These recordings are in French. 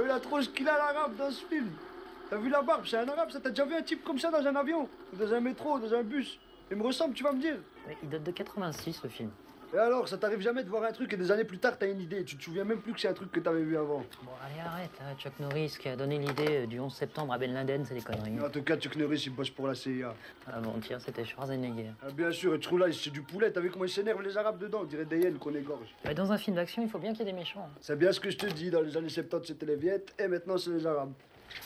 Vu la tronche qu'il a l'arabe dans ce film. T'as vu la barbe? C'est un arabe, ça. T'as déjà vu un type comme ça dans un avion? Dans un métro, dans un bus? Il me ressemble, tu vas me dire. Il date de 86 le film. Et alors, ça t'arrive jamais de voir un truc et des années plus tard, t'as une idée. Tu te souviens même plus que c'est un truc que t'avais vu avant. Bon, allez, arrête, là. Chuck Norris qui a donné l'idée euh, du 11 septembre à Ben Laden, c'est des conneries. En tout cas, Chuck Norris, il bosse pour la CIA. Ah bon, tiens, c'était Schwarzenegger. Ah, bien sûr, et True c'est du poulet. T'as vu comment ils s'énervent les Arabes dedans? On dirait des hyènes qu'on égorge. Mais dans un film d'action, il faut bien qu'il y ait des méchants. C'est bien ce que je te dis. Dans les années 70, c'était les Viettes et maintenant, c'est les Arabes.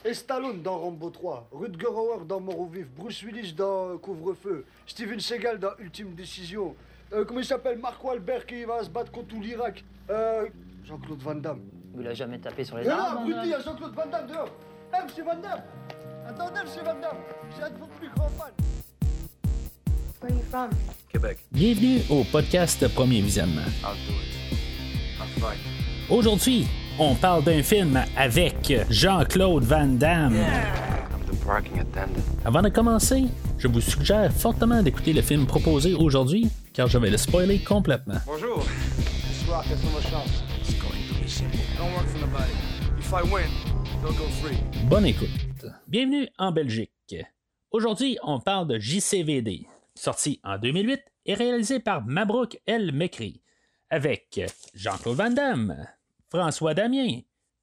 Et Stallone dans Rambo 3, Rutger Hauer dans Mort au vif, Bruce Willis dans Couvre-feu, Steven Seagal dans Ultime Décision, euh, comment il s'appelle? Mark Wahlberg qui va se battre contre tout l'Irak. Euh, Jean-Claude Van Damme. Il a jamais tapé sur les Mais armes. hein, Rudy, il y a Jean-Claude Van Damme dehors. Eh, monsieur Van Damme Attendez, monsieur Van Damme J'ai un de vos plus grands fans. Where are you from? Québec. Bienvenue au podcast Premier Visionnement. I'll do it. I'll fight. Aujourd'hui, on parle d'un film avec Jean-Claude Van Damme. I'm the parking attendant. Avant de commencer, je vous suggère fortement d'écouter le film proposé aujourd'hui, car je vais le spoiler complètement. Bonjour. Ce soir, quelles sont vos chances It's going to be simple. Don't work for nobody. If I win, don't go free. Bonne écoute. Bienvenue en Belgique. Aujourd'hui, on parle de JCVD, sorti en 2008 et réalisé par Mabrouk El Mekri, avec Jean-Claude Van Damme, François Damien,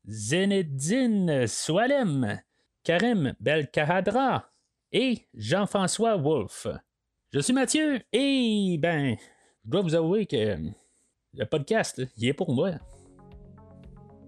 Zenedine Soualem, Karim Belkahadra et Jean-François Wolfe. Je suis Mathieu et, ben, je dois vous avouer que le podcast, il est pour moi.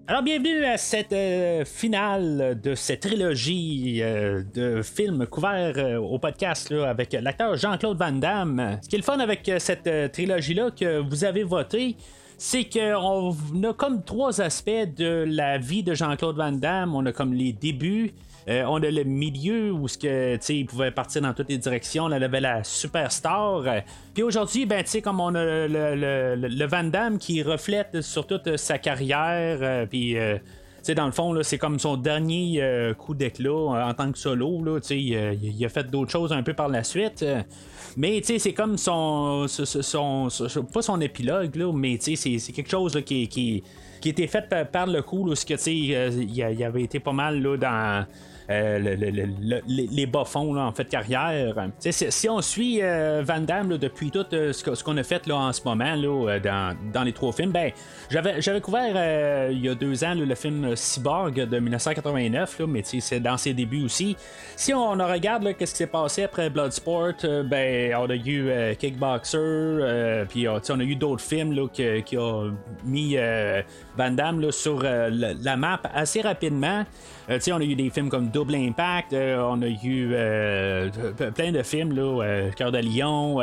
Alors, bienvenue à cette euh, finale de cette trilogie euh, de films couverts euh, au podcast avec l'acteur Jean-Claude Van Damme. Ce qui est le fun avec euh, cette euh, trilogie-là que vous avez voté, c'est qu'on a comme trois aspects de la vie de Jean-Claude Van Damme. On a comme les débuts. Euh, on a le milieu où ce que, il pouvait partir dans toutes les directions. On avait la superstar. Puis aujourd'hui, ben, comme on a le, le- le- Van Damme qui reflète sur toute sa carrière. euh, euh, dans le fond, c'est comme son dernier coup d'éclat en tant que solo. Là, il il a fait d'autres choses un peu par la suite. mais c'est comme son, son, son- Pas son épilogue, là, mais c'est- quelque chose qui, qui, qui était fait par, le coup. Il il avait été pas mal là, dans. Euh, le- le- le- le- les, bas-fonds en fait carrière. Si- on suit euh, Van Damme depuis tout euh, ce ce qu'on a fait là, en ce moment là, dans, les trois films, ben j'avais couvert il y a deux ans le film Cyborg de 1989, là, mais c'est dans ses débuts aussi. Si on, regarde là, qu'est-ce qui s'est passé après Bloodsport, ben on a eu Kickboxer, puis on a eu d'autres films qui ont mis Van Damme sur la map assez rapidement. Euh, on a eu des films comme Double Impact, euh, on a eu euh, plein de films, Cœur de Lion,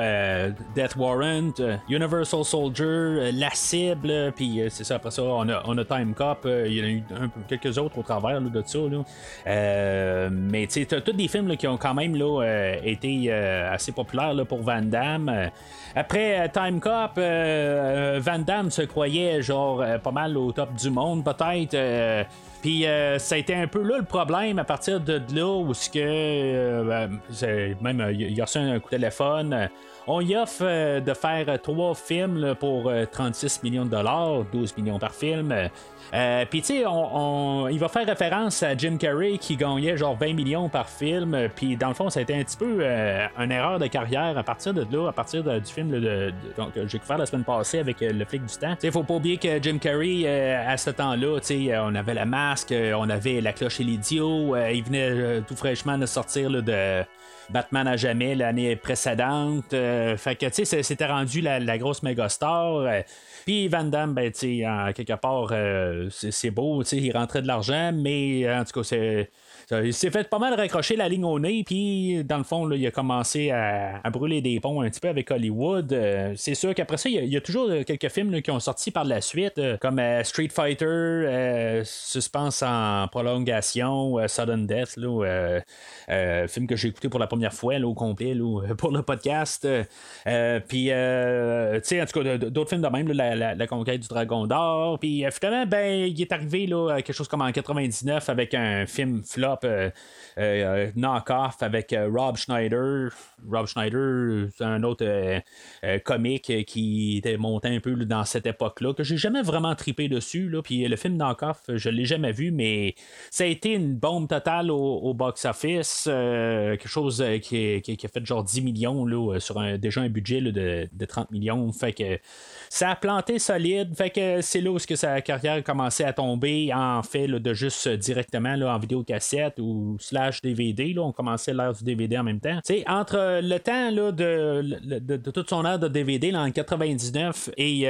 Death Warrant, Universal Soldier, La Cible, puis c'est ça, après ça, on a, on Time Cop, il y en a eu quelques autres au travers de ça. Là. Mais tu tous des films qui ont quand même été assez populaires pour Van Damme. Après Time Cop, Van Damme se croyait genre pas mal au top du monde, peut-être. Euh, puis euh, ça a été un peu là le problème à partir de là où ce que euh, ben, même euh, il a reçu un coup de téléphone. Euh, on y offre euh, de faire euh, trois films pour euh, 36 millions de dollars, 12 millions par film. euh, euh, Puis tu sais, il va faire référence à Jim Carrey qui gagnait genre 20 millions par film. euh, Puis dans le fond, ça a été un petit peu euh, une erreur de carrière à partir de là, à partir du film que j'ai couvert la semaine passée avec euh, le flic du temps. Sais, faut pas oublier que Jim Carrey euh, à ce temps-là, euh, on avait la masque, euh, on avait la cloche et l'idiot. euh, il venait euh, tout fraîchement de sortir de Batman à jamais l'année précédente. Euh, fait que, tu sais, c'était rendu la, grosse méga star. euh, puis Van Damme, ben, tu sais, quelque part, euh, c'est beau, tu sais, il rentrait de l'argent, mais en tout cas, c'est. Il s'est fait pas mal raccrocher la ligne au nez, puis dans le fond, là, il a commencé à, brûler des ponts un petit peu avec Hollywood. Euh, c'est sûr qu'après ça, il y, a, toujours euh, quelques films qui ont sorti par la suite, euh, comme Street Fighter, Suspense en prolongation, Sudden Death, là, film que j'ai écouté pour la première fois au complet pour le podcast. puis, tu sais, en tout cas, d'autres films de même, la, la, conquête du Dragon d'Or. Puis, finalement, ben, il est arrivé là, quelque chose comme en 99 avec un film flop. Knock-off avec Rob Schneider. Rob Schneider, c'est un autre comique qui était monté un peu dans cette époque-là, que j'ai jamais vraiment tripé dessus. Là, puis le film Knockoff, je l'ai jamais vu, mais ça a été une bombe totale au, box-office. Euh, quelque chose euh, qui, a fait genre 10 millions là, sur déjà un budget de, 30 millions. Fait que ça a planté solide. Fait que c'est là où que sa carrière a commencé à tomber en fait de juste directement là, en vidéo ou slash DVD. Là, on commençait l'ère du DVD en même temps. entre le temps là, de, de, toute son ère de DVD en 99 et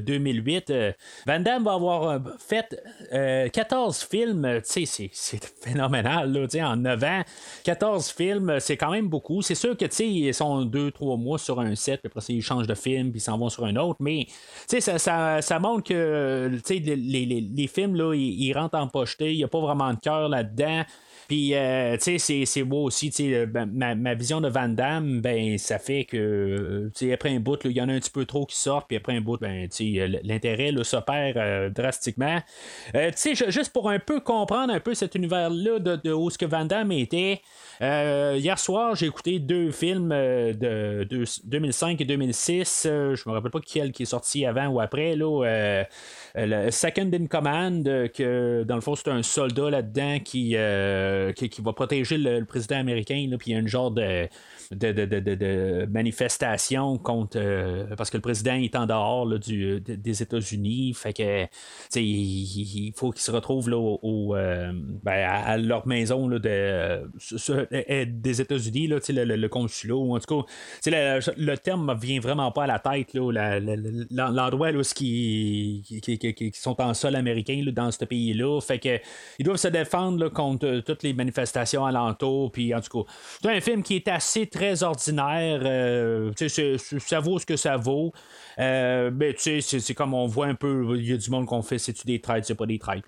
2008, euh, Van Damme va avoir fait 14 films. C'est phénoménal. Là, en 9 ans, 14 films, c'est quand même beaucoup. C'est sûr que ils sont 2-3 mois sur un set, puis après ils changent de film, puis ils s'en vont sur un autre. Mais ça, ça, ça montre que les, les, les, films, là, ils, rentrent en pocheté. Il n'y a pas vraiment de cœur là-dedans. Puis, euh, tu sais, c'est beau aussi, tu sais, ben, ma, vision de Van Damme, ben, ça fait que, euh, tu sais, après un bout, il y en a un petit peu trop qui sortent, puis après un bout, ben, tu sais, l'intérêt, s'opère euh, drastiquement. tu sais, juste pour un peu comprendre un peu cet univers-là de, de, où ce que Van Damme était, hier soir, j'ai écouté deux films de, 2005 et 2006. je me rappelle pas quel qui est sorti avant ou après, là. Le Second in Command, que dans le fond, c'est un soldat là-dedans qui euh, qui, va protéger le, président américain, puis il y a un genre de, de, manifestation contre. Euh, parce que le président est en dehors du, des États-Unis. Fait que il, faut qu'ils se retrouvent là, au, euh, ben, à, leur maison là, de, des États-Unis, le, le, consulat, ou en tout cas, le, terme ne vient vraiment pas à la tête. l'endroit où qui, qui, sont en sol américain dans ce pays-là. Fait que ils doivent se défendre contre toutes les manifestations alentour. Puis en tout cas, c'est un film qui est assez très ordinaire. Euh, ça vaut ce que ça vaut. Euh, ben, tu sais, c'est comme on voit un peu, il y a du monde qu'on fait, c'est-tu des traites, c'est pas des traites,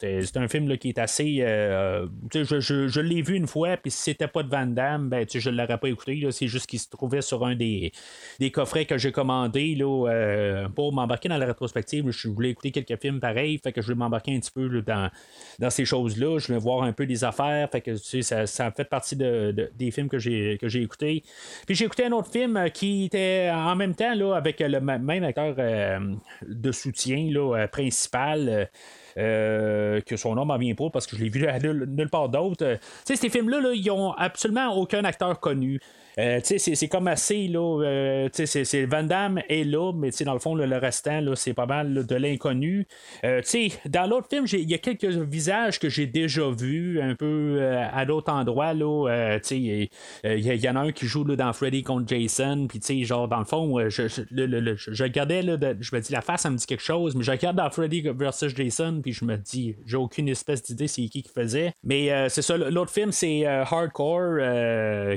C'est un film là, qui est assez. Euh, je, je, je l'ai vu une fois, puis si c'était pas de Van Damme, ben, je l'aurais pas écouté. C'est juste qu'il se trouvait sur un des, des coffrets que j'ai commandé là, euh, pour m'embarquer dans la rétrospective. Je voulais écouter quelques films pareils, fait que je voulais m'embarquer un petit peu dans, dans ces choses-là. Je voulais voir un peu des affaires, fait que tu sais, ça, ça fait partie de, des films que j'ai, que j'ai écoutés. Puis j'ai écouté un autre film qui était en même temps là, avec le même acteur euh, de soutien là, euh, principal. Euh, que son nom m'en vient pas parce que je l'ai vu nulle, part d'autre. tu sais, ces films-là, là, ils ont absolument aucun acteur connu. Euh, c'est comme assez, là, euh, c'est Van Damme est là, mais dans le fond, le restant, c'est pas mal de l'inconnu. Euh, dans l'autre film, il y a quelques visages que j'ai déjà vus un peu à d'autres endroits. Il y, en a un qui joue dans Freddy contre Jason, puis genre, dans le fond, je, je, regardais, je me dis, la face, ça me dit quelque chose, mais je regarde dans Freddy versus Jason, puis je me dis, j'ai aucune espèce d'idée c'est qui qui faisait. Mais c'est ça, l'autre film, c'est Hardcore,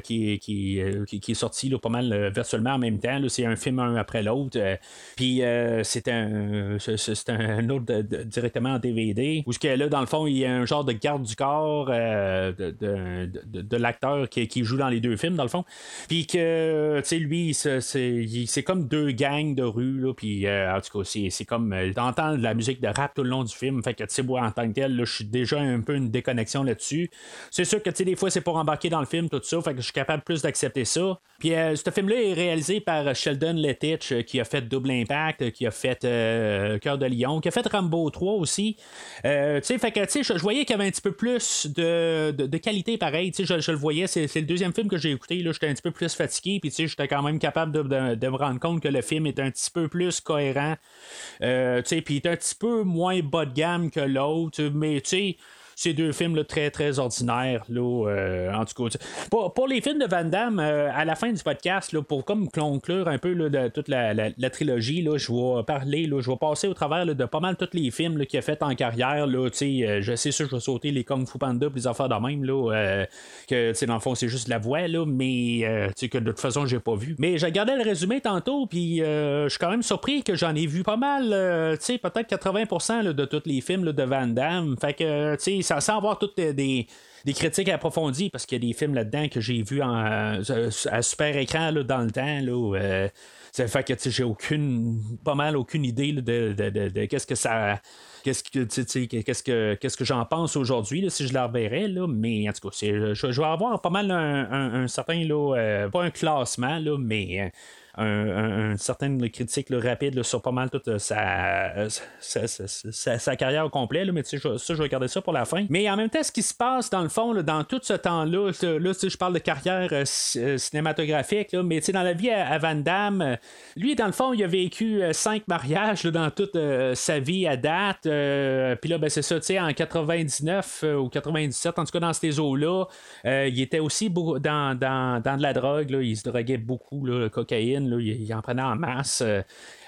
qui, qui euh, qui, est sorti pas mal euh, virtuellement en même temps. C'est un film un après l'autre. Euh, puis c'est un, c'est un autre directement en DVD. Où là, dans le fond, il y a un genre de garde du corps de, de, l'acteur qui, qui, joue dans les deux films, dans le fond. Puis que, tu sais, lui, c'est comme deux gangs de rue. Là, puis en tout cas, c'est comme d'entendre de la musique de rap tout le long du film. Fait que, tu sais, moi, en tant que tel, je suis déjà un peu une déconnexion là-dessus. C'est sûr que, tu sais, des fois, c'est pour embarquer dans le film, tout ça. Fait que je suis capable plus d'accepter ça. Puis euh, ce film-là est réalisé par Sheldon Lettich, euh, qui a fait Double Impact, qui a fait euh, Cœur de Lion, qui a fait Rambo 3 aussi. tu sais, fait que, tu sais, je, voyais qu'il y avait un petit peu plus de, de, qualité pareil. Tu sais, je, le voyais, c'est, le deuxième film que j'ai écouté. Là, j'étais un petit peu plus fatigué, puis tu sais, j'étais quand même capable de, de, me rendre compte que le film est un petit peu plus cohérent. tu sais, puis il est un petit peu moins bas de gamme que l'autre, mais tu sais, ces deux films très, très ordinaires. Là, euh, en tout cas, pour, les films de Van Damme, euh, à la fin du podcast, là, pour comme conclure un peu de toute la, trilogie, là, je vais parler, là, je vais passer au travers de pas mal tous les films qu'il a fait en carrière. Là, euh, je sais ça, je vais sauter les Kung Fu Panda les affaires de même. Là, que dans le fond, c'est juste la voix, là, mais que de toute façon, j'ai pas vu. Mais j'ai regardé le résumé tantôt, puis je suis quand même surpris que j'en ai vu pas mal, peut-être 80% de tous les films de Van Damme. Fait que, tu sais, sans, avoir toutes des, des critiques approfondies, parce qu'il y a des films là-dedans que j'ai vus en, euh, à super écran là, dans le temps. Là, euh, ça fait que j'ai aucune, pas mal aucune idée de, de, de, qu'est-ce que ça qu'est-ce que que que j'en pense aujourd'hui si je la reverrais là mais en tout cas je, je vais avoir pas mal un, un, un certain là, euh, pas un classement là mais un, un, une certaine critique rapide là, sur pas mal toute euh, sa, euh, sa, sa, sa- carrière au complet. Là, mais ça, je vais garder ça pour la fin. Mais en même temps, ce qui se passe dans le fond, dans tout ce temps-là, là, je parle de carrière euh, ci- cinématographique, mais dans la vie à, Van Damme, lui, dans le fond, il a vécu cinq mariages dans toute sa vie à date. Puis là, ben, c'est ça, tu sais, en 99 euh, ou 97, en tout cas dans ces eaux-là, il était aussi dans, dans, dans de la drogue. Il se droguait beaucoup, le cocaïne, il, il en prenait en masse.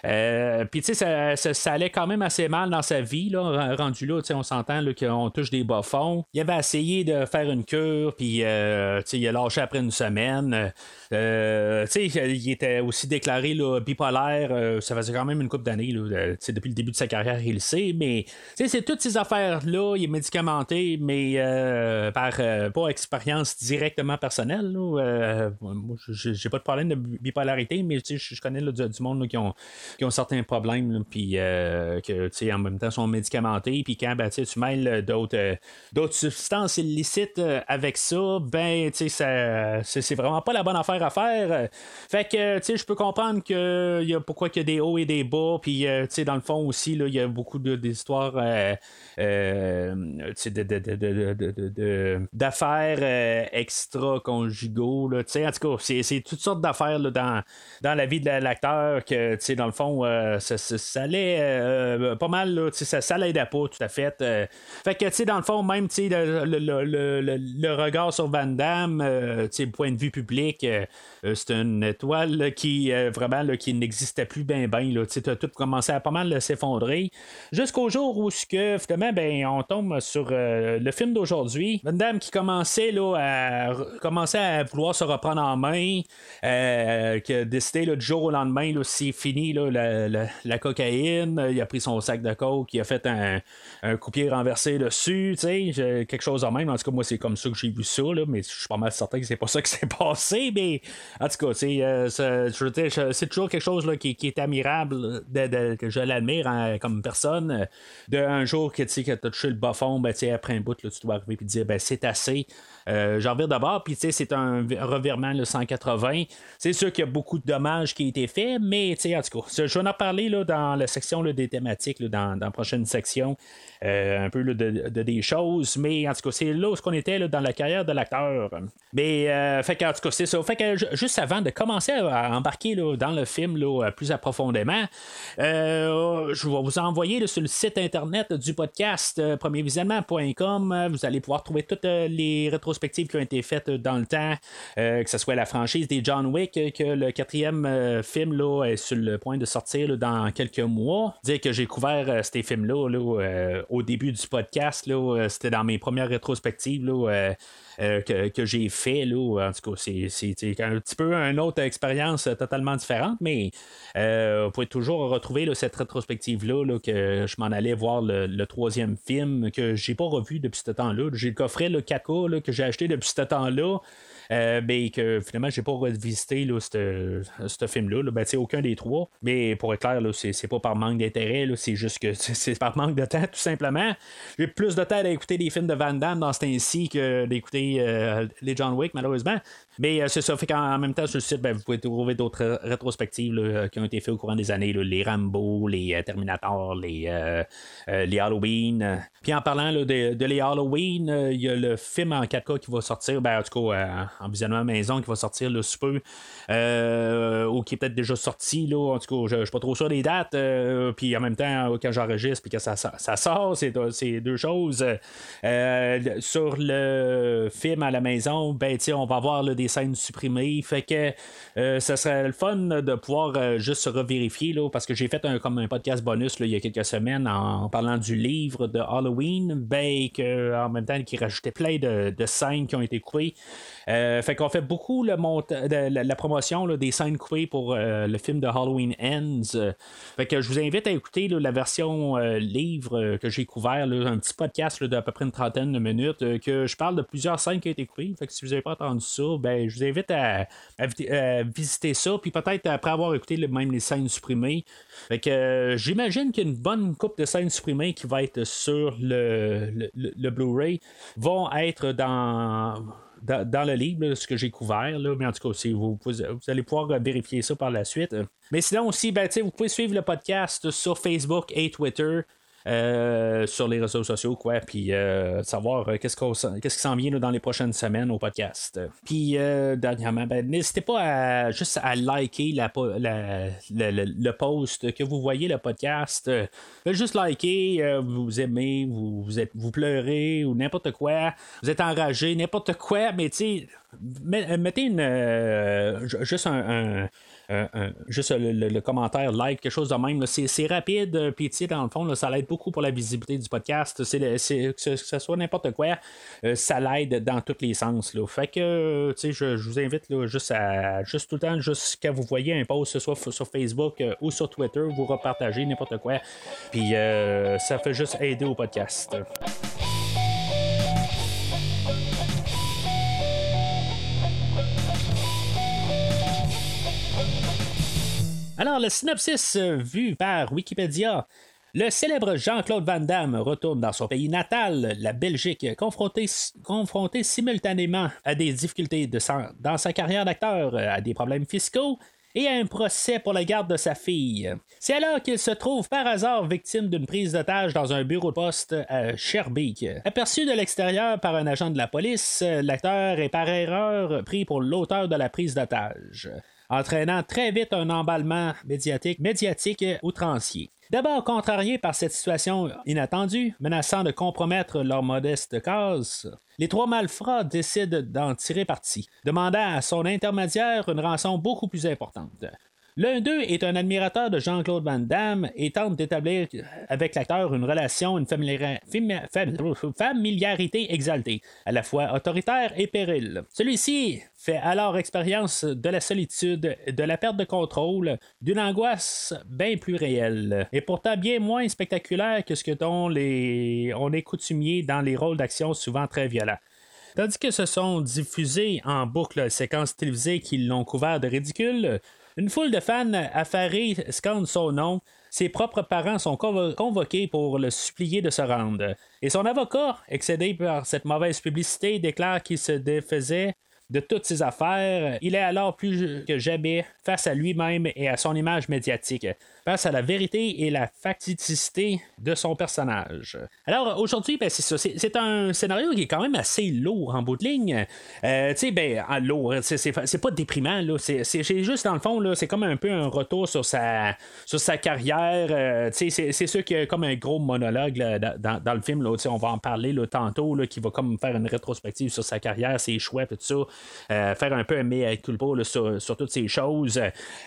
Euh, Puis, tu sais, ça, allait quand même assez mal dans sa vie, là, rendu là, on s'entend qu'on touche des bas fonds. Il avait essayé de faire une cure, puis, euh, tu sais, il a lâché après une semaine. Euh, tu sais, il était aussi déclaré bipolaire, ça faisait quand même une couple d'années, depuis le début de sa carrière, il le sait, mais, tu sais, c'est toutes ces affaires-là, il est médicamenté, mais par, pas expérience directement personnelle, là, moi, j'ai pas de problème de bipolarité, mais, tu sais, je connais du, du monde qui ont qui ont certains problèmes, puis euh, que, en même temps, sont médicamentés, puis quand, ben, tu mêles euh, d'autres, euh, d'autres substances illicites avec ça, ben, c'est, vraiment pas la bonne affaire à faire. Fait que, tu je peux comprendre que il y a pourquoi qu'il y a des hauts et des bas, puis, tu dans le fond aussi, il y a beaucoup d'histoires, d'affaires extra-conjugaux, tu sais, en tout cas, c'est, toutes sortes d'affaires, dans, dans la vie de la- l'acteur que, tu dans le fond, euh, ça, allait euh, pas mal, ça, l'aidait pas, tout à fait. euh. fait que, tu sais, dans le fond, même, le, le- le- le- le- le regard sur Van Damme, tu point de vue public, c'est une étoile qui, vraiment, qui n'existait plus bien, bien, tu tout commencé à pas mal s'effondrer, jusqu'au jour où, que, finalement, ben, on tombe sur le film d'aujourd'hui. Van Damme qui commençait, là, à, à vouloir se reprendre en main, a décidé, là, du jour au lendemain, c'est fini, là, la, la- la cocaïne, il a pris son sac de coke, il a fait un, un coupier renversé dessus, tu sais, quelque chose en même. En tout cas, moi, c'est comme ça que j'ai vu ça, là, mais je suis pas mal certain que c'est pas ça qui s'est passé, mais en tout cas, euh, c'est toujours quelque chose là, qui, qui est admirable, de, de- que je l'admire hein, comme personne. De un jour que tu t'as touché le bas fond, ben, après un bout, là, tu dois arriver et dire, ben, c'est assez. Euh, J'en reviens d'abord, puis c'est un vi- revirement le 180. C'est sûr qu'il y a beaucoup de dommages qui ont été faits, mais en tout cas, je vais en parler là, dans la section là, des thématiques, dans, dans la prochaine section, euh, un peu là, de, de des choses, mais en tout cas, c'est là où on était dans la carrière de l'acteur. Mais, euh, fait en tout cas, c'est ça. Fait que ju- juste avant de commencer à embarquer dans le film plus approfondément, je vais vous envoyer sur le site internet du podcast premiervisionnement.com. Vous allez pouvoir trouver toutes les rétrospectives qui ont été faites euh, dans le temps, euh, que ce soit la franchise des John Wick, euh, que le quatrième film là, est sur le point de sortir là, dans quelques mois. Dire que j'ai couvert ces films-là là, au début du podcast, c'était dans mes premières rétrospectives. Là, que, que j'ai fait. Là, en tout cas, c'est, un petit peu une autre expérience totalement différente, mais vous pouvez toujours retrouver là, cette rétrospective-là là, que je m'en allais voir le, le troisième film que j'ai pas revu depuis ce temps-là. J'ai le coffret le 4K là, que j'ai acheté depuis ce temps-là. Euh, mais que finalement, j'ai pas revisité ce film-là. Là. Ben, aucun des trois. Mais pour être clair, là, c'est, pas par manque d'intérêt, c'est juste que c'est, c'est par manque de temps, tout simplement. J'ai plus de temps à écouter des films de Van Damme dans ce temps-ci que d'écouter euh, les John Wick, malheureusement. Mais euh, c'est ça, fait qu'en en même temps, sur le site, ben, vous pouvez trouver d'autres rétrospectives euh, qui ont été faites au courant des années, les Rambo, les euh, Terminator, les, les Halloween. Puis en parlant de, les Halloween, il y a le film en 4K qui va sortir, ben, en tout cas, en visionnement à maison, qui va sortir sous peu, ou qui est peut-être déjà sorti, là, en tout cas, je ne suis pas trop sûr des dates, puis en même temps, quand j'enregistre, puis que ça, sort, c'est, deux choses. Sur le film à la maison, ben, on va avoir là, des scènes supprimées, fait que euh, ça serait le fun de pouvoir euh, juste se revérifier, là, parce que j'ai fait un, comme un podcast bonus là, il y a quelques semaines en, parlant du livre de Halloween, ben, que, en même temps, qui rajoutait plein de, de scènes qui ont été coupées. Euh, fait qu'on fait beaucoup le monta- de- la, promotion là, des scènes coupées pour le film de Halloween Ends. fait que je vous invite à écouter la version livre que j'ai couvert, un petit podcast d'à peu près une trentaine de minutes, que je parle de plusieurs scènes qui ont été coupées. Fait que si vous n'avez pas entendu ça, ben, je vous invite à, visiter ça, puis peut-être après avoir écouté même les scènes supprimées. Que j'imagine qu'il y a une bonne coupe de scènes supprimées qui va être sur le, le, Blu-ray vont être dans dans, le livre, ce que j'ai couvert. Mais en tout cas, vous, vous, allez pouvoir vérifier ça par la suite. Mais sinon aussi, ben, vous pouvez suivre le podcast sur Facebook et Twitter. Euh, sur les réseaux sociaux, quoi, puis euh, savoir euh, qu'est-ce, qu'est-ce qui s'en vient dans les prochaines semaines au podcast. Puis dernièrement, ben, n'hésitez pas à juste à liker la, le post que vous voyez le podcast. juste liker, vous aimez, vous, vous, êtes, vous pleurez ou n'importe quoi, vous êtes enragé, n'importe quoi, mais tu sais, mettez une juste un juste le, commentaire, like, quelque chose de même. C'est rapide, euh, puis dans le fond, ça l'aide beaucoup pour la visibilité du podcast. C'est que ce soit n'importe quoi, euh, ça l'aide dans tous les sens. Fait que, je, je, vous invite juste à, juste tout le temps, juste quand vous voyez un post, ce soit sur Facebook euh, ou sur Twitter, vous repartagez n'importe quoi. Puis ça fait juste aider au podcast. Alors, le synopsis euh, vu par Wikipédia. Le célèbre Jean-Claude Van Damme retourne dans son pays natal, la Belgique, confronté, simultanément à des difficultés dans sa carrière d'acteur, à des problèmes fiscaux et à un procès pour la garde de sa fille. C'est alors qu'il se trouve par hasard victime d'une prise d'otage dans un bureau de poste à Sherbeek. Aperçu de l'extérieur par un agent de la police, l'acteur est par erreur pris pour l'auteur de la prise d'otage entraînant très vite un emballement médiatique, médiatique outrancier. D'abord contrarié par cette situation inattendue, menaçant de compromettre leur modeste cause, les trois malfrats décident d'en tirer parti, demandant à son intermédiaire une rançon beaucoup plus importante. L'un d'eux est un admirateur de Jean-Claude Van Damme et tente d'établir avec l'acteur une relation, une familiarité exaltée, à la fois autoritaire et pérille. Celui-ci fait alors expérience de la solitude, de la perte de contrôle, d'une angoisse bien plus réelle, et pourtant bien moins spectaculaire que ce que dont les... on est coutumier dans les rôles d'action souvent très violents. Tandis que se sont diffusées en boucle séquences télévisées qui l'ont couvert de ridicule, une foule de fans affairés scandent son nom. Ses propres parents sont convoqués pour le supplier de se rendre. Et son avocat, excédé par cette mauvaise publicité, déclare qu'il se défaisait de toutes ses affaires. Il est alors plus que jamais face à lui-même et à son image médiatique face à la vérité et la facticité de son personnage. Alors aujourd'hui, ben, c'est ça. C'est, un scénario qui est quand même assez lourd en bout de ligne. Euh, tu sais, ben, lourd, c'est, pas déprimant. Là. C'est, juste dans le fond, là, c'est comme un peu un retour sur sa, sur sa carrière. Euh, c'est, c'est sûr qu'il y a comme un gros monologue dans, le film. Là, on va en parler tantôt, là, qui va comme faire une rétrospective sur sa carrière, ses choix, tout ça. Euh, faire un peu un mea culpa sur, sur toutes ces choses.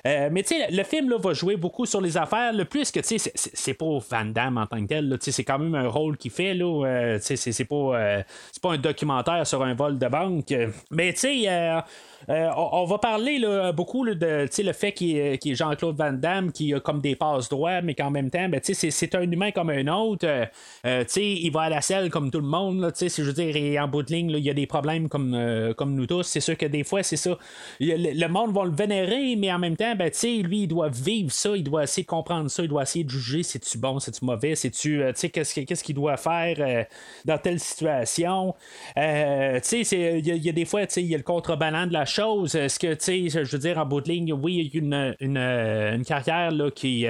mais tu sais, le film va jouer beaucoup sur les affaires, le plus que, tu sais, c'est pas Van Damme en tant que tel, c'est quand même un rôle qu'il fait, là, euh, c'est pas, euh, pas un documentaire sur un vol de banque, mais tu sais, euh, euh, on, va parler là, beaucoup là, de le fait qu'il est, Jean-Claude Van Damme, qui a comme des passes droits, mais qu'en même temps, ben, c'est, un humain comme un autre. Euh, euh, il va à la selle comme tout le monde. Là, je veux dire, et en bout de ligne, il y a des problèmes comme, comme nous tous. C'est sûr que des fois, c'est ça. Le, monde va le vénérer, mais en même temps, ben, lui, il doit vivre ça, il doit comprendre ça, il doit essayer de juger c'est-tu bon, c'est-tu mauvais, c'est-tu, qu'est-ce, qu'est-ce qu'il doit faire dans telle situation. il y, a des fois, il y a le contrebalan de la chose. Est-ce que, tu sais, je veux dire, en bout de ligne, oui, il y a une, une, une carrière là, qui,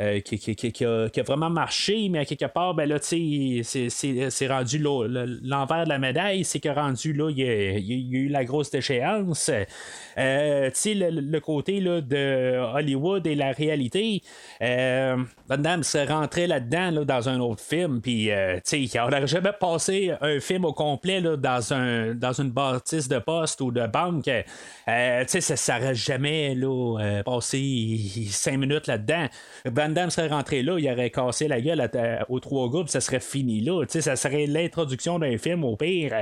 euh, euh, qui, a, vraiment marché, mais à quelque part, ben là, c'est rendu l'envers de la médaille, c'est que rendu là, il y, a, eu la grosse déchéance. Euh, le, le, côté là, de Hollywood et la réalité, euh, Van Damme se rentrait là-dedans dans un autre film, puis euh, on n'aurait jamais passé un film au complet là, dans, un, dans une bâtisse de poste ou de banque. Euh, ça n'aurait jamais là, passé cinq minutes là-dedans. Van Damme serait rentré là, il aurait cassé la gueule aux trois groupes, ça serait fini là. Ça serait l'introduction d'un film au pire.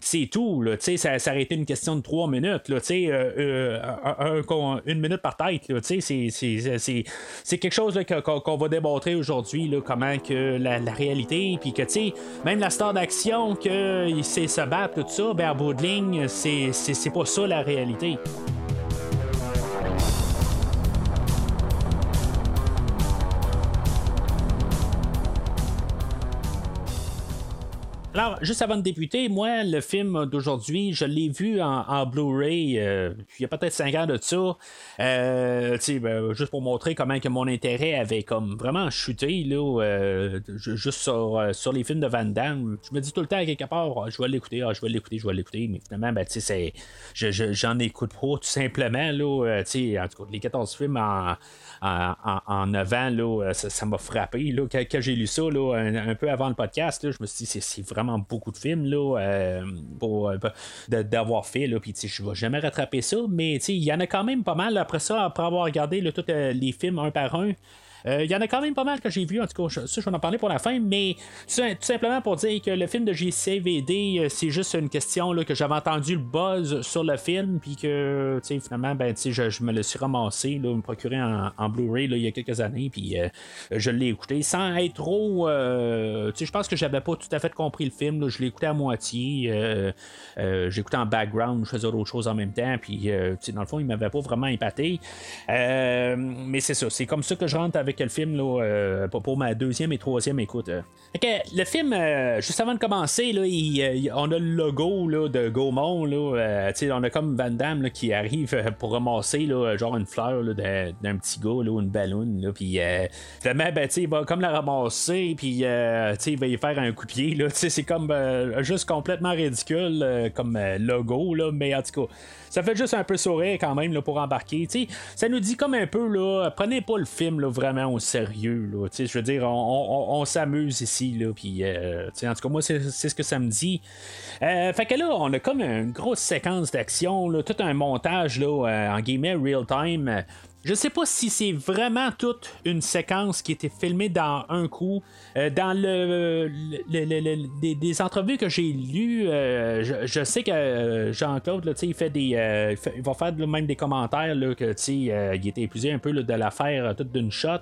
C'est tout. Là, ça, ça aurait été une question de trois minutes, là, euh, euh, un- un- une minute par tête, là, c'est- quelque chose là, qu'on va démontrer aujourd'hui, comment que la, réalité, puis que, tu sais, même la star d'action, que sait se battre, tout ça, ben, à bout de ligne, c'est c'est- c'est pas ça la réalité. Alors, juste avant de débuter, moi, le film d'aujourd'hui, je l'ai vu en, Blu-ray euh, il y a peut-être 5 ans de ça. Euh, ben, juste pour montrer comment que mon intérêt avait comme vraiment chuté là, euh, ju- juste sur, euh, sur les films de Van Damme. Je me dis tout le temps à quelque part, Ah, je vais l'écouter, ah, je vais l'écouter, je vais l'écouter. Mais finalement, ben, c'est- je- je- j'en écoute pas tout simplement. Là, en tout cas, les 14 films en, en, en, en 9 ans, là, ça, m'a frappé. Là, quand, j'ai lu ça là, un, un peu avant le podcast, là, je me suis dit c'est, c'est vraiment beaucoup de films là, euh, pour, euh, d'avoir fait. Là, puis je vais jamais rattraper ça, mais il y en a quand même pas mal après ça, après avoir regardé là, tous euh, les films un par un. Euh, Il y en a quand même pas mal que j'ai vu, en tout cas, ça je vais en parler pour la fin, mais tout, simplement pour dire que le film de JCVD, euh, c'est juste une question là, que j'avais entendu le buzz sur le film, puis que finalement, ben, je, me le suis ramassé, me procurer en, Blu-ray il y a quelques années, puis euh, je l'ai écouté sans être trop. je pense que j'avais pas tout à fait compris le film, je l'ai écouté à moitié, euh, écouté en background, je faisais d'autres choses en même temps, puis dans le fond, il m'avait pas vraiment épaté. Mais c'est ça, c'est comme ça que je rentre avec le film là, euh, pour, ma deuxième et troisième écoute. euh. Fait que le film, euh, juste avant de commencer, là, euh, on a le logo là, de Gaumont. Là, euh, on a comme Van Damme là, qui arrive euh, pour ramasser genre une fleur d'un, petit gars là, une ballon. Là, puis euh, finalement, ben, il va comme la ramasser, puis euh, il va y faire un coup de pied. C'est comme euh, juste complètement ridicule euh, comme euh, logo, mais en tout cas. Ça fait juste un peu sourire quand même là, pour embarquer. ça nous dit comme un peu, là, prenez pas le film là, vraiment au sérieux. Là, je veux dire, on, s'amuse ici. Là, puis, euh, en tout cas, moi, c'est, ce que ça me dit. Euh, fait que là, on a comme une grosse séquence d'action, tout un montage là, euh, en guillemets real time. Je sais pas si c'est vraiment toute une séquence qui était filmée dans un coup. Euh, dans le, des, entrevues que j'ai lues, euh, je, sais que euh, Jean-Claude, il fait des, il, va faire même des commentaires là, que il était épuisé un peu de l'affaire toute d'une shot.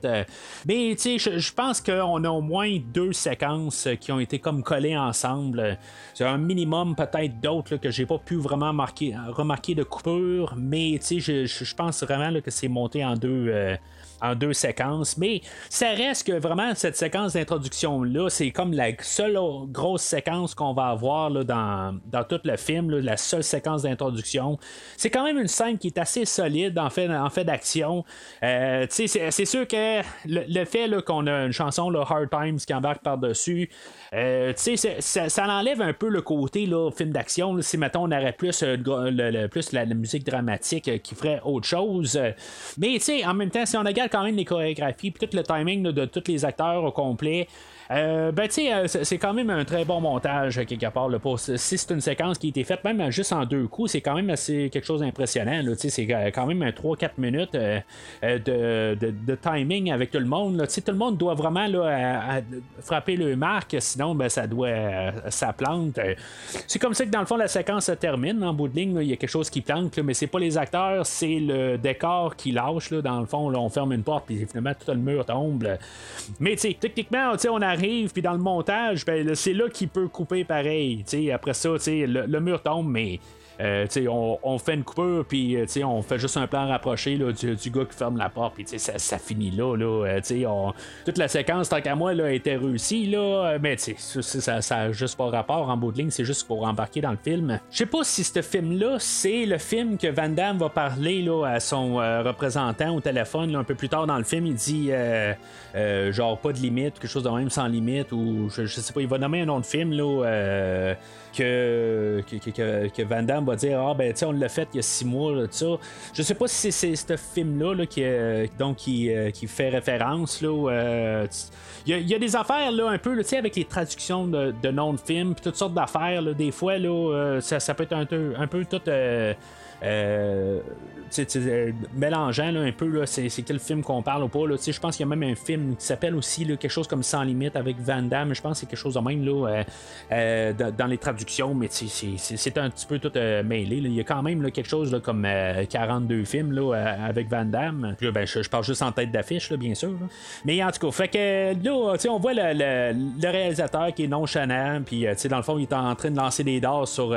mais je, je pense qu'on a au moins deux séquences qui ont été comme collées ensemble. C'est un minimum peut-être d'autres que j'ai pas pu vraiment marquer, remarquer de coupure, mais je, je- pense vraiment que c'est en deux. euh, en deux séquences, mais ça reste que vraiment cette séquence d'introduction-là, c'est comme la seule grosse séquence qu'on va avoir là, dans, dans tout le film, là, la seule séquence d'introduction. C'est quand même une scène qui est assez solide en fait, en fait d'action. Euh, c'est, sûr que le, le fait là, qu'on a une chanson, Hard Times, qui embarque par-dessus, euh, ça, ça enlève un peu le côté là, film d'action. là. si, mettons, on aurait plus, euh, le- plus la, la musique dramatique qui ferait autre chose. Mais, tu sais, en même temps, si on regarde quand même les chorégraphies, puis tout le timing de tous les acteurs au complet, euh, ben, tu sais, euh, c'est quand même un très bon montage, euh, quelque part. Si c'est une séquence qui a été faite, même juste en deux coups, c'est quand même assez quelque chose d'impressionnant. C'est quand même un 3-4 minutes de, de- timing avec tout le monde. Tout le monde doit vraiment là, frapper le marque, sinon, ben, ça doit. ça plante. C'est comme ça que dans le fond, la séquence se termine. En bout de ligne, il y a quelque chose qui plante, mais c'est pas les acteurs, c'est le décor qui lâche. Dans le fond, on ferme une porte, puis finalement, tout le mur tombe. Mais tu sais, techniquement, on arrive, puis dans le montage, ben, c'est là qu'il peut couper pareil. tu sais. Après ça, le mur tombe, mais. Euh, on, fait une coupure, puis euh, on fait juste un plan rapproché du, gars qui ferme la porte, puis ça, finit là. euh, toute la séquence, tant qu'à moi, là, était réussie, là, mais ça, ça, ça a juste pas rapport en bout de ligne, c'est juste pour embarquer dans le film. Je sais pas si ce film-là, c'est le film que Van Damme va parler à son représentant au téléphone un peu plus tard dans le film. Il dit genre pas de limite, quelque chose de même sans limite, ou je, je sais pas, il va nommer un nom de film là. Que, que, Van Damme va dire Ah, ben, tu on l'a fait il y a six mois, là, ça. Je sais pas si c'est ce film-là là, qui, euh, donc, qui, euh, qui fait référence. Là, euh, il y, a- des affaires là, un peu, avec les traductions de, de noms de films, toutes sortes d'affaires. Des fois, là, ça, ça peut être un, un peu tout. Euh, euh, mélangeant un peu là, c'est, quel film qu'on parle ou pas. Je pense qu'il y a même un film qui s'appelle aussi là, quelque chose comme Sans limite avec Van Damme. Je pense que c'est quelque chose de même là, euh, dans, les traductions, mais c'est, un petit peu tout là. Il y a quand même quelque chose comme euh, 42 films avec Van Damme. Ben, je, parle juste en tête d'affiche, bien sûr. Mais en tout cas, fait que là, on voit le, réalisateur qui est nonchalant, puis dans le fond, il est en train de lancer des dards sur,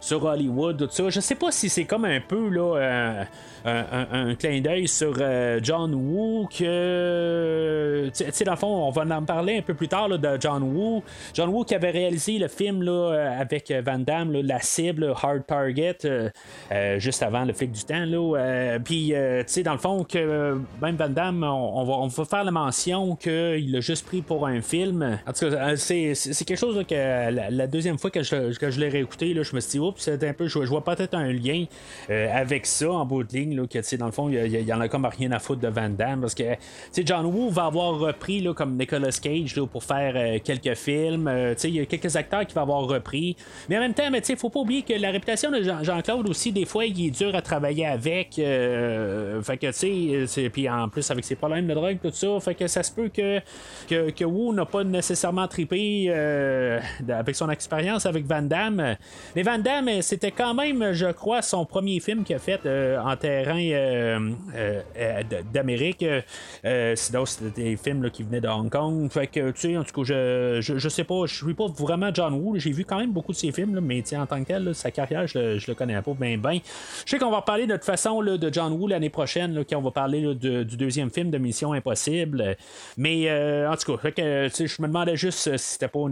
sur Hollywood, tout ça. Je sais pas si c'est comme un peu là, euh, un, clin d'œil sur euh, John Woo que tu sais dans le fond on va en parler un peu plus tard là, de John Woo. John Woo qui avait réalisé le film là, euh, avec Van Damme la cible Hard Target juste avant le flic du temps puis tu sais dans le fond que même Van Damme on, va, on va faire la mention qu'il l'a juste pris pour un film. En tout cas c'est, c'est c'est quelque chose que la, deuxième fois que je, que je l'ai réécouté je me suis dit oups c'était un peu je, je vois peut-être un lien euh, avec ça en bout de ligne là, que dans le fond il y, il en a comme rien à foutre de Van Damme parce que John Woo va avoir repris là, comme Nicolas Cage là, pour faire euh, quelques films. Euh, il y a quelques acteurs qui vont avoir repris. Mais en même temps tu sais faut pas oublier que la réputation de Jean- Jean-Claude aussi des fois il est dur à travailler avec euh, fait que puis en plus avec ses problèmes de drogue tout ça fait que ça se peut que que, que Woo n'a pas nécessairement trippé avec son expérience avec Van Damme. Mais Van Damme c'était quand même je crois son premier film qu'il a fait euh, en terrain euh, euh, d'Amérique sinon c'était des films qui venaient de Hong Kong. Fait que tu sais en tout cas je, je, je sais pas je suis pas vraiment John Woo j'ai vu quand même beaucoup de ses films mais en tant que tel sa carrière je, je le connais pas bien bien. Je sais qu'on va reparler de toute façon là, de John Woo l'année prochaine quand on va parler du deuxième film de Mission Impossible. Mais en tout cas fait que, je me demandais juste si c'était pas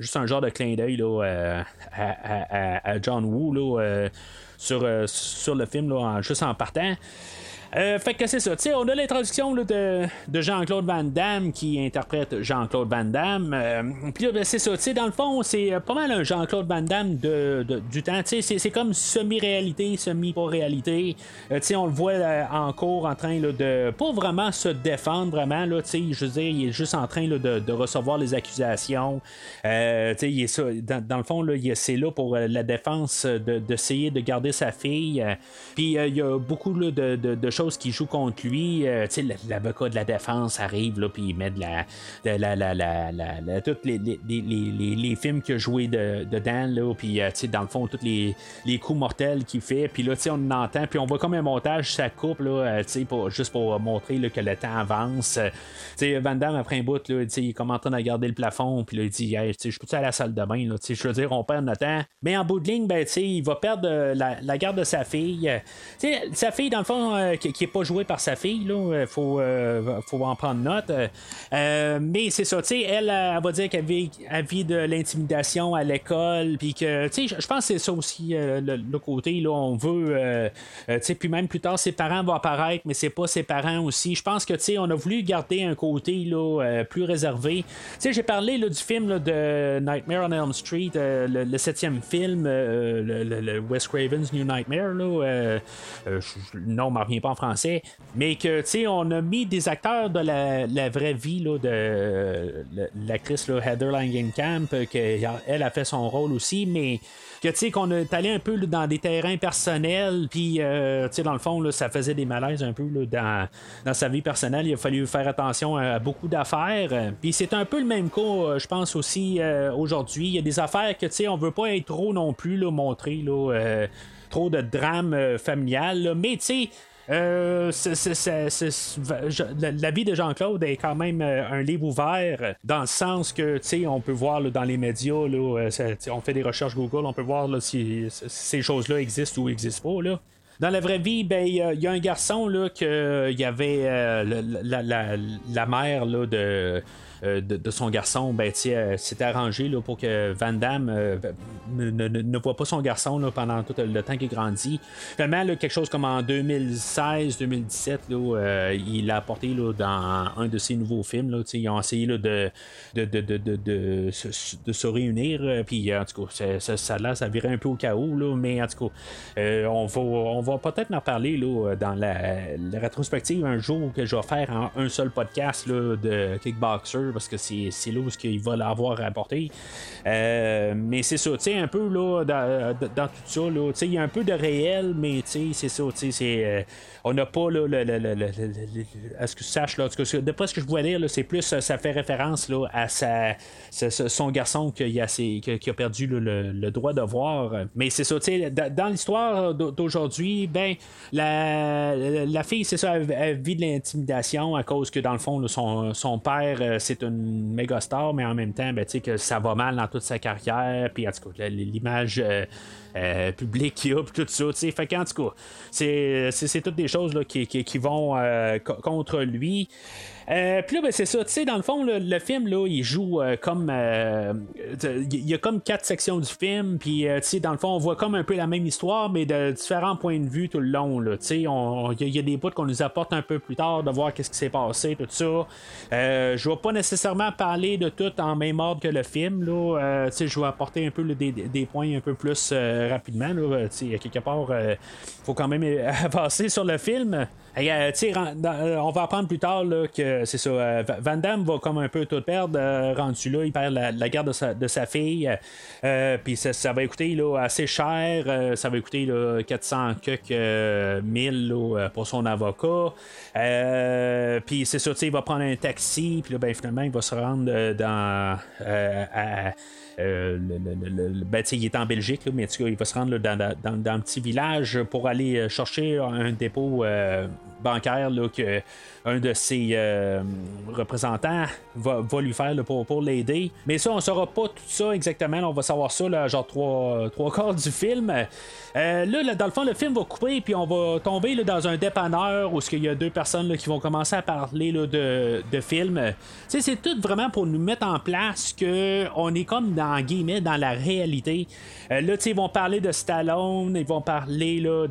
juste un genre de clin d'œil à, à- à- John Woo là, sur, euh, sur le film là, en- juste en partant euh, fait que c'est ça, on a l'introduction là, de, de Jean-Claude Van Damme qui interprète Jean-Claude Van Damme. Euh, Puis là, ben, c'est ça, dans le fond, c'est euh, pas mal un Jean-Claude Van Damme de, du temps. C'est- c'est comme semi-réalité, semi-pas-réalité. On le voit euh, en cours en train là, de pas vraiment se défendre, vraiment. Là, je veux dire, il est juste en train là, de, recevoir les accusations. Il est dans, le fond, là, c'est là pour la défense de- d'essayer de, garder sa fille. Puis il y a beaucoup là, de, de choses qui jouent contre lui. Euh, tu sais, l'avocat de la défense arrive, là, puis il met de la. de la, la, la, la- tous les, les, les, les- films qu'il a joué de, dedans, là, puis euh, tu sais, dans le fond, tous les, coups mortels qu'il fait. Puis là, tu sais, on entend, puis on voit comme un montage, ça coupe, là, euh, tu sais, pour- juste pour montrer là, que le temps avance. Euh, tu sais, Van Damme, après un bout, là, tu sais, il est comme en train de regarder le plafond, puis là, il dit, hey, tu sais, je peux-tu à la salle de bain, là, tu sais, je veux dire, on perd notre temps. Mais en bout de ligne, ben, tu sais, il va perdre la, garde de sa fille. Tu sais, sa fille, dans le fond, qui est pas jouée par sa fille, là, euh, faut, euh, faut en prendre note. Euh, mais c'est ça, tu sais, elle, elle va dire qu'elle vit, elle de l'intimidation à l'école, puis que, tu sais, je- pense que c'est ça aussi, le, côté, là, on veut, tu sais, puis même plus tard, ses parents vont apparaître, mais c'est pas ses parents aussi. Je pense que, tu sais, on a voulu garder un côté, là, plus réservé. Tu sais, j'ai parlé, là, du film, là, de Nightmare on Elm Street, le, septième film, le, le- Wes Craven's New Nightmare, là, euh, euh, je- le nom ne me revient pas en français, mais que, tu sais, on a mis des acteurs de la, vraie vie, là, de l'actrice, Heather Langenkamp, euh, que elle a fait son rôle aussi, mais que tu sais qu'on est allé un peu dans des terrains personnels puis euh, tu sais dans le fond là, ça faisait des malaises un peu dans, sa vie personnelle. Il a fallu faire attention à beaucoup d'affaires. Puis c'est un peu le même cas euh, je pense aussi aujourd'hui. Il y a des affaires que tu sais on veut pas être trop non plus là, montrer trop de drame euh, familial mais tu sais euh, la, vie de Jean-Claude est quand même euh, un livre ouvert dans le sens que tu sais on peut voir dans les médias là, euh, on fait des recherches Google on peut voir si, ces choses-là existent ou n'existent pas là. Dans la vraie vie, ben il y, a- il y a un garçon là que il y avait la, la- la mère là, de, de, de son garçon, ben sais, euh, arrangé là, pour que Van Damme euh, ne, ne- voit pas son garçon là, pendant tout le temps qu'il grandit. Finalement, là, quelque chose comme en 2016-2017, là, euh, il l'a apporté là, dans un de ses nouveaux films. Là, ils ont essayé de, se, réunir. euh, Puis en tout cas, ça, là, ça virait un peu au chaos. Mais en tout cas, euh, on va, peut-être en parler dans la, rétrospective un jour que je vais faire un seul podcast là, de Kickboxer. Parce que c'est, c'est là où il va l'avoir rapporté. Euh, mais c'est ça, tu sais, un peu là, dans, dans tout ça, là, il y a un peu de réel, mais c'est ça, c'est. euh, on n'a pas là, le, le- le- le- à ce que tu saches là, d'après ce que je vois lire, là, c'est plus euh, ça fait référence là, à sa, son garçon qui a, qui a- perdu le, droit de voir. Mais c'est ça, tu sais, dans l'histoire d'au- d'aujourd'hui, ben la, la- fille, c'est ça, elle, elle vit de l'intimidation à cause que dans le fond, son, son père, euh, c'est une méga star, mais en même temps, ben, que ça va mal dans toute sa carrière, puis en tout cas, l'image. euh, euh, public qu'il a, puis tout ça, tu sais. Fait qu'en tout cas, c'est, toutes des choses là, qui, qui, qui vont euh, co- contre lui. Euh, puis là, ben, c'est ça, tu sais, dans le fond, le, film, là, il joue euh, comme. euh, Il y a comme quatre sections du film, puis, euh, tu sais, dans le fond, on voit comme un peu la même histoire, mais de différents points de vue tout le long. Tu sais, il y, a- des bouts qu'on nous apporte un peu plus tard, de voir qu'est-ce qui s'est passé, tout ça. Je vais pas nécessairement parler de tout en même ordre que le film, là. Tu sais, je vais apporter un peu des, des points un peu plus rapidement, Tu sais, quelque part, faut quand même avancer sur le film. Et, on va apprendre plus tard là, que c'est ça. euh, Va- Van Damme va comme un peu tout perdre. euh, rendu là, il perd la, garde de sa, fille. Euh, Puis ça, va coûter là, assez cher. euh, ça va coûter là, 400 quelques euh, mille là, euh, pour son avocat. Euh, Puis c'est ça, tu sais, il va prendre un taxi. Puis là, ben, finalement, il va se rendre euh, dans. euh, à- euh, le, ben, il est en Belgique, là, mais il va se rendre dans, un petit village pour aller euh, chercher un dépôt euh, bancaire là, que un de ses euh, représentants va, va lui faire pour, pour l'aider. Mais ça, on saura pas tout ça exactement. On va savoir ça, là, genre trois, trois quarts du film. Euh, là, dans le fond, le film va couper, puis on va tomber dans un dépanneur où il y a deux personnes qui vont commencer à parler de, de film. C'est tout vraiment pour nous mettre en place que on est comme dans guillemets dans la réalité. Euh, là, ils vont parler de Stallone, ils vont parler de,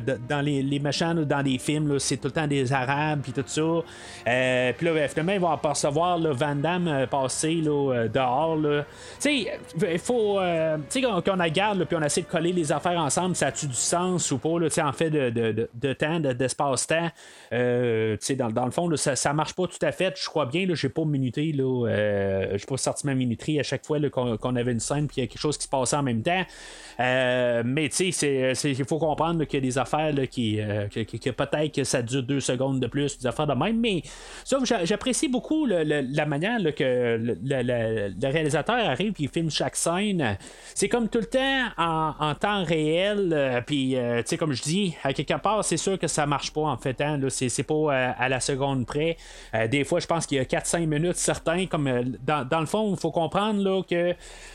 de- dans les, les méchants ou dans les films, c'est tout le temps des Arabes puis tout ça. Euh, puis là, ben, finalement, ils vont apercevoir là, Van Damme euh, passer là, euh, dehors. là. Tu sais, il faut. euh, tu sais, qu'on qu'on regarde, puis on essaie de coller les affaires ensemble, ça a-tu du sens ou pas, là, en fait, de, de, de, de temps, de- d'espace-temps? Euh, tu sais, dans, dans le fond, ça, ça marche pas tout à fait. Je crois bien, j'ai pas minuté, là. Euh, j'ai pas sorti ma minuterie à chaque fois qu'on avait une scène, puis il y a quelque chose qui se passait en même temps. Euh, mais tu sais, il faut comprendre qu'il y a des affaires qui, euh, peut-être que ça dure deux secondes de plus, des affaires de même. Mais j'apprécie beaucoup le- la manière que le, le- réalisateur arrive et il filme chaque scène. C'est comme tout le temps en, temps réel. euh, puis, euh, tu sais, comme je dis, à quelque part, c'est sûr que ça marche pas en fait. Hein, c'est, pas euh, à la seconde près. Euh, des fois, je pense qu'il y a 4-5 minutes certains. Comme euh, dans, dans le fond, il faut comprendre là, que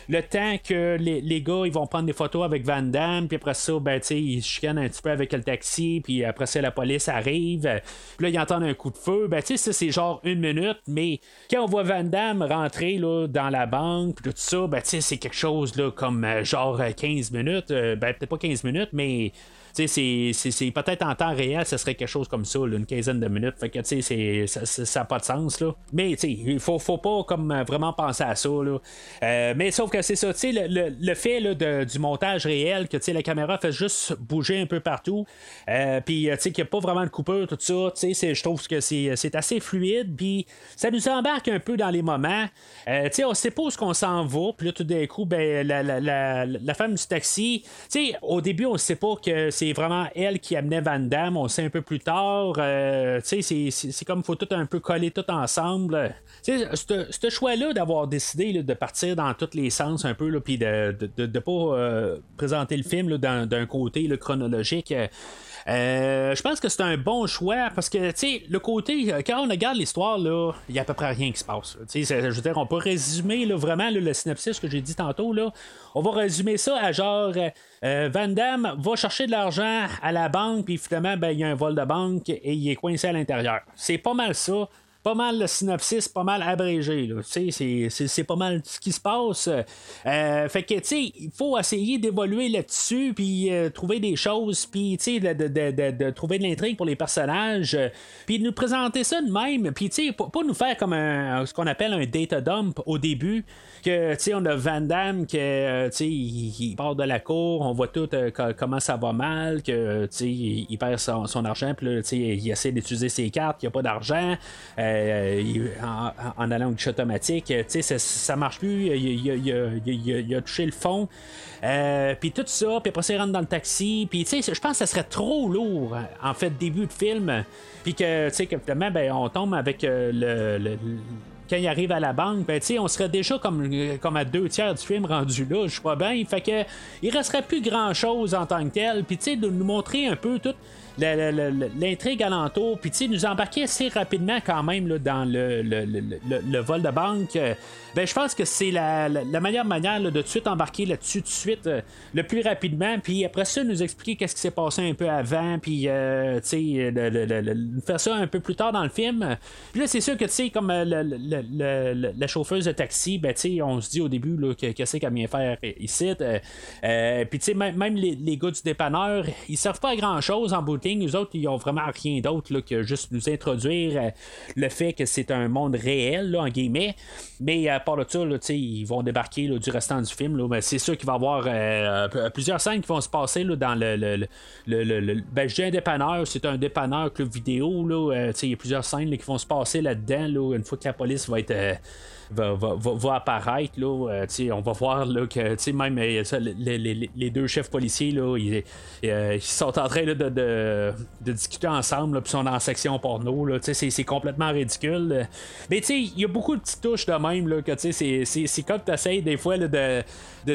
le temps que les, les gars ils vont prendre des photos avec Van Damme, puis après ça, ben, tu sais, ils se chicanent un petit peu avec le taxi, puis après ça, la police arrive. euh, Puis là, ils entendent un coup de feu. Ben, tu sais, c'est genre une minute, mais quand on voit Van Damme rentrer là, dans la banque, puis tout ça, ben, tu sais, c'est quelque chose là, comme euh, genre euh, 15 minutes. euh, ben, peut-être pas 15 minutes, mais. C'est- peut-être en temps réel, ça serait quelque chose comme ça, une quinzaine de minutes. Fait que, tu sais, ça n'a pas de sens, là. Mais, tu il faut, faut pas comme euh, vraiment penser à ça, là. Euh, mais sauf que c'est ça, tu sais, le, le- le fait là, de- du montage réel, que, tu sais, la caméra fait juste bouger un peu partout, euh, puis, tu sais, qu'il n'y a pas vraiment de coupure, tout ça, tu sais, je trouve que c'est assez fluide, puis ça nous embarque un peu dans les moments. Euh, tu sais, on sait pas où est-ce qu'on s'en va, puis là, tout d'un coup, ben, la, la, la, la femme du taxi, tu sais, au début, on sait pas que c'est vraiment elle qui amenait Van Damme, on sait un peu plus tard, euh, c'est- c'est c'est comme faut tout un peu coller tout ensemble. Ce choix-là d'avoir décidé de partir dans tous les sens un peu, puis de de, de, de pas euh, présenter le film d'un côté là, chronologique. Euh, je pense que c'est un bon choix parce que, tu sais, le côté, euh, quand on regarde l'histoire, là, il y a à peu près rien qui se passe. Tu sais, je veux dire, on peut résumer vraiment le synopsis que j'ai dit tantôt. Là, on va résumer ça à genre euh, Van Damme va chercher de l'argent à la banque, puis finalement, ben, il y a un vol de banque et il est coincé à l'intérieur. C'est pas mal ça pas mal le synopsis, pas mal abrégé. C'est, pas mal ce qui se passe. Euh, fait que, tu sais, il faut essayer d'évoluer là-dessus, puis euh, trouver des choses, puis, tu sais, de, de, de, de- trouver de l'intrigue pour les personnages, euh, puis de nous présenter ça de même, puis, tu sais, pas, nous faire comme un, ce qu'on appelle un data dump au début, que, tu sais, on a Van Damme, que, euh, tu sais, il, part de la cour, on voit tout co- comment ça va mal, que, tu sais, il, perd son, son argent, puis là, tu sais, il essaie d'utiliser ses cartes, il n'y a pas d'argent. Euh, euh, en, allant au automatique. Ça, ça marche plus. Il, a, touché le fond. puis tout ça, puis après ça, il rentre dans le taxi. Puis je pense que ça serait trop lourd, en fait, début de film. Puis que, tu sais, que ben, on tombe avec le quand il arrive à la banque, ben, on serait déjà comme, comme à deux tiers du film rendu là, je crois bien. Fait que il resterait plus grand chose en tant que tel. Puis de nous montrer un peu tout l'intrigue alentour, puis nous embarquer assez rapidement quand même là, dans le, le, vol de banque. Ben, je pense que c'est la, la, meilleure manière de tout de suite embarquer là-dessus tout de suite euh, le plus rapidement, puis après ça, nous expliquer qu'est-ce qui s'est passé un peu avant, puis euh, faire ça un peu plus tard dans le film. Puis là, c'est sûr que, tu sais, comme euh, la chauffeuse de taxi, ben, on se dit au début qu'est-ce qu'elle vient faire ici. puis, tu sais, même, les, les, gars du dépanneur, ils servent pas à grand-chose en boutique. Nous autres, ils ont vraiment rien d'autre que juste nous introduire le fait que c'est un monde réel, en guillemets. Mais part de ça, ils vont débarquer du restant du film. mais c'est sûr qu'il va y avoir euh, plusieurs scènes qui vont se passer dans le. le, le, ben, je dis un dépanneur, c'est un dépanneur club vidéo. Euh, il y a plusieurs scènes qui vont se passer là-dedans une fois que la police va être. Va, va, va, apparaître. Là, euh, on va voir là, que même euh, les, les, deux chefs policiers là, ils, euh, sont en train de, de, discuter ensemble, puis sont la section porno. C'est, complètement ridicule. Mais il y a beaucoup de petites touches de même là, que c'est, comme tu essaies des fois là, de de,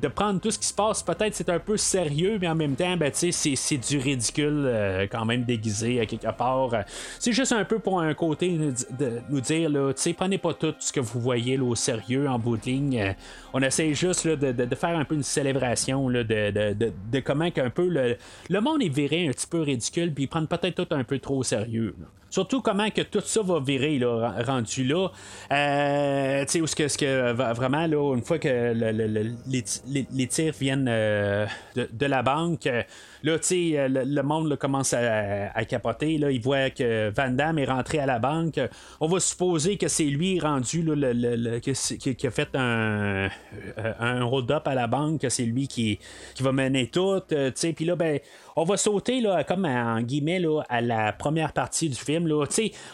de, prendre tout ce qui se passe. Peut-être c'est un peu sérieux, mais en même temps, ben, c'est, du ridicule quand même déguisé à quelque part. C'est juste un peu pour un côté de nous dire, là, prenez pas tout ce que vous voyez là, au sérieux en bout de ligne. Euh, on essaie juste là, de, faire un peu une célébration là, de, comment qu'un peu le, le monde est viré un petit peu ridicule, puis prendre peut-être tout un peu trop au sérieux. Surtout comment que tout ça va virer là, rendu là. Euh, tu sais, où ce que, ce que vraiment, là, une fois que les, tirs viennent euh, de, la banque, Là, tu sais, euh, le, monde commence à, capoter. Il voit que Van Damme est rentré à la banque. On va supposer que c'est lui rendu qui, a fait un, euh, un hold-up à la banque, que c'est lui qui, va mener tout. Euh, puis là, ben, on va sauter là, comme en guillemets à la première partie du film. Là.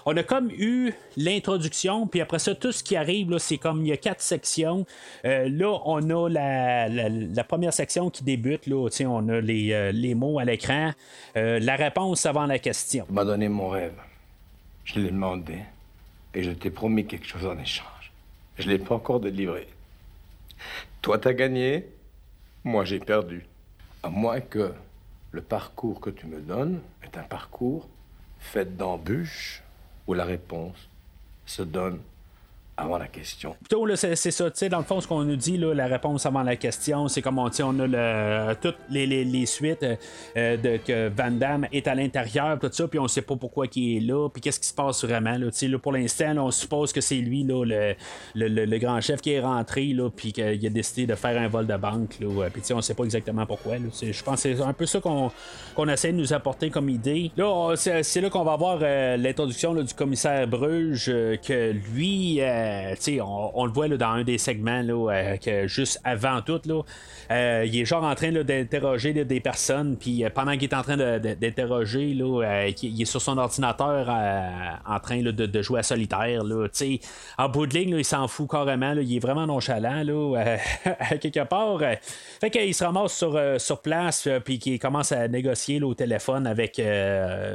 On a comme eu l'introduction, puis après ça, tout ce qui arrive, c'est comme il y a quatre sections. là, on a la, la, première section qui débute. Là, on a les, les mots à l'écran. Euh, la réponse avant la question. Tu m'as donné mon rêve. Je l'ai demandé. Et je t'ai promis quelque chose en échange. Je ne l'ai pas encore délivré. Toi, t'as gagné. Moi, j'ai perdu. À moins que le parcours que tu me donnes est un parcours fait d'embûches où la réponse se donne avant la question. Plutôt, c'est, ça. Tu sais, dans le fond, ce qu'on nous dit, là, la réponse avant la question, c'est comme on, on a le, toutes les, les, suites euh, de que Van Damme est à l'intérieur, tout ça, puis on sait pas pourquoi il est là, puis qu'est-ce qui se passe vraiment. Là, là, pour l'instant, on suppose que c'est lui, là, le, le, le, grand chef qui est rentré, là, puis qu'il a décidé de faire un vol de banque. Là, puis on sait pas exactement pourquoi. je pense que c'est un peu ça qu'on, qu'on essaie de nous apporter comme idée. Là, c'est, là qu'on va avoir euh, l'introduction du commissaire Bruges, euh, que lui. Euh, on, le voit dans un des segments, là, euh, que juste avant tout, là, euh, il est genre en train d'interroger des personnes, puis pendant qu'il est en train d'interroger, là, il est sur son ordinateur en train de, jouer à solitaire. Là, en bout de ligne, il s'en fout carrément, il est vraiment nonchalant là, quelque part. fait qu'il se ramasse sur, sur place, puis qu'il commence à négocier au téléphone avec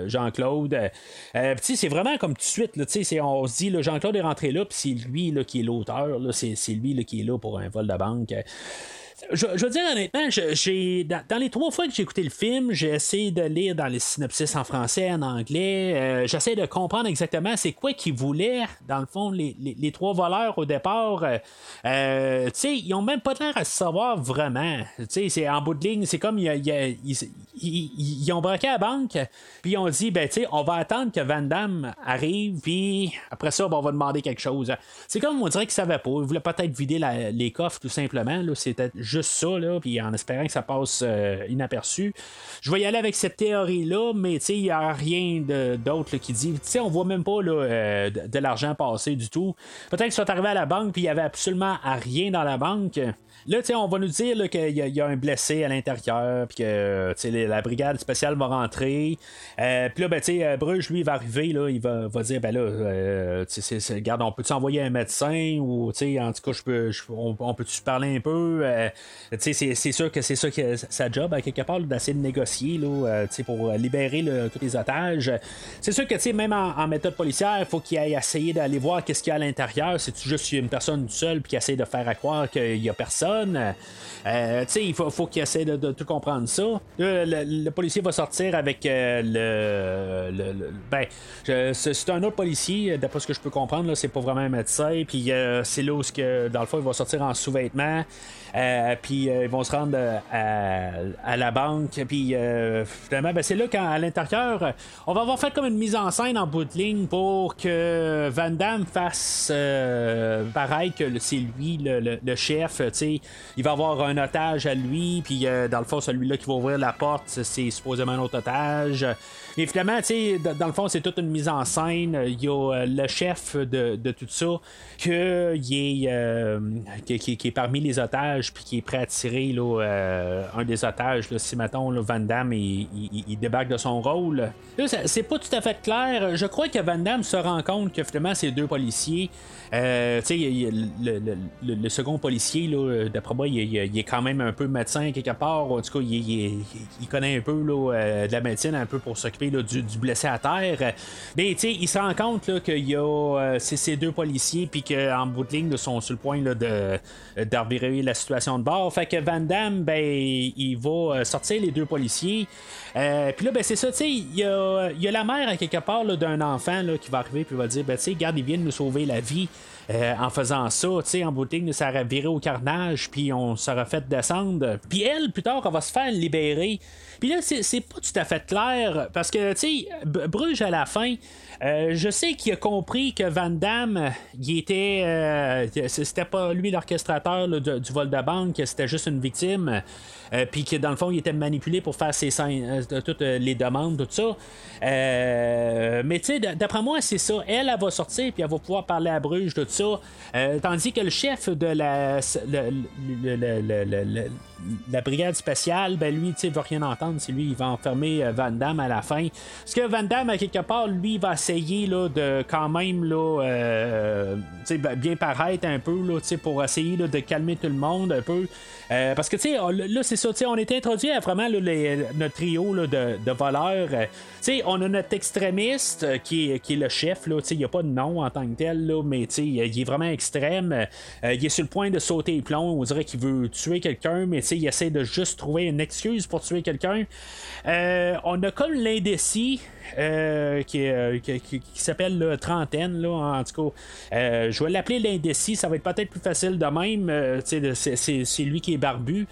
Jean-Claude. c'est vraiment comme tout de suite, là, on se dit, Jean-Claude est rentré là, puis lui là, qui est l'auteur, c'est lui qui est là pour un vol de banque je, veux dire honnêtement, j'ai dans, les trois fois que j'ai écouté le film, j'ai essayé de lire dans les synopsis en français, en anglais. Euh, j'essaie de comprendre exactement c'est quoi qu'ils voulaient, dans le fond, les, les, trois voleurs au départ. Euh, euh ils ont même pas l'air à se savoir vraiment. C'est en bout de ligne, c'est comme ils, ont braqué la banque, puis ils ont dit ben tu on va attendre que Van Damme arrive, puis après ça, ben, on va demander quelque chose. C'est comme on dirait qu'ils savaient pas. Ils voulaient peut-être vider les coffres tout simplement. C'était juste ça, là, puis en espérant que ça passe euh, inaperçu. Je vais y aller avec cette théorie-là, mais il n'y a rien d'autre qui dit. on voit même pas euh, de, l'argent passer du tout. Peut-être qu'ils sont arrivés à la banque, puis il n'y avait absolument rien dans la banque. Là, on va nous dire qu'il y, y, a un blessé à l'intérieur, puis que la brigade spéciale va rentrer. Euh, puis là, ben, sais Bruges, lui, va arriver, là, il va, va dire ben là, euh, regarde, on peut-tu envoyer un médecin ou en tout cas, je peux, on, peut-tu parler un peu? Euh, C'est sûr que c'est ça que sa job, à quelque part, d'essayer de négocier là, pour libérer tous les otages. C'est sûr que même en, méthode policière, il faut qu'il aille essayer d'aller voir qu'est-ce qu'il y a à l'intérieur. C'est juste une personne seule, puis qu'il essaie de faire à croire qu'il n'y a personne? Euh, il faut, faut qu'il essaie de, tout comprendre ça. le, policier va sortir avec euh, le, Ben, c'est un autre policier, d'après ce que je peux comprendre, c'est pas vraiment un médecin. Puis euh, c'est là où, que, dans le fond, il va sortir en sous-vêtements. Euh, puis euh, ils vont se rendre euh, à, la banque. Puis finalement, ben, c'est là qu'à l'intérieur, on va avoir fait comme une mise en scène en bout de ligne pour que Van Damme fasse pareil que c'est lui le, chef. Il va avoir un otage à lui. Puis dans le fond, celui-là qui va ouvrir la porte, c'est supposément un autre otage. Mais finalement, dans le fond, c'est toute une mise en scène. Il y a le chef de, tout ça est, qui, est parmi les otages puis qui est prêt à tirer là, euh, un des otages. Là, si mettons Van Damme il, débarque de son rôle. c'est pas tout à fait clair. Je crois que Van Damme se rend compte que finalement ces deux policiers. Euh, le, second policier, d'après moi, il, est quand même un peu médecin quelque part. En tout cas, il, connaît un peu euh, de la médecine, un peu pour s'occuper du, blessé à terre. Mais il se rend compte qu'il y a ces deux policiers, puis qu'en bout de ligne, sont sur le point de la situation de bord. Fait que Van Damme, ben, il va euh, sortir les deux policiers. Euh, puis là, ben, c'est ça, tu sais, il y a, la mère à quelque part d'un enfant là, qui va arriver puis va dire, ben, tu sais, garde, ils viennent nous sauver la vie. Euh, en faisant ça, tu sais, en boutique, ça aurait viré au carnage, puis on s'aurait fait descendre. Puis elle, plus tard, elle va se faire libérer. Puis là, c'est pas tout à fait clair, parce que, tu sais, Bruges à la fin, euh, je sais qu'il a compris que Van Damme, il était. Euh, c'était pas lui l'orchestrateur du vol de banque, c'était juste une victime. Euh, puis que dans le fond, il était manipulé pour faire ses toutes les demandes, tout ça. mais tu sais, d'après moi, c'est ça. Elle, elle va sortir, puis elle va pouvoir parler à Bruges, tout ça. tandis que le chef de la, la brigade spéciale, ben lui, tu va rien entendre. C'est lui, il va enfermer Van Damme à la fin. Parce que Van Damme, à quelque part, lui, va essayer là, de quand même là, euh, ben, bien paraître un peu là, pour essayer là, de calmer tout le monde un peu. Euh, parce que tu sais, là, c'est ça, on est introduit à vraiment notre trio de, de, voleurs. Euh, sais on a notre extrémiste qui est, qui est le chef, il n'y a pas de nom en tant que tel, là, mais il est vraiment extrême. il est sur le point de sauter les plombs. On dirait qu'il veut tuer quelqu'un, mais il essaie de juste trouver une excuse pour tuer quelqu'un. on a comme l'indécis. Euh, euh, qui, s'appelle le Trentaine, là, en tout cas. Euh, je vais l'appeler l'indécis, ça va être peut-être plus facile de même. c'est lui qui est barbu.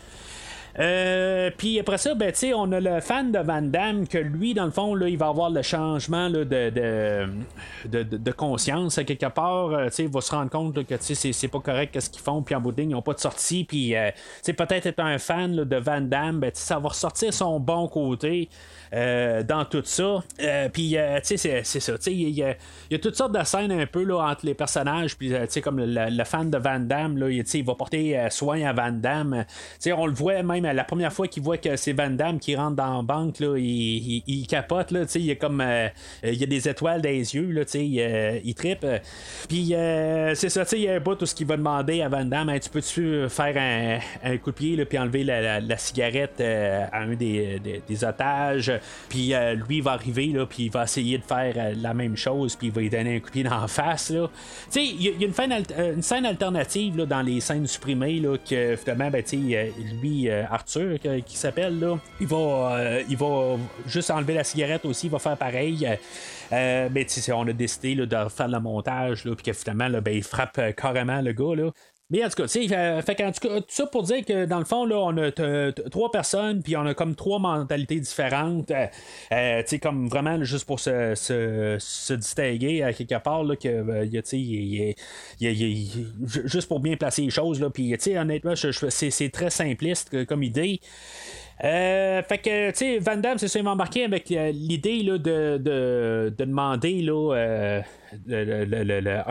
Puis après ça, ben, on a le fan de Van Damme que lui, dans le fond, là, il va avoir le changement de, de, conscience quelque part. il va se rendre compte que c'est, pas correct ce qu'ils font, puis en bout de ligne, ils n'ont pas de sortie. Puis peut-être être un fan de Van Damme, ben, ça va ressortir son bon côté. Euh, dans tout ça. Euh, puis, euh, tu sais, c'est ça. Il y, a toutes sortes de scènes un peu là, entre les personnages. Puis, tu sais, comme le, fan de Van Damme, il, il va porter soin à Van Damme. Sais, on le voit même la première fois qu'il voit que c'est Van Damme qui rentre dans la banque, là, il, il, capote. Là, il y a comme il y a des étoiles dans les yeux. Là, il, il trippe. Puis, c'est ça. Il y a un bout tout ce qu'il va demander à Van Damme Tu peux-tu faire un, coup de pied puis enlever la, cigarette à un des otages? Puis euh, lui, va arriver, là, puis il va essayer de faire euh, la même chose, puis il va lui donner un coup de pied dans la face. Tu sais, il y, a une, euh, une scène alternative là, dans les scènes supprimées, là, que finalement, ben, lui, Arthur, qui s'appelle, là, il va, il va juste enlever la cigarette aussi, il va faire pareil. mais on a décidé là, de faire le montage, puis que finalement, là, ben, il frappe carrément le gars. Là. Mais en tout cas, tu sais, fait tout ça pour dire que dans le fond, là, on a trois personnes, puis on a comme trois mentalités différentes. Euh, euh, tu sais, comme vraiment, juste pour se, se, distinguer à quelque part, là, que, tu sais, juste pour bien placer les choses, là, puis, tu sais, honnêtement, c'est très simpliste comme idée. Euh, fait que, tu sais, Van Damme, c'est ça, il m'a embarqué avec euh, l'idée là, de, de, de demander là, euh,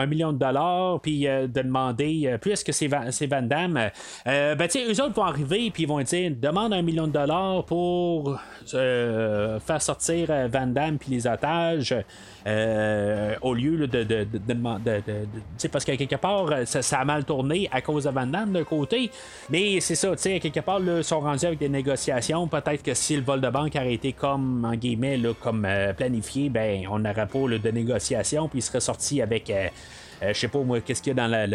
million de dollars, puis de demander, euh, puisque c'est Van, c'est Van Damme, ben, tu sais, eux autres vont arriver, puis ils vont dire demande un million de dollars pour faire sortir Van Damme, puis les otages. Euh, au lieu de, de, de, parce qu'à quelque part euh, ça, a mal tourné à cause de Van Damme d'un côté. Mais c'est ça tu sais à quelque part ils sont rendus avec des négociations. Peut-être que si le vol de banque aurait été comme en guillemets là, comme euh, planifié ben on n'aurait pas là, de négociations puis il serait sorti avec je sais pas moi qu'est-ce qu'il y a dans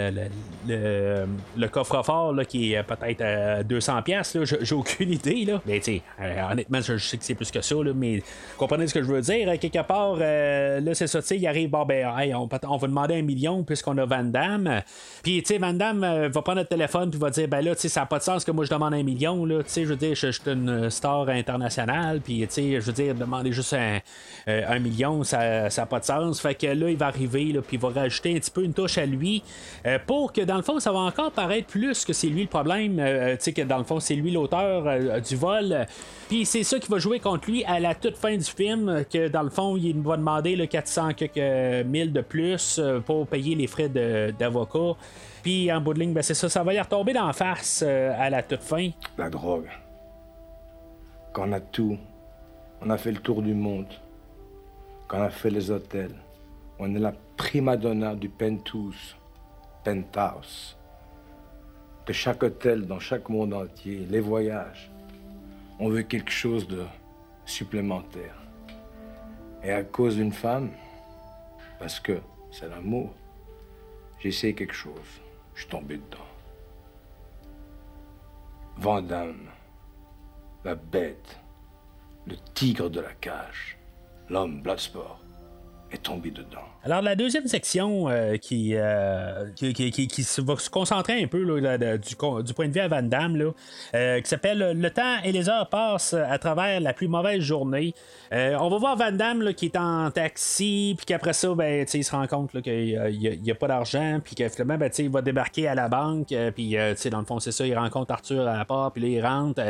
le, le coffre-fort là, qui est euh, peut-être à 200 pièces là, j'ai aucune idée là. Mais tu euh, honnêtement, je, sais que c'est plus que ça là, mais comprenez ce que je veux dire. Euh, Quelque part, euh, là c'est ça, tu sais, il arrive, bon ben, hey, on, va demander un million puisqu'on a Van Damme. Puis tu sais, Van Damme euh, va prendre le téléphone puis va dire, ben là, tu sais, ça n'a pas de sens que moi je demande un million là. Tu sais, je veux dire, je, suis une star internationale, puis tu sais, je veux dire, demander juste un, euh, un million, ça n'a pas de sens. Fait que là, il va arriver, là, puis il va rajouter un petit peu une touche à lui euh, pour que dans le fond, ça va encore paraître plus que c'est lui le problème. euh, tu sais, que dans le fond, c'est lui l'auteur euh, du vol. Puis c'est ça qui va jouer contre lui à la toute fin du film, euh, que dans le fond, il va demander le 400 quelques mille de plus euh, pour payer les frais d'avocat. Puis en bout de ligne, ben, c'est ça, ça va y retomber d'en face euh, à la toute fin. La drogue. Quand on a tout, on a fait le tour du monde. Quand on a fait les hôtels, on est la prima donna du penthouse, penthouse. De chaque hôtel dans chaque monde entier, les voyages. On veut quelque chose de supplémentaire. Et à cause d'une femme, parce que c'est l'amour, j'ai essayé quelque chose. Je suis tombé dedans. Vandame, la bête, le tigre de la cage, l'homme Bloodsport, est tombé dedans. Alors, la deuxième section euh, qui, euh, qui, qui- qui- qui va se concentrer un peu là, du, du point de vue à Van Damme, là, euh, qui s'appelle Le temps et les heures passent à travers la plus mauvaise journée. On va voir Van Damme qui est en taxi, puis qu'après ça, ben, il se rend compte qu'il n'y a, pas d'argent, puis que finalement, ben, il va débarquer à la banque, puis dans le fond, c'est ça, il rencontre Arthur à la porte, puis là, il rentre.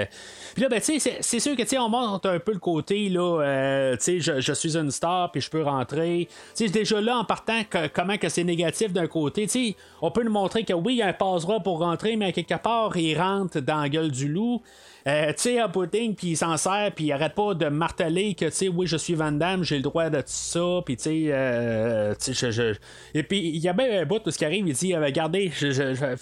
puis là, ben, c'est- sûr que on montre un peu le côté, là, je, je suis une star, puis je peux rentrer. Tu sais, déjà là, en partant, comment que c'est négatif d'un côté, tu sais, on peut nous montrer que oui, il y a un passe-droit pour rentrer, mais à quelque part, il rentre dans la gueule du loup. Euh, tu sais, pudding, puis il s'en sert, puis il arrête pas de marteler que, tu sais, oui, je suis Van Damme, j'ai le droit de tout ça, puis tu sais, euh, je, Et puis, il y a bien un bout, tout ce qui arrive, il dit, euh, regardez, je- je-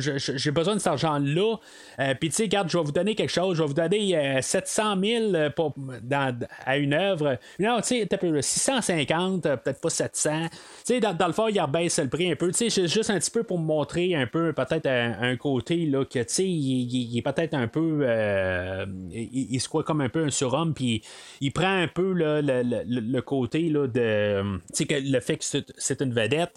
j'ai besoin de cet argent-là. Euh, Puis, tu sais, regarde, je vais vous donner quelque chose. Je vais vous donner euh, 700 000 pour, dans- à une œuvre. Non, tu sais, t'as peu, 650, euh, peut-être pas 700. Tu sais, dans, dans le fond, il rebaisse le prix un peu. Tu sais, juste un petit peu pour montrer un peu, peut-être un, côté, là, que, tu sais, il, il- il est peut-être un peu. euh, il, se croit comme un peu un surhomme, puis il prend un peu là, le, le- le- côté, là, de. Tu sais, le fait que c'est c'est une vedette.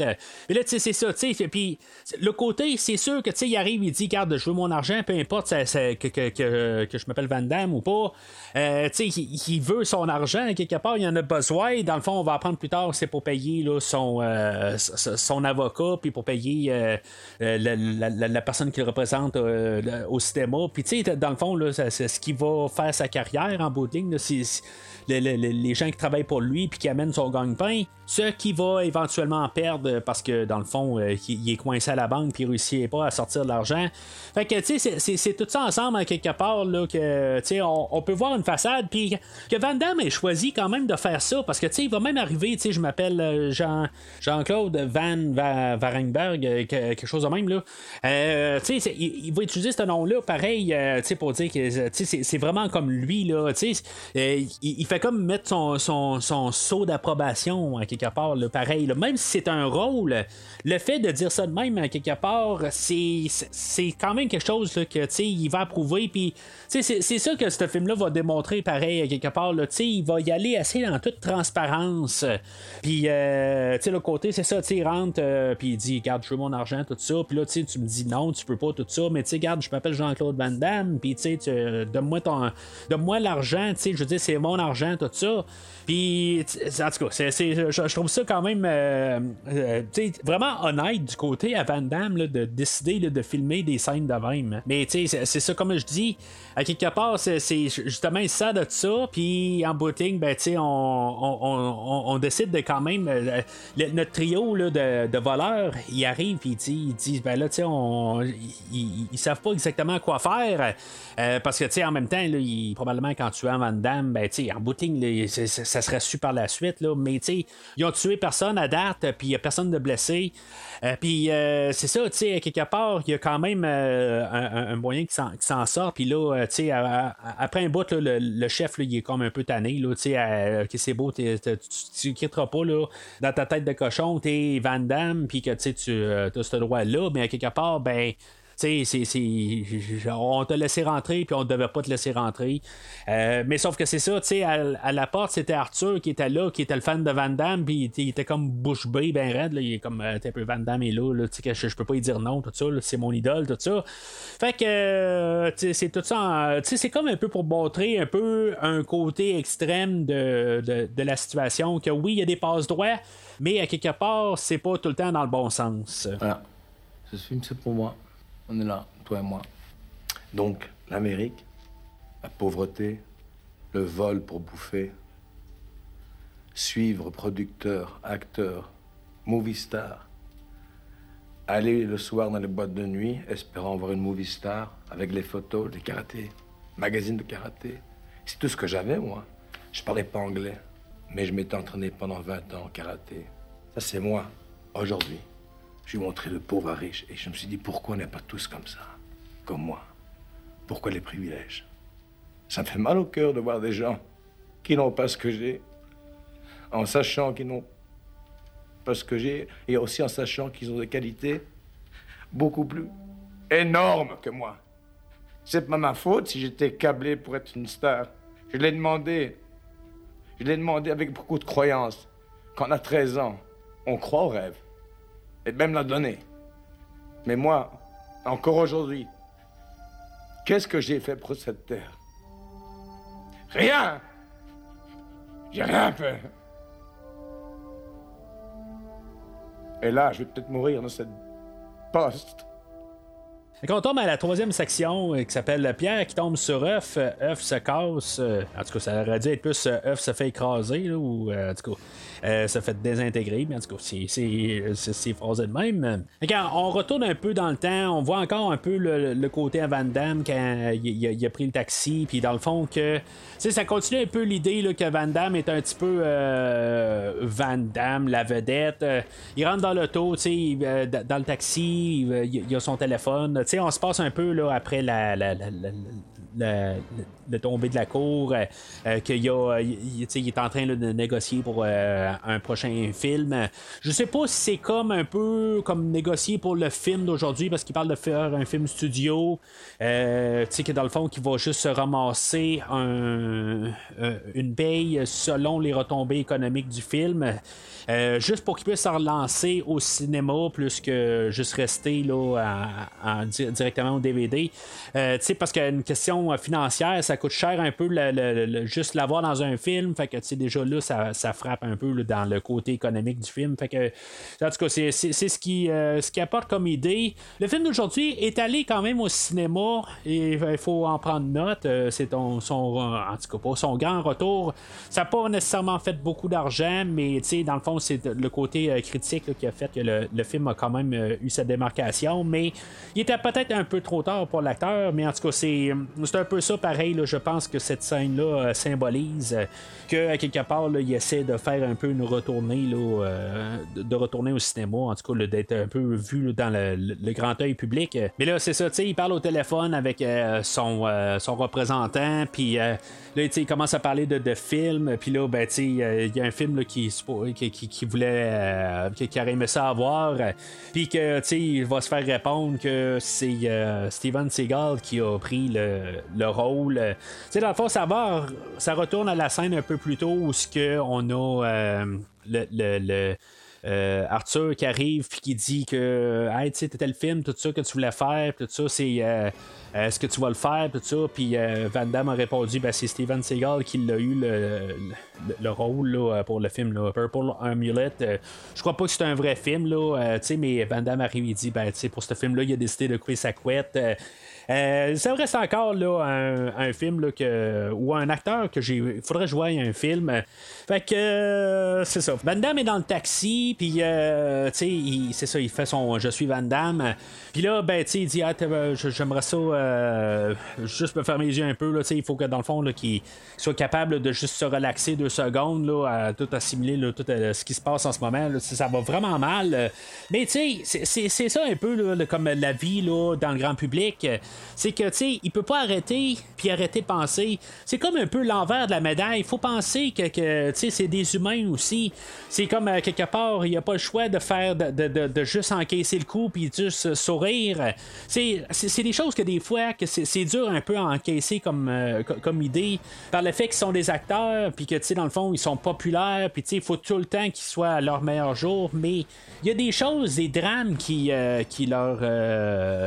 Mais là, tu sais, c'est ça, tu sais. Puis, le côté, c'est sûr que, tu sais, il arrive, il dit, garde, je veux mon argent, peu importe que, que, que, je m'appelle Van Damme ou pas. Euh, tu sais, il, veut son argent, quelque part, il en a besoin. Dans le fond, on va apprendre plus tard, c'est pour payer là, son, euh, son avocat, puis pour payer euh, la, personne qu'il représente au cinéma. Puis, tu sais, dans le fond, là, c'est ce qui va faire sa carrière en bout le- le- le- les gens qui travaillent pour lui puis qui amènent son gagne-pain, ce qui va éventuellement perdre parce que dans le fond, euh, il est coincé à la banque puis il réussit pas à sortir de l'argent. Fait que tu sais, c'est- tout ça ensemble à quelque part là que tu sais, on, on peut voir une façade puis que Van Damme ait choisi quand même de faire ça parce que tu sais, il va même arriver, tu sais, je m'appelle euh, Jean Jean-Claude Van Va- Varenberg, euh, que- quelque chose de même là. Tu sais, il, va utiliser ce nom-là pareil, euh, tu sais, pour dire que c'est- vraiment comme lui là, tu sais, il, il fait comme mettre son, son, son saut d'approbation à quelque part, pareil. Même si c'est un rôle, le fait de dire ça de même à quelque part, c'est, quand même quelque chose là, que il va approuver. C'est, ça que ce film-là va démontrer pareil à quelque part. Il va y aller assez dans toute transparence. Puis, euh, le côté, c'est ça, il rentre, euh, puis il dit, regarde, je veux mon argent, tout ça. Puis là, tu me dis non, tu peux pas tout ça. Mais tu sais, regarde, je m'appelle Jean-Claude Van Damme, puis tu tu- donne-moi donne-moi l'argent, je veux dire, c'est mon argent, tout ça. Puis, en tout cas, je, trouve ça quand même euh, euh, vraiment honnête du côté à Van Damme de décider de filmer des scènes de même. Mais c'est- c'est ça, comme je dis, à quelque part, c'est justement ça de ça. Puis en booting, ben, on, on, on- on décide de quand même. euh, notre trio là, de, de voleurs, ils arrivent, puis ils disent, ben là, on- ils, ils- savent pas exactement quoi faire. euh, parce que, en même temps, là, ils- probablement quand tu es en Van Damme, ben, tu ça serait su par la suite, là. Mais, tu sais, ils ont tué personne à date, puis il y a personne de blessé. Euh, puis euh, c'est ça, tu sais, quelque part, il y a quand même euh, un, moyen qui s'en, sort. Puis là, tu sais, après un bout, le, chef, il est comme un peu tanné. Là, tu sais, c'est beau, tu ne quitteras pas là, dans ta tête de cochon, t'es Van Damme, puis que tu tu as ce droit-là. Mais à quelque part, ben. Tu sais, on t'a laissé rentrer, puis on devait pas te laisser rentrer. Euh, mais sauf que c'est ça, tu à, la porte, c'était Arthur qui était là, qui était le fan de Van Damme, puis il était- comme bouche bée, ben raide, là, il est comme, euh, un peu Van Damme est là, là je, peux pas y dire non, tout ça, c'est mon idole, tout ça. Fait que, euh, c'est tout ça, tu c'est comme un peu pour montrer un peu un côté extrême de, de, de la situation, que oui, il y a des passes droits, mais à quelque part, c'est pas tout le temps dans le bon sens. Voilà. Ce film, c'est pour moi. On est là, toi et moi. Donc, l'Amérique, la pauvreté, le vol pour bouffer, suivre producteur, acteur, movie star, aller le soir dans les boîtes de nuit, espérant voir une movie star avec les photos, les karatés, magazines de karaté. C'est tout ce que j'avais, moi. Je parlais pas anglais, mais je m'étais entraîné pendant 20 ans en karaté. Ça, c'est moi, aujourd'hui. Je lui ai montré le pauvre à riche et je me suis dit pourquoi on n'est pas tous comme ça, comme moi? Pourquoi les privilèges? Ça me fait mal au cœur de voir des gens qui n'ont pas ce que j'ai, en sachant qu'ils n'ont pas ce que j'ai, et aussi en sachant qu'ils ont des qualités beaucoup plus énormes que moi. C'est pas ma faute si j'étais câblé pour être une star. Je l'ai demandé. Je l'ai demandé avec beaucoup de croyance. Quand on a 13 ans, on croit au rêve et même la donner. Mais moi, encore aujourd'hui, qu'est-ce que j'ai fait pour cette terre? Rien J'ai rien fait. Et là, je vais peut-être mourir dans cette poste. Fait qu'on tombe à la troisième section euh, qui s'appelle Pierre qui tombe sur œuf, euh, œuf se casse. euh, en tout cas, ça aurait dû être plus œuf se fait écraser, ou en tout cas, se fait désintégrer, mais en tout cas, c'est- phrasé de même. Qu'on- on retourne un peu dans le temps, on voit encore un peu le, côté à Van Damme quand il, a, pris le taxi, puis dans le fond, que ça continue un peu l'idée que Van Damme est un petit peu Van Damme, la vedette. Il rentre dans l'auto, dans le taxi, il, il a son téléphone. On se passe un peu là, après la, la, la, la- le tombé de la cour, euh, euh, qu'il y a, il, est en train de négocier pour euh, un prochain film. Je sais pas si c'est comme un peu comme négocier pour le film d'aujourd'hui parce qu'il parle de faire un film studio, tu sais que dans le fond qu'il va juste se ramasser un, une paye selon les retombées économiques du film. Juste pour qu'il puisse se relancer au cinéma plus que juste rester là, directement au DVD. Euh, tu sais, parce qu'une question euh, financière, ça coûte cher un peu le- juste l'avoir dans un film. Fait que déjà là, ça, ça frappe un peu dans le côté économique du film. Fait que, en tout cas, c'est, ce, qui, euh, ce qui apporte comme idée. Le film d'aujourd'hui est allé quand même au cinéma et il faut en prendre note. Euh, c'est son, son grand retour. Ça n'a pas nécessairement fait beaucoup d'argent, mais dans le fond, c'est le côté euh, critique qui a fait que le, le film a quand même euh, eu sa démarcation, mais il était peut-être un peu trop tard pour l'acteur, mais en tout cas, c'est, c'est un peu ça pareil. là. je pense que cette scène-là euh, symbolise euh, que, à quelque part, il essaie de faire un peu une retournée, euh, de, retourner au cinéma, en tout cas, d'être un peu vu dans le, grand œil public. Mais là, c'est ça, tu sais, il parle au téléphone avec son, son représentant, puis là, il commence à parler de, de films, puis là, ben, il y a un film qui, voulait, qui, aurait aimé ça avoir, puis que, tu sais, il va se faire répondre que c'est Steven Seagal qui a pris le, le rôle. Euh, Tu sais, dans le fond, ça va, ça retourne à la scène un peu plus tôt où ce que on a euh, le, le- euh, Arthur qui arrive puis qui dit que hey, tu sais, t'étais le film, tout ça que tu voulais faire, tout ça, c'est euh, est-ce que tu vas le faire, tout ça. Puis Van Damme a répondu ben, c'est Steven Seagal qui l'a eu le, le, le rôle là, pour le film là, Purple Amulet. je crois pas que c'est un vrai film, là, mais Van Damme arrive et dit ben, pour ce film-là, il a décidé de couper sa couette. Euh, ça reste encore là, un, film là, que, ou un acteur que j'ai. Faudrait jouer un film. Fait que euh, c'est ça. Van Damme est dans le taxi, puis euh, tu sais, c'est ça, il fait son Je suis Van Damme. Puis là, ben, tu sais, il dit ah, j'aimerais ça juste me fermer les yeux un peu. Là, il faut que dans le fond, qu'il soit capable de juste se relaxer deux secondes, là, à tout assimiler là, tout ce qui se passe en ce moment. ça va vraiment mal. Mais tu sais, c'est ça un peu comme la vie là, dans le grand public c'est que, tu sais, il peut pas arrêter puis arrêter de penser. C'est comme un peu l'envers de la médaille. Il faut penser que, c'est des humains aussi. C'est comme, euh, quelque part, il n'y a pas le choix de faire, de, juste encaisser le coup puis juste sourire. C'est des choses que des fois, que c'est dur un peu à encaisser comme, euh, comme idée par le fait qu'ils sont des acteurs puis que, tu sais, dans le fond, ils sont populaires puis, tu sais, il faut tout le temps qu'ils soient à leur meilleur jour. Mais il y a des choses, des drames qui, euh, qui, leur,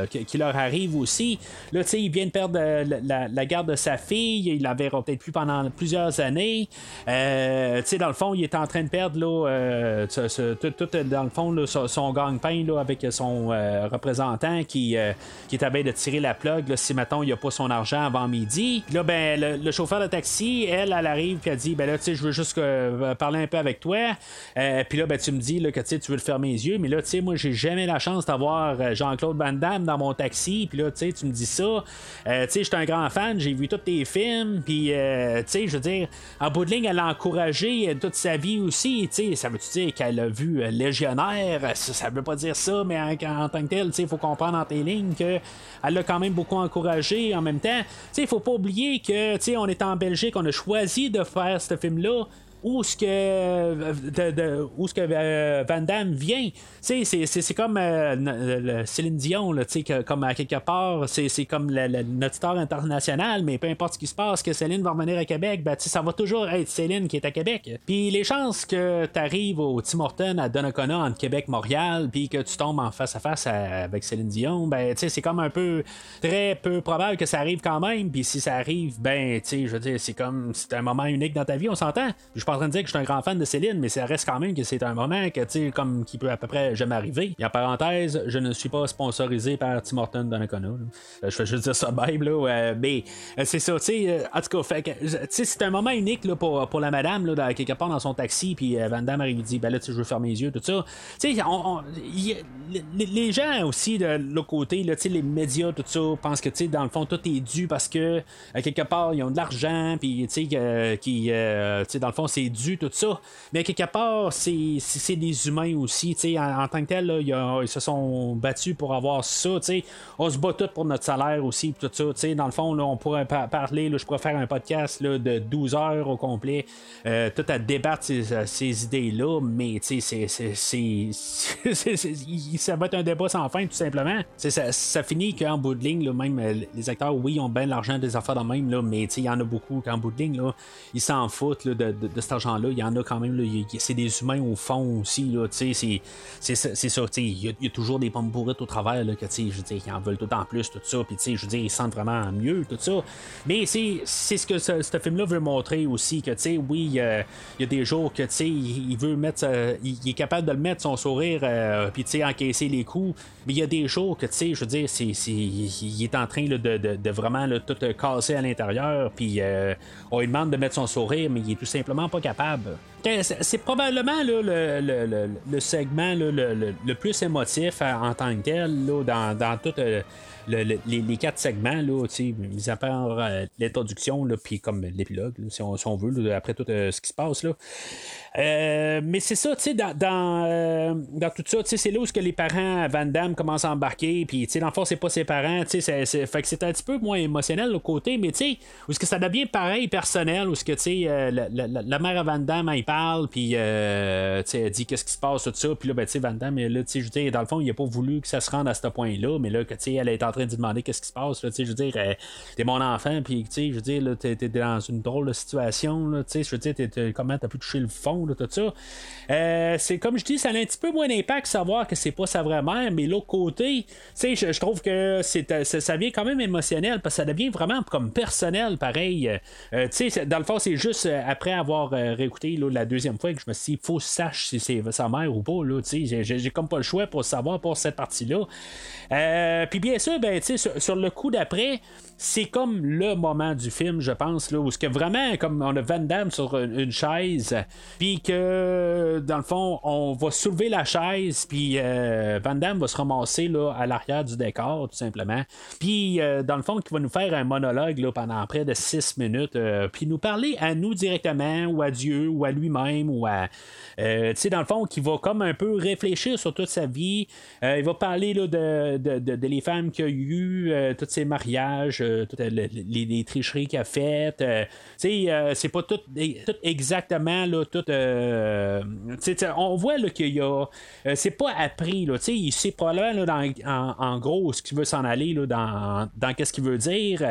qui leur arrivent aussi. Là, tu sais, il vient de perdre euh, la, garde de sa fille. Il l'avait peut-être plus pendant plusieurs années. Euh, tu sais, dans le fond, il est en train de perdre, là, euh, tout, dans le fond, son, gagne-pain avec son représentant qui, qui est à de tirer la plug si, mettons, il n'a pas son argent avant midi. Là, ben, le, chauffeur de taxi, elle, elle arrive puis elle dit, ben là, tu sais, je veux juste parler un peu avec toi. puis là, ben, tu me dis là, que tu veux le fermer les yeux. Mais là, tu sais, moi, j'ai jamais la chance d'avoir Jean-Claude Van Damme dans mon taxi. Puis là, tu sais, tu me dis ça. Euh, tu sais, j'étais un grand fan, j'ai vu tous tes films, puis, euh, tu sais, je veux dire, en bout de ligne, elle a encouragé euh, toute sa vie aussi, tu sais, ça veut-tu dire qu'elle a vu Légionnaire? Ça, veut pas dire ça, mais en, tant que tel, il faut comprendre en tes lignes qu'elle l'a quand même beaucoup encouragé en même temps. Il faut pas oublier que, on est en Belgique, on a choisi de faire ce film-là où ce que, où ce que euh, Van Damme vient. C'est comme euh, Céline Dion, là, comme à quelque part, c'est comme notre star international, mais peu importe ce qui se passe, que Céline va revenir à Québec, ben, ça va toujours être Céline qui est à Québec. Puis les chances que tu arrives au Tim Horton à Donnacona entre Québec Montréal, puis que tu tombes en face à face avec Céline Dion, ben, c'est comme un peu très peu probable que ça arrive quand même. Puis si ça arrive, ben, je veux dire, c'est comme c'est un moment unique dans ta vie, on s'entend. En train de dire que je suis un grand fan de Céline, mais ça reste quand même que c'est un moment que, tu comme qui peut à peu près jamais arriver. Et en parenthèse, je ne suis pas sponsorisé par Tim Horton Donnacona. Euh, je fais juste dire ça, babe, là. mais euh, c'est ça, tu sais. Euh, en tout cas, c'est un moment unique là, pour, pour la madame, là, quelque part dans son taxi, puis Van Damme arrive et dit, ben là, tu veux fermer les yeux, tout ça. Tu sais, les gens aussi de l'autre côté, là, les médias, tout ça, pensent que, tu sais, dans le fond, tout est dû parce que, quelque part, ils ont de l'argent, puis, tu sais, dans le fond, c'est dû, tout ça. Mais quelque part, c'est des humains aussi. En, en, tant que tel, ils se sont battus pour avoir ça. On se bat tous pour notre salaire aussi. Tout ça, dans le fond, là, on pourrait parler, là, je pourrais faire un podcast là, de 12 heures au complet, euh, tout à débattre ces, ces idées-là. Mais c'est ça va être un débat sans fin, tout simplement. Ça, ça, finit qu'en bout de ligne, là, même euh, les acteurs, oui, ont bien l'argent des affaires de même, là, mais il y en a beaucoup qu'en bout de ligne, là, ils s'en foutent de, de, de, cet argent-là. Il y en a quand même, c'est des humains au fond aussi. C'est ça, il y, a toujours des pommes bourrites au travers, là, que je dire, ils en veulent tout en plus, tout ça. Puis je dire, ils sentent vraiment mieux, tout ça. Mais c'est ce que ce, film-là veut montrer aussi, que oui, il y a des jours que il, il veut mettre, il, est capable de le mettre, son sourire, euh, puis encaisser les coups. Mais il y a des jours que, tu sais, je veux dire, c'est, il est en train de, de, vraiment tout casser à l'intérieur, puis euh, on lui demande de mettre son sourire, mais il est tout simplement pas capable. C'est probablement le, segment le, plus émotif en tant que tel dans, dans tout. Euh, les, quatre segments, là, mis à part euh, l'introduction, puis comme l'épilogue, si, on, veut, après tout ce qui se passe. Là. Euh, mais c'est ça, dans, dans, euh, tout ça, c'est là où que les parents Van Damme commencent à embarquer, puis, dans le fond, c'est pas ses parents, tu sais, fait que c'est un petit peu moins émotionnel le côté, mais, tu sais, où est-ce que ça devient pareil, personnel, où est-ce que, sais, euh, la, mère à Van Damme, elle puis, sais, elle dit qu'est-ce qui se passe, tout ça, puis là, ben, tu sais, Van Damme, là, je veux dire, dans le fond, il a pas voulu que ça se rende à ce point-là, mais là, que, elle est en train de demander qu'est-ce qui se passe. là, je veux dire, euh, t'es mon enfant, puis tu sais, je veux dire, là, t'es, t'es dans une drôle de situation. là, tu sais, je veux dire, t'es- t'es- comment t'as pu toucher le fond, là, tout ça. Euh, c'est comme je dis, ça a un petit peu moins d'impact savoir que c'est pas sa vraie mère, mais l'autre côté, tu sais, je, trouve que euh, ça, ça vient quand même émotionnel parce que ça devient vraiment comme personnel, pareil. Euh, tu sais, dans le fond, c'est juste euh, après avoir euh, réécouté là, la deuxième fois que je me suis dit, faut que je sache si c'est sa mère ou pas, là, j'ai- j'ai, comme pas le choix pour savoir pour cette partie-là. Euh, Puis bien sûr, ben, sur, sur le coup d'après, c'est comme le moment du film, je pense, là, où ce vraiment, comme on a Van Damme sur une, chaise, puis que dans le fond, on va soulever la chaise, puis euh, Van Damme va se ramasser là, à l'arrière du décor, tout simplement. Puis euh, dans le fond, qui va nous faire un monologue là, pendant près de six minutes, puis nous parler à nous directement, ou à Dieu, ou à lui-même, ou à. euh, tu sais, dans le fond, qui va comme un peu réfléchir sur toute sa vie. Euh, il va parler là, de, de, de- les femmes qu'il a eu, euh, tous ses mariages, euh, toutes les, tricheries qu'il a faites. tu sais, c'est pas tout, tout exactement là, tout. euh, tu sais, tu sais, on voit là, qu'il y a. c'est pas appris, là, tu sais, il sait probablement là, en, gros ce qu'il veut s'en aller, là, dans, dans qu'est-ce qu'il veut dire.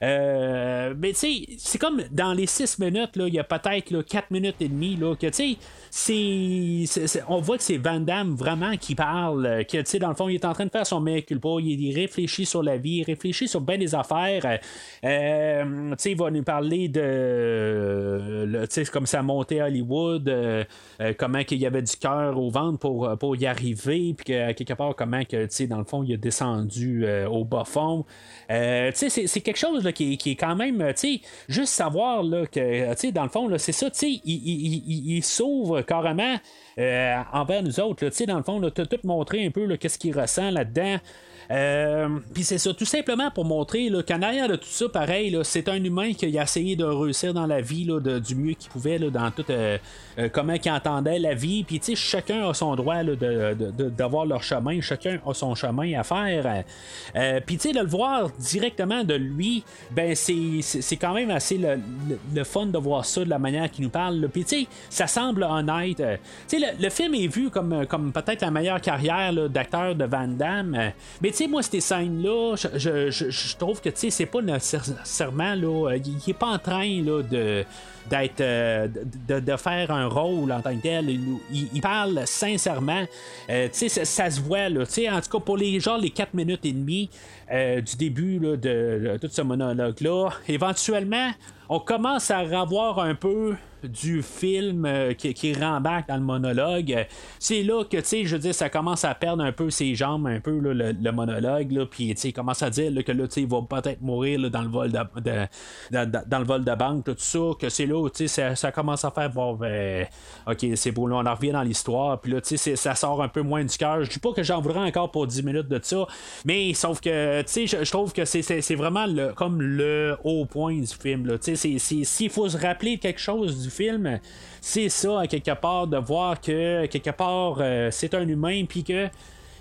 Mais tu sais, c'est comme dans les six minutes, là, il y a peut-être là, quatre minutes et demie, là, que on voit que c'est Van Damme vraiment qui parle, euh, que dans le fond, il est en train de faire son mec culpa, il, réfléchit sur la vie, il réfléchit sur bien des affaires. euh, euh, il va nous parler de, tu sais, comme sa montée à Hollywood, comment qu'il y avait du cœur au ventre pour, pour y arriver, puis que quelque part, comment que, dans le fond, il est descendu au bas fond. Euh, tu c'est, quelque chose qui, est- quand même, tu sais, juste savoir là, que, tu sais, dans le fond, c'est ça, tu il, il- il- s'ouvre carrément euh, envers nous autres, tu dans le fond, là, t'as tout montré un peu qu'est-ce qu'il ressent là-dedans. Euh, Puis c'est ça, tout simplement pour montrer qu'en arrière de tout ça, pareil, c'est un humain qui a essayé de réussir dans la vie là, du mieux qu'il pouvait, là, dans tout euh, euh, comment il entendait la vie. Puis tu sais, chacun a son droit d'avoir leur chemin, chacun a son chemin à faire. Puis tu sais, de le voir directement de lui, ben c'est, quand même assez le, le- fun de voir ça de la manière qu'il nous parle. Puis tu sais, ça semble honnête. Tu sais, le, le film est vu comme, comme peut-être la meilleure carrière d'acteur de Van Damme. Mais tu sais, moi, ces scènes-là, je, je- je- trouve que tu sais, c'est pas nécessairement là. euh, Il est pas en train là, de d'être euh, de, de- faire un rôle en tant que tel il, il- parle sincèrement Euh, tu sais ça, se voit là tu en tout cas pour les genre les 4 minutes et demie du début là, de, tout ce monologue là éventuellement on commence à revoir un peu du film euh, qui, qui rembarque dans le monologue. C'est là que, tu sais, je veux ça commence à perdre un peu ses jambes, un peu, le, le monologue, là, puis, tu sais, il commence à dire que, là, tu sais, il va peut-être mourir dans, le vol de, dans, le vol de banque, tout ça, que c'est là où, tu sais, ça, commence à faire, bon, ok, c'est beau, là, on en revient dans l'histoire, puis là, tu sais, ça sort un peu moins du cœur. Je dis pas que j'en voudrais encore pour 10 minutes de ça, mais sauf que, tu sais, je, trouve que c'est- vraiment le, comme le haut point du film, tu sais, s'il faut se rappeler quelque chose du film, c'est ça, quelque part, de voir que, quelque part, euh, c'est un humain, puis que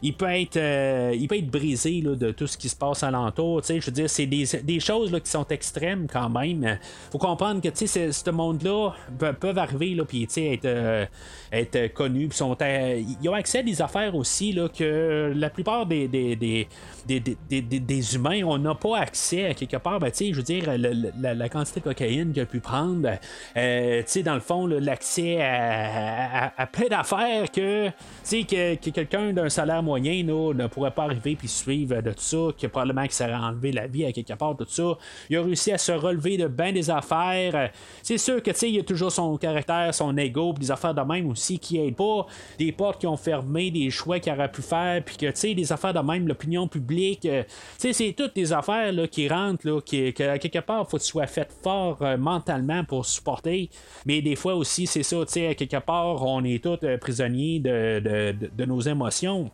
il peut être euh, il peut être brisé là, de tout ce qui se passe alentour. Je veux dire, c'est des, des choses là, qui sont extrêmes quand même. faut comprendre que ce monde-là pe- peuvent arriver là, puis être, euh, être euh, ils ont accès à des affaires aussi là, que la plupart des, des, des, des, des- humains, on n'a pas accès à quelque part. Ben, je veux dire, le- la, la quantité de cocaïne qu'il a pu prendre, euh, dans le fond, l'accès à, à- plein d'affaires que, que, que quelqu'un d'un salaire moyen là, ne pourrait pas arriver puis suivre de tout ça, que probablement qu'il s'est enlevé la vie à quelque part, tout ça. Il a réussi à se relever de bien des affaires. C'est sûr que, il a toujours son caractère, son ego, puis des affaires de même aussi qui aident pas. Des portes qui ont fermé, des choix qu'il aurait pu faire, puis que, tu sais, des affaires de même, l'opinion publique. euh, tu sais, c'est toutes des affaires là, qui rentrent, là, que, quelque part, il faut que tu sois fait fort euh, mentalement pour supporter. Mais des fois aussi, c'est ça, tu sais, à quelque part, on est tous euh, prisonniers de- de nos émotions.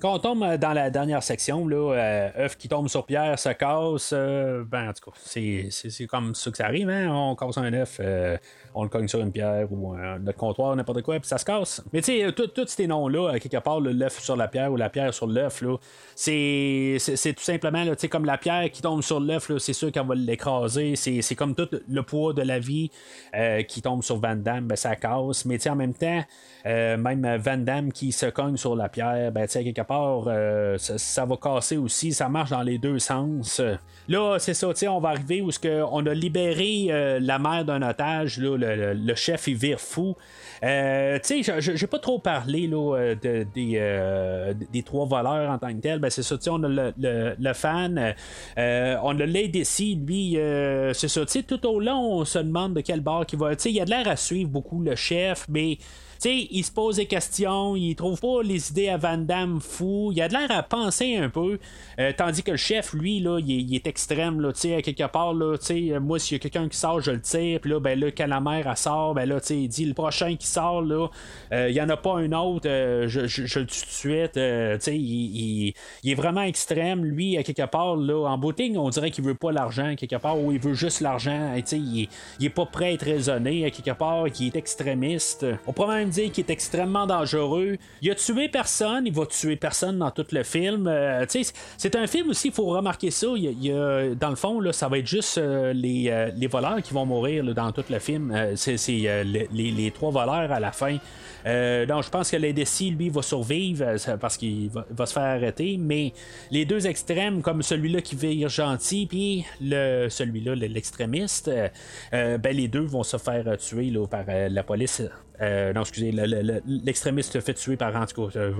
Quand on tombe euh, dans la dernière section, là, euh, œuf qui tombe sur pierre se casse, euh, ben en tout cas, c'est, comme ça que ça arrive, hein? On casse un œuf, euh, on le cogne sur une pierre ou euh, notre comptoir, n'importe quoi, puis ça se casse. Mais tu sais, tous ces noms-là, à quelque part, l'œuf sur la pierre ou la pierre sur l'œuf, c'est, tout simplement, là, comme la pierre qui tombe sur l'œuf, c'est sûr qu'elle va l'écraser. C'est, comme tout le poids de la vie euh, qui tombe sur Van Damme, ben, ça casse. Mais tu sais, en même temps, euh, même Van Damme qui se cogne sur la pierre, ben, tu sais, quelque part, euh, ça, va casser aussi. Ça marche dans les deux sens. Là, c'est ça, tu sais, on va arriver où on a libéré euh, la mère d'un otage. Là, le, chef, il vire fou. Euh, tu sais, j'ai pas trop parlé là, euh, euh, des trois voleurs en tant que tel. Ben, c'est ça, on a le, le- fan, euh, on a l'ADC, lui, euh, c'est ça, tout au long, on se demande de quel bord qu'il va. Tu sais, il a de l'air à suivre beaucoup le chef, mais. Sais, il se pose des questions, il trouve pas les idées à Van Damme fou, il a de l'air à penser un peu, euh, tandis que le chef, lui, là, il est, il extrême, là, tu quelque part, là, euh, moi, s'il y a quelqu'un qui sort, je le tire, puis là, ben là, quand la mère, sort, ben là, il dit, le prochain qui sort, là, euh, il y en a pas un autre, euh, je, le tue tout de suite, euh, tu il, il- il est vraiment extrême, lui, à quelque part, là, en booting, on dirait qu'il veut pas l'argent, quelque part, ou il veut juste l'argent, il, il est pas prêt à être raisonné, à quelque part, qu'il est extrémiste. On pourrait même dire qu'il est extrêmement dangereux. Il a tué personne, il va tuer personne dans tout le film. Euh, c'est un film aussi, il faut remarquer ça. Dans le fond, ça va être juste euh, les, euh, les voleurs qui vont mourir dans tout le film. C'est les, trois voleurs à la fin. Donc, je pense que l'ADC, lui, va survivre parce qu'il va, se faire arrêter. Mais les deux extrêmes, comme celui-là qui vire gentil, puis le, celui-là, le- l'extrémiste, ben, les deux vont se faire tuer par la police. Euh, non, excusez, le- le- le- l'extrémiste fait tuer par en tout cas. euh,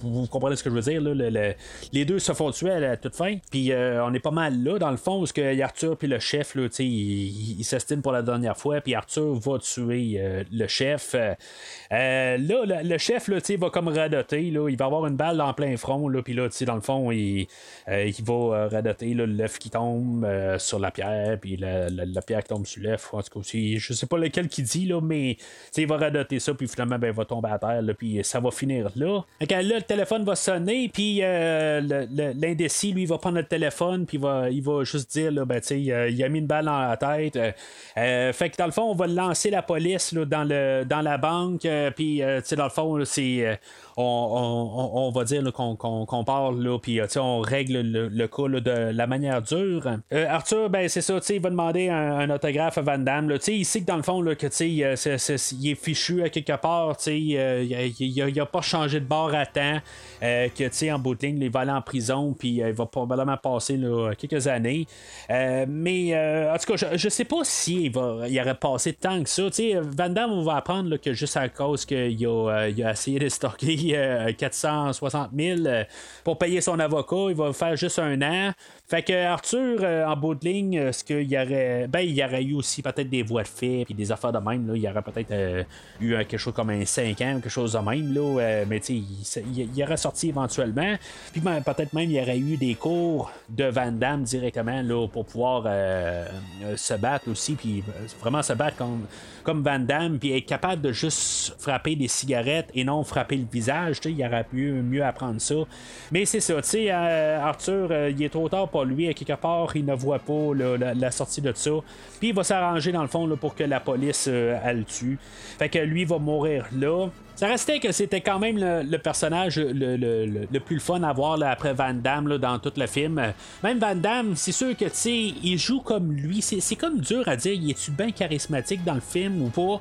vous, comprenez ce que je veux dire? Là, le- le- les deux se font tuer à la toute fin. Puis euh, on est pas mal là, dans le fond, parce que Arthur puis le chef, là, sais, il, il s'estime pour la dernière fois. Puis Arthur va tuer euh, le chef. Là, le, chef, là, va comme radoter. Là, il va avoir une balle en plein front. Là, puis là, dans le fond, il, il va radoter l'œuf qui tombe sur la pierre. Puis la, la- pierre qui tombe sur l'œuf. En tout cas, je sais pas lequel qui dit, là, mais il va radoter ça. Puis finalement, ben, il va tomber à terre. Puis ça va finir là. Là, le téléphone va sonner. Puis euh, l'indécis, lui, il va prendre le téléphone. Puis il va, il va juste dire, là, ben, sais, euh, il a mis une balle dans la tête. Euh, fait que dans le fond, on va lancer la police là, dans, le, dans la banque. puis, dans le fond, c'est. On, on- on- va dire qu'on, parle, puis euh, on règle le, le cas de la manière dure. Euh, Arthur, ben c'est ça, il va demander un, autographe à Van Damme. il sait que dans le fond, que, euh, il est fichu à quelque part, il, a- il a- il a pas changé de bord à temps, que en bout il va aller en prison, puis il va probablement passer quelques années. Mais en tout cas, je, je sais pas si il, va, il aurait passé tant que ça. Van Damme, on va apprendre que juste à cause qu'il a, a essayé de stocker euh, 460 000 euh, pour payer son avocat, il va faire juste un an. Fait que Arthur, euh, en bout de ligne, euh, ce qu'il y aurait. Ben, il y aurait eu aussi peut-être des voies de fait, puis des affaires de même. Là. Il y aurait peut-être euh, eu euh, quelque chose comme un 5 ans, quelque chose de même. Là. Euh, mais tu il, aurait sorti éventuellement. Puis ben, peut-être même il y aurait eu des cours de Van Damme directement là, pour pouvoir euh, euh, se battre aussi, puis euh, vraiment se battre comme, comme Van Damme, puis être capable de juste frapper des cigarettes et non frapper le visage. Il aurait pu mieux apprendre ça. Mais c'est ça, tu sais, euh, Arthur, euh, il est trop tard pour lui. À quelque part, il ne voit pas la, sortie de ça. Puis il va s'arranger dans le fond pour que la police euh, elle le tue. Fait que lui va mourir là. Ça restait que c'était quand même le, personnage le, le- plus fun à voir après Van Damme dans tout le film. Même Van Damme, c'est sûr que il joue comme lui. C'est comme dur à dire, il est-tu bien charismatique dans le film ou pas?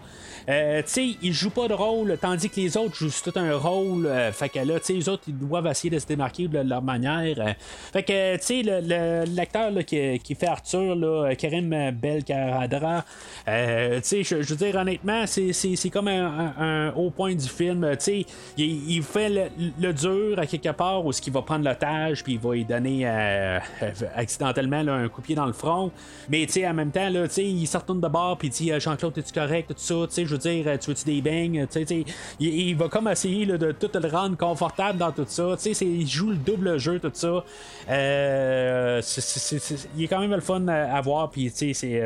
Euh, il joue pas de rôle, tandis que les autres jouent tout un rôle. euh, fait que là, tu sais, les autres, ils doivent essayer de se démarquer de leur manière. euh. fait que, tu sais, l'acteur qui, qui fait Arthur, Karim Belkaradra, euh, tu sais, je, veux dire, honnêtement, c'est, comme un, un- haut point du film. Tu sais, il, il fait le, dur à quelque part où ce qu'il va prendre l'otage, puis il va lui donner euh, euh, accidentellement là, un coup pied dans le front. Mais, tu sais, en même temps, là, tu sais, il se retourne de bord, puis dit euh, Jean-Claude, es-tu correct, tout ça, tu sais, je veux dire, euh, tu veux-tu des beignes, tu sais, tu sais, il, il va comme essayer là, de tout le rendre confortable dans tout ça, tu sais, c'est- il joue le double jeu, tout ça. Euh, il est quand même le fun à, voir, puis,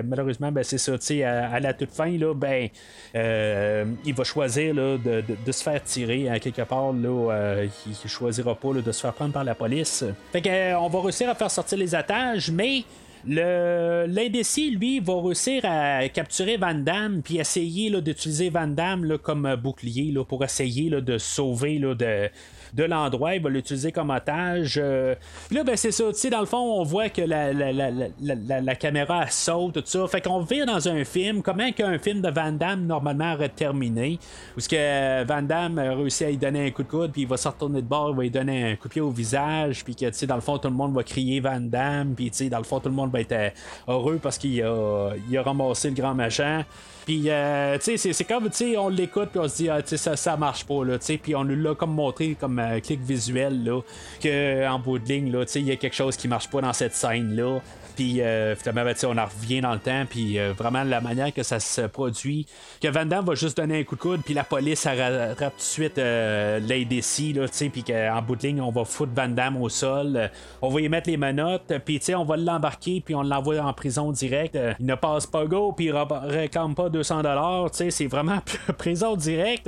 malheureusement, ben, c'est ça, tu à, à la toute fin, là, ben, euh, il va choisir là, de, de- se faire tirer à quelque part, là, euh, il, choisira pas de se faire prendre par la police. Fait que, euh, on va réussir à faire sortir les attaches, mais. L'indécis, lui, va réussir à capturer Van Damme puis essayer d'utiliser Van Damme comme bouclier là, pour essayer là, de sauver de, de l'endroit. Il va l'utiliser comme otage. Euh. Puis là, ben, c'est ça. Tu sais, dans le fond, on voit que la, la, la, caméra saute, tout ça. Fait qu'on vire dans un film. Comment qu'un film de Van Damme normalement aurait terminé? Où ce que Van Damme a réussi à lui donner un coup de coude, puis il va se retourner de bord, il va lui donner un coup de pied au visage, puis que, tu sais, dans le fond, tout le monde va crier Van Damme, puis, tu sais, dans le fond, tout le monde va être euh, heureux parce qu'il a, il a ramassé le grand machin. Puis, euh, tu sais, c'est comme, tu sais, on l'écoute, puis on se dit, ah, tu sais, ça, ça marche pas, là, tu sais, puis on nous l'a comme montré comme un clic visuel, là, qu'en bout de ligne, là, tu sais, il y a quelque chose qui marche pas dans cette scène-là. Puis euh, finalement, ben, on en revient dans le temps. Puis euh, vraiment, la manière que ça se produit, que Van Damme va juste donner un coup de coude, puis la police rattrape tout de suite euh, l'ADC, là, puis qu'en bout de ligne, on va foutre Van Damme au sol. on va y mettre les menottes, puis on va l'embarquer, puis on l'envoie en prison direct. il ne passe pas go, puis il réclame pas 200$. C'est vraiment prison direct.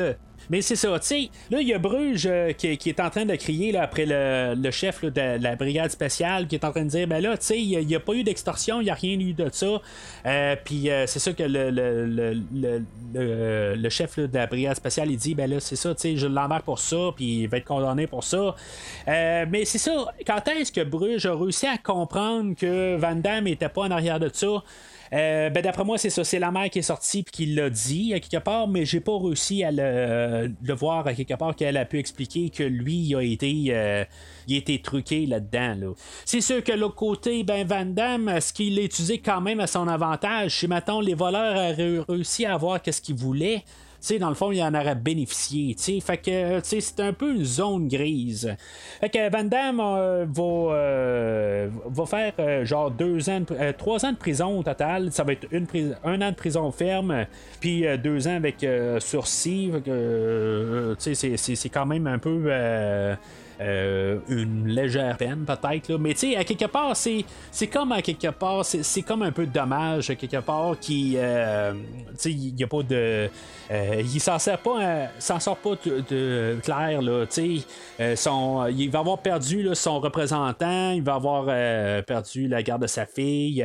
Mais c'est ça, tu sais. Là, il y a Bruges euh, qui, est en train de crier là, après le, chef de la brigade spéciale qui est en train de dire ben là, tu sais, il n'y a, pas eu d'extorsion, il n'y a rien eu de ça. Euh, puis euh, c'est ça que le, chef de la brigade spéciale il dit ben là, c'est ça, tu sais, je l'embarque pour ça, puis il va être condamné pour ça. mais c'est ça, quand est-ce que Bruges a réussi à comprendre que Van Damme n'était pas en arrière de ça? Euh, ben d'après moi, c'est ça. C'est la mère qui est sortie et qui l'a dit à quelque part, mais j'ai pas réussi à le, voir à quelque part qu'elle a pu expliquer que lui il a été. Euh, il a été truqué là-dedans. C'est sûr que l'autre côté, ben Van Damme, est-ce qu'il l'a utilisé quand même à son avantage? Si maintenant les voleurs auraient réussi à voir qu'est-ce qu'ils voulaient, sais, dans le fond, il en aurait bénéficié. Fait que c'est un peu une zone grise. Fait que Van Damme euh, va, euh, va faire euh, genre deux ans, trois ans de prison au total. Ça va être un an de prison ferme, puis deux ans avec sursis. c'est quand même un peu euh, une légère peine peut-être. Mais tu sais, à quelque part, c'est, c'est comme à quelque part, c'est, comme un peu dommage à quelque part qui. Euh, tu sais, il n'y a pas de. Euh, il s'en sort pas, s'en sort pas de, clair. Tu sais, il va avoir perdu son représentant, il va avoir perdu la garde de sa fille.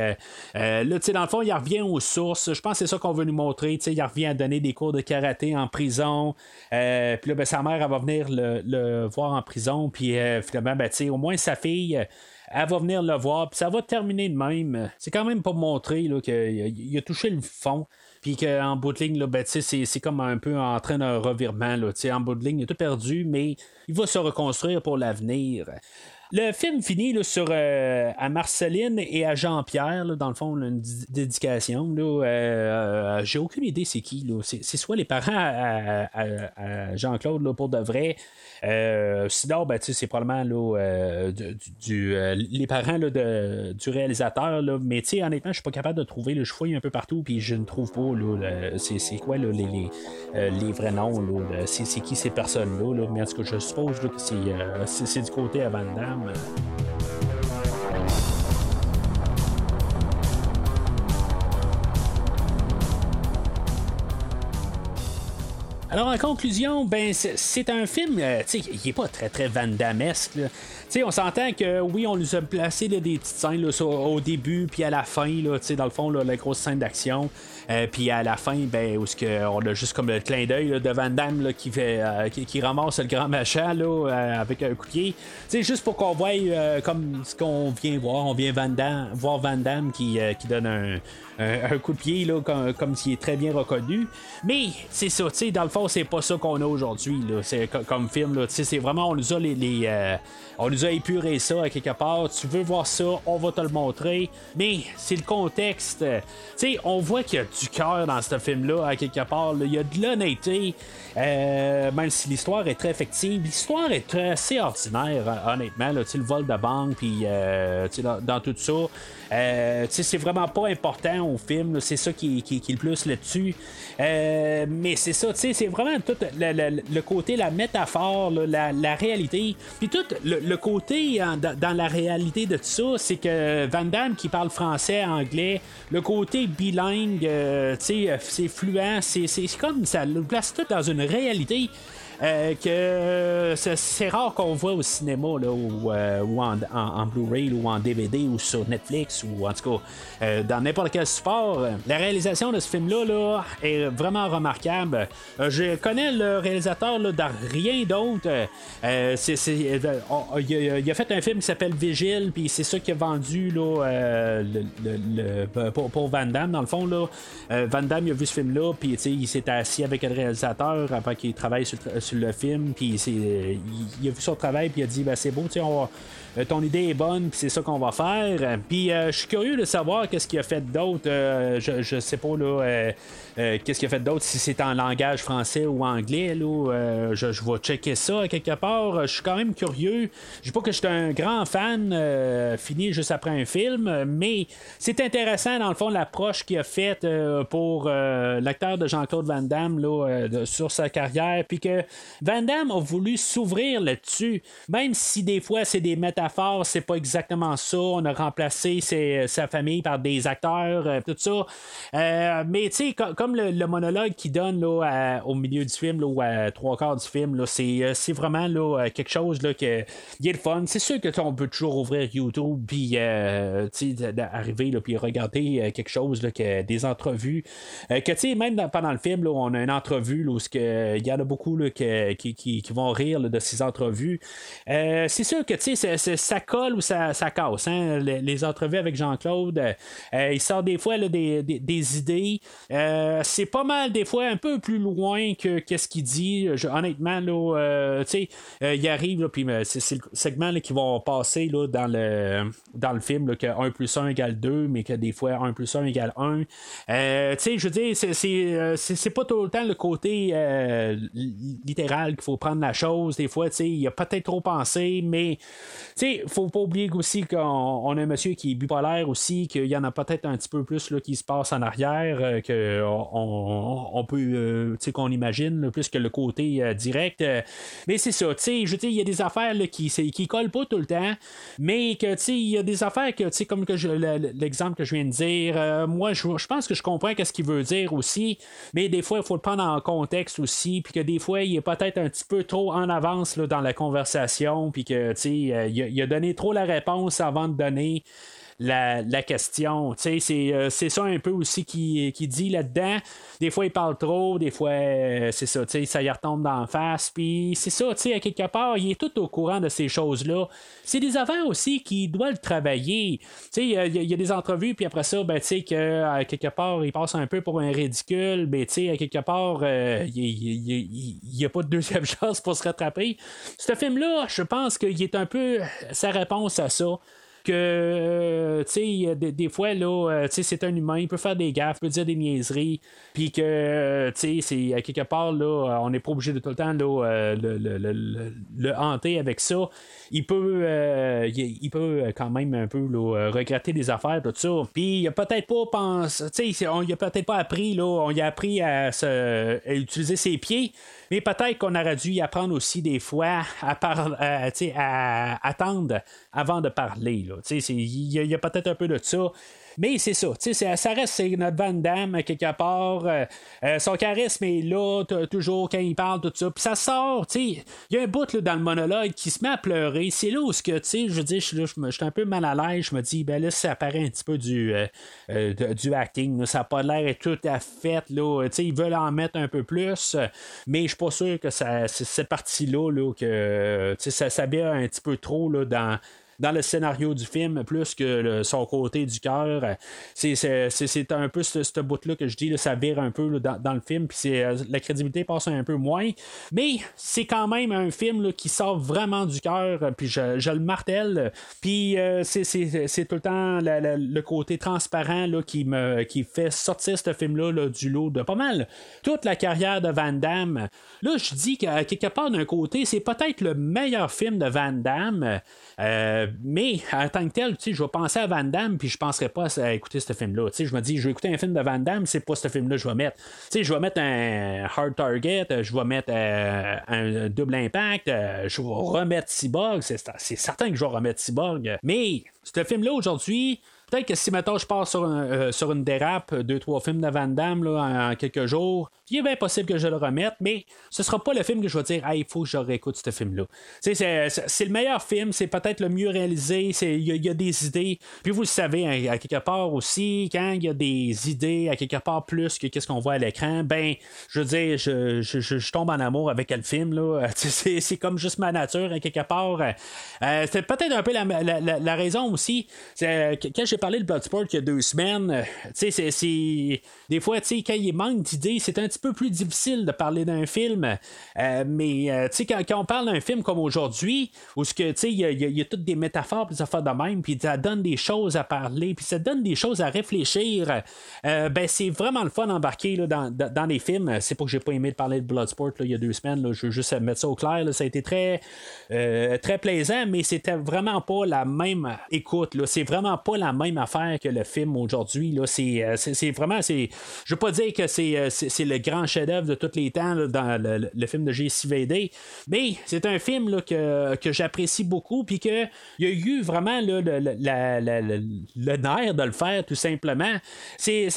là, tu sais, dans le fond, il revient aux sources. Je pense que c'est ça qu'on veut nous montrer. Tu sais, il revient à donner des cours de karaté en prison. Puis là, ben, sa mère, elle va venir le voir en prison puis euh, finalement, ben, au moins sa fille. Euh, elle va venir le voir, puis ça va terminer de même. C'est quand même pas montrer qu'il a, touché le fond. Puis qu'en bout de ligne, ben, c'est, comme un peu en train d'un revirement. En bout de ligne, il a tout perdu, mais il va se reconstruire pour l'avenir. Le film finit là, sur euh, à Marceline et à Jean-Pierre, dans le fond, une dédication. Là, j'ai aucune idée c'est qui. C'est, soit les parents à, Jean-Claude pour de vrai, euh, sinon, ben, c'est probablement là, euh, du, euh, les parents de, du réalisateur. Mais honnêtement, je suis pas capable de trouver. je fouille un peu partout, puis je ne trouve pas c'est, quoi les, les, les, vrais noms. C'est, qui ces personnes-là. Là, mais en tout cas, je suppose que c'est, du côté à Alors en conclusion, ben c'est un film, euh, sais, il est pas très très Van Damme-esque. on s'entend que oui, on nous a placé des petites scènes au début puis à la fin, là, dans le fond, la grosse scène d'action. Euh, puis à la fin, ben, où que on a juste comme le clin d'œil de Van Damme qui, fait, euh, qui, ramasse le grand machin là, avec un coupier. C'est juste pour qu'on voie comme ce qu'on vient voir. On vient voir Van Damme qui, qui donne un, un, coup de pied là, comme, comme s'il est très bien reconnu. Mais c'est ça, tu sais, dans le fond, c'est pas ça qu'on a aujourd'hui. Comme film. C'est vraiment, on nous a les, euh, on nous a épuré ça à quelque part. Tu veux voir ça, on va te le montrer. Mais c'est le contexte. Tu sais, on voit qu'il y a du cœur dans ce film-là à quelque part. Il y a de l'honnêteté. Euh, même si l'histoire est très effective, l'histoire est assez ordinaire, honnêtement. Le vol de banque, puis euh, dans, dans, tout ça. Euh, c'est vraiment pas important au film, c'est ça qui, qui, est le plus là-dessus. Euh, mais c'est ça, c'est vraiment tout le, côté, la métaphore, la, réalité. Puis tout le, côté dans, la réalité de tout ça, c'est que Van Damme qui parle français, anglais, le côté bilingue, euh, c'est fluent, c'est comme ça le place tout dans une réalité. euh, que c'est, rare qu'on voit au cinéma là, ou, euh, en, Blu-ray ou en DVD ou sur Netflix ou en tout cas euh, dans n'importe quel support. La réalisation de ce film-là là, est vraiment remarquable. Euh, je connais le réalisateur là, de rien d'autre. Euh, euh, il, a, fait un film qui s'appelle Vigile, puis c'est ça qui a vendu là, euh, pour, Van Damme, dans le fond. Là. Euh, Van Damme a vu ce film-là, puis il s'est assis avec le réalisateur avant qu'il travaille sur, sur le film, puis il, il, a vu son travail, puis il a dit ben, c'est beau, on euh, ton idée est bonne, puis c'est ça qu'on va faire. Puis euh, je suis curieux de savoir qu'est-ce qu'il a fait d'autre. Euh, je, je sais pas là, qu'est-ce qu'il a fait d'autre, si c'est en langage français ou anglais. Là, je, je vais checker ça quelque part. Je suis quand même curieux. Je dis pas que je suis un grand fan fini juste après un film, mais c'est intéressant dans le fond l'approche qu'il a faite pour l'acteur de Jean-Claude Van Damme là, sur sa carrière, puis que Van Damme a voulu s'ouvrir là-dessus, même si des fois c'est des métaphores, c'est pas exactement ça. On a remplacé ses- sa famille par des acteurs, euh, tout ça. Euh, mais tu sais, co- comme le, monologue qu'il donne là, au milieu du film, là, ou à trois quarts du film, c'est, euh, vraiment là, euh, quelque chose là, que, qui est le fun. C'est sûr que on peut toujours ouvrir YouTube puis euh, là, puis regarder euh, quelque chose là, que des entrevues. Euh, que tu même pendant le film, on a une entrevue où il y en a beaucoup là, que- qui vont rire de ces entrevues. Euh, c'est sûr que ça colle ou ça, casse. hein. Les, entrevues avec Jean-Claude, euh, il sort des fois des, idées. Euh, c'est pas mal des fois un peu plus loin que qu'est-ce qu'il dit. Honnêtement, euh, euh, il arrive, puis euh, c'est, le segment qui va passer dans, le, film, que 1 plus 1 égale 2, mais que des fois 1 plus 1 égale 1. Euh, tu sais, je veux dire, c'est, c'est, euh, pas tout le temps le côté euh, qu'il faut prendre la chose. Des fois, il a peut-être trop pensé, mais tu sais, faut pas oublier aussi qu'on on a un monsieur qui est bipolaire aussi, qu'il y en a peut-être un petit peu plus là, qui se passe en arrière, euh, que on, peut, euh, qu'on imagine, plus que le côté euh, direct. Mais c'est ça, je il y a des affaires là, qui, qui collent pas tout le temps, mais que, il y a des affaires que, comme que l'exemple que je viens de dire, moi, je, pense que je comprends qu'est-ce qu'il veut dire aussi, mais des fois, il faut le prendre en contexte aussi, puis que des fois, il est peut-être un petit peu trop en avance là, dans la conversation, puis que, euh, il, il a donné trop la réponse avant de donner la, la question. Euh, c'est ça un peu aussi qui, qui dit là-dedans. Des fois, il parle trop, des fois, euh, c'est ça, ça y retombe d'en face. Puis c'est ça, à quelque part, il est tout au courant de ces choses-là. C'est des affaires aussi qui doivent le travailler. Il y, a- des entrevues, puis après ça, ben, que à quelque part, il passe un peu pour un ridicule, sais, à quelque part, euh, il n'y a pas de deuxième chance pour se rattraper. Ce film-là, je pense qu'il est un peu sa réponse à ça que, euh, tu sais, des, des fois, là, euh, tu sais, c'est un humain, il peut faire des gaffes, il peut dire des niaiseries, puis que, euh, tu sais, c'est quelque part, là, on n'est pas obligé de tout le temps, là, le, le- le- le- hanter avec ça. Il peut, il, peut quand même un peu, regretter des affaires, tout ça. Puis, il a peut-être pas pensé, tu sais, on il a peut-être pas appris, là, on a appris à, se, à utiliser ses pieds, mais peut-être qu'on aurait dû y apprendre aussi des fois à, par- à, attendre avant de parler. Il y a, peut-être un peu de ça. Mais c'est ça, ça reste notre Van Damme quelque part. euh, euh, son charisme est là, toujours quand il parle, tout ça. Puis ça sort. Il y a un bout là, dans le monologue qui se met à pleurer. C'est là où, ce que, je veux dire, je suis un peu mal à l'aise. Je me dis, ben là, ça paraît un petit peu du, euh, euh, du acting. Ça n'a pas l'air tout à fait, là. Ils veulent en mettre un peu plus. euh, Mais suis pas sûr que ça, cette partie-là, là, que, ça s'habille un petit peu trop, là, dans dans le scénario du film plus que son côté du cœur. Euh, C'est, un peu ce, ce bout-là que je dis, là, ça vire un peu dans, dans le film, puis euh, la crédibilité passe un peu moins. Mais c'est quand même un film là, qui sort vraiment du cœur, puis je, je le martèle. Puis euh, c'est, tout le temps le côté transparent qui, me, qui fait sortir ce film-là là, du lot de pas mal toute la carrière de Van Damme. Là, je dis qu'à quelque part d'un côté, c'est peut-être le meilleur film de Van Damme. Mais en tant que tel, je vais penser à Van Damme, puis je penserais pas à écouter ce film-là. Je me dis, je vais écouter un film de Van Damme, c'est pas ce film-là que je vais mettre. Je vais mettre un Hard Target, je vais mettre euh, un double impact, euh, je vais remettre Cyborg, c'est certain que je vais remettre Cyborg. Mais ce film-là aujourd'hui, Peut-être que si maintenant je pars sur, euh, sur une dérape, deux, trois films de Van Damme là, en, quelques jours, il est bien possible que je le remette, mais ce sera pas le film que je vais dire, ah, il faut que je réécoute ce film-là. C'est, le meilleur film, c'est peut-être le mieux réalisé, il y, a des idées. Puis vous le savez, à, quelque part aussi, quand il y a des idées, à quelque part plus que qu'est-ce qu'on voit à l'écran, ben, je veux dire, je, je, tombe en amour avec le film. Là. C'est, comme juste ma nature, à quelque part. Euh, c'est peut-être un peu la, la, la, raison aussi. Parlé de Bloodsport il y a deux semaines, c'est, c'est, des fois, quand il manque d'idées, c'est un petit peu plus difficile de parler d'un film. Euh, mais euh, quand, quand, on parle d'un film comme aujourd'hui, où il y a, y, a toutes des métaphores, des affaires de même, puis ça donne des choses à parler, puis ça donne des choses à réfléchir, euh, ben c'est vraiment le fun d'embarquer dans, dans, les films. C'est pas que j'ai pas aimé de parler de Bloodsport là, il y a deux semaines. Là, je veux juste mettre ça au clair. Ça a été très, très plaisant, mais c'était vraiment pas la même écoute. C'est vraiment pas la même affaire que le film aujourd'hui. C'est vraiment. Je veux pas dire que c'est le grand chef-d'œuvre de tous les temps dans le, film de JCVD, mais c'est un film là, que, j'apprécie beaucoup, puis qu'il y a eu vraiment là, le, nerf de le faire, tout simplement. C'est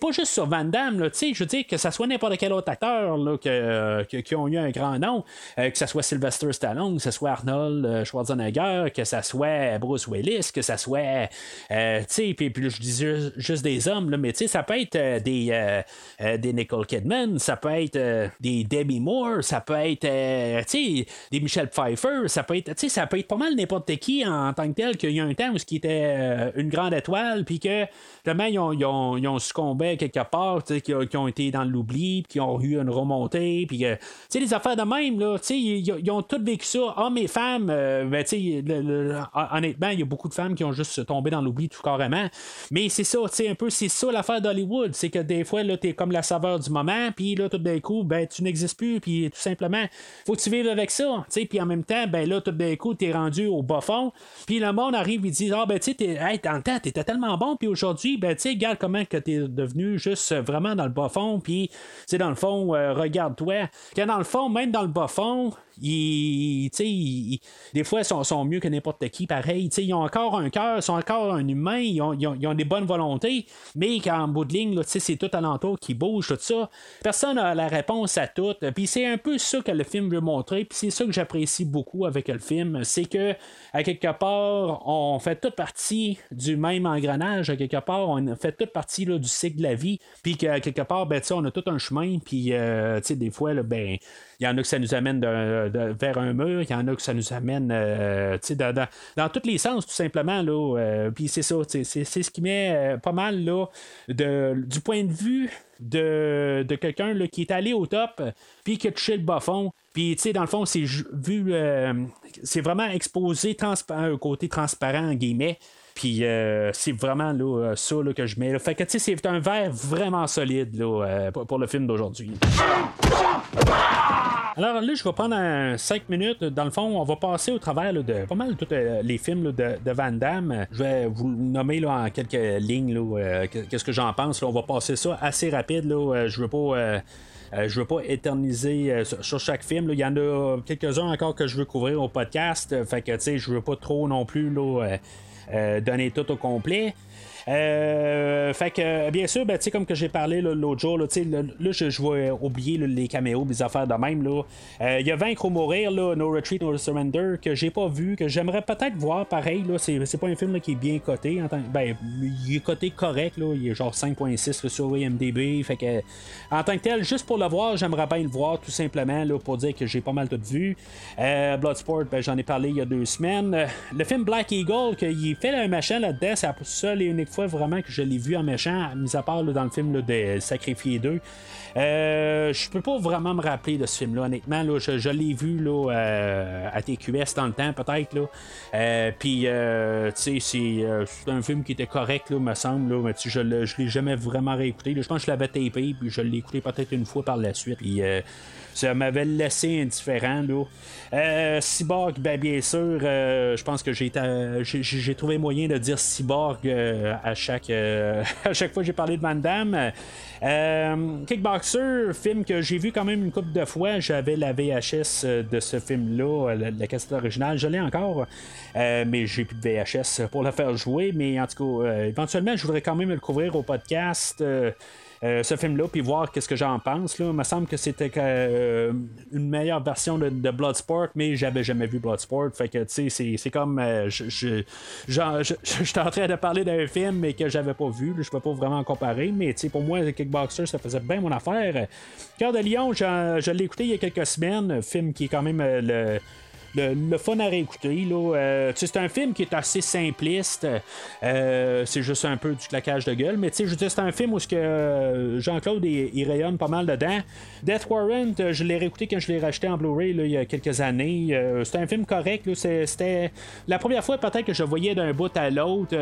pas juste sur Van Damme, je veux dire que ça soit n'importe quel autre acteur que, qui ont eu un grand nom, euh, que ce soit Sylvester Stallone, que ce soit Arnold euh, Schwarzenegger, que ce soit Bruce Willis, que ce soit, euh, puis, puis je dis juste, des hommes, mais ça peut être des, des Nicole Kidman, ça peut être des Debbie Moore, ça peut être des Michelle Pfeiffer, ça peut être, ça peut être pas mal n'importe qui en, tant que tel qu'il y a un temps où ce qui une grande étoile, puis que demain ils ont, ils ont, ils ont succombé quelque part, qui, qui ont été dans l'oubli, puis qui ont eu une remontée, puis tu sais, les affaires de même, là, ils, ils ont tous vécu ça, hommes et femmes, ben, honnêtement, il y a beaucoup de femmes qui ont juste tombé dans l'oubli tout carrément. Mais c'est ça, tu sais, un peu, c'est ça l'affaire d'Hollywood. C'est que des fois, là, t'es comme la saveur du moment, puis là, tout d'un coup, ben, tu n'existes plus, puis tout simplement, faut que tu vives avec ça, tu sais, puis en même temps, ben là, tout d'un coup, t'es rendu au bas fond, puis le monde arrive, il dit, ah, ben, tu sais, hey, dans le temps, t'étais tellement bon, puis aujourd'hui, ben, tu sais, regarde comment que t'es devenu juste vraiment dans le bas fond, puis, tu dans le fond, euh, regarde-toi. Que dans le fond, même dans le bas fond, ils, des fois, ils sont, mieux que n'importe qui, pareil. ils ont encore un cœur, ils sont encore un humain, ils ont, des bonnes volontés, mais qu'en bout de ligne, c'est tout alentour qui bouge, tout ça. Personne n'a la réponse à tout. Puis c'est un peu ça que le film veut montrer, puis c'est ça que j'apprécie beaucoup avec le film, c'est que, à quelque part, on fait toute partie du même engrenage, à quelque part, on fait toute partie là, du cycle de la vie, puis qu'à quelque part, ben, on a tout un chemin, puis, euh, des fois, ben, il y en a que ça nous amène vers un mur, il y en a que ça nous amène euh, dans, tous les sens, tout simplement. Là, euh, puis c'est ça, c'est, ce qui met euh, pas mal là, du point de vue de, quelqu'un qui est allé au top, puis qui a touché le bas fond. Puis, tu sais, dans le fond, c'est vu, c'est vraiment exposé un côté transparent, en guillemets. Puis c'est vraiment là, ça que je mets. Fait que c'est un verre vraiment solide là, pour, le film d'aujourd'hui. Alors là, je vais prendre 5 minutes. Dans le fond, on va passer au travers de pas mal tous euh, les films de, Van Damme. Je vais vous nommer là, en quelques lignes euh, qu'est-ce que j'en pense. On va passer ça assez rapide. Là. Euh, je veux pas. je veux pas éterniser sur, chaque film. Il y en a quelques-uns encore que je veux couvrir au podcast. Fait que, tu je veux pas trop non plus là, donner tout au complet. Euh, fait que, bien sûr, ben, comme que j'ai parlé l'autre jour, là, là je, vais oublier les caméos, les affaires de même. Euh, il y a Vaincre ou Mourir, là, No Retreat, No Surrender, que j'ai pas vu, que j'aimerais peut-être voir pareil. C'est pas un film qui est bien coté. En tant, ben, il est coté correct, là, il est genre 5.6 sur IMDB. Fait que, en tant que tel, juste pour le voir, j'aimerais bien le voir tout simplement là, pour dire que j'ai pas mal tout vu. Euh, Bloodsport, ben, j'en ai parlé il y a deux semaines. Le film Black Eagle, qu'il fait un machin là-dedans, c'est la seule et unique fois vraiment que je l'ai vu en méchant, mis à part dans le film de Sacrifier 2. Euh, je peux pas vraiment me rappeler de ce film-là, honnêtement. Là, je, l'ai vu là, euh, à TQS dans le temps, peut-être. Euh, puis, tu sais, c'est, un film qui était correct, là, me semble. Mais je ne l'ai jamais vraiment réécouté. je pense que je l'avais tapé, puis je l'ai écouté peut-être une fois par la suite. Ça m'avait laissé indifférent. Là. Euh, Cyborg, ben, bien sûr, euh, je pense que j'ai, trouvé moyen de dire Cyborg euh, à, chaque, à chaque fois que j'ai parlé de Van Damme. Kickboxer, film que j'ai vu quand même une couple de fois. J'avais la VHS de ce film-là, la, la cassette originale. Je l'ai encore, mais j'ai plus de VHS pour la faire jouer. Mais en tout cas, éventuellement, je voudrais quand même le couvrir au podcast. Euh, ce film-là, puis voir qu'est-ce que j'en pense. Là. Il me semble que c'était euh, une meilleure version de, Bloodsport, mais j'avais jamais vu Bloodsport. Fait que, tu sais, c'est comme. Euh, je, j'étais en train de parler d'un film, mais que j'avais pas vu. Je peux pas vraiment comparer, mais tu sais, pour moi, Kickboxer, ça faisait bien mon affaire. Cœur de Lion, je l'ai écouté il y a quelques semaines. Film qui est quand même le le, fun à réécouter. Euh, c'est un film qui est assez simpliste. Euh, c'est juste un peu du claquage de gueule. Mais je c'est un film où que Jean-Claude il, rayonne pas mal dedans. Death Warrant, euh, je l'ai réécouté quand je l'ai racheté en Blu-ray il y a quelques années. c'est un film correct. C'était la première fois peut-être que je voyais d'un bout à l'autre.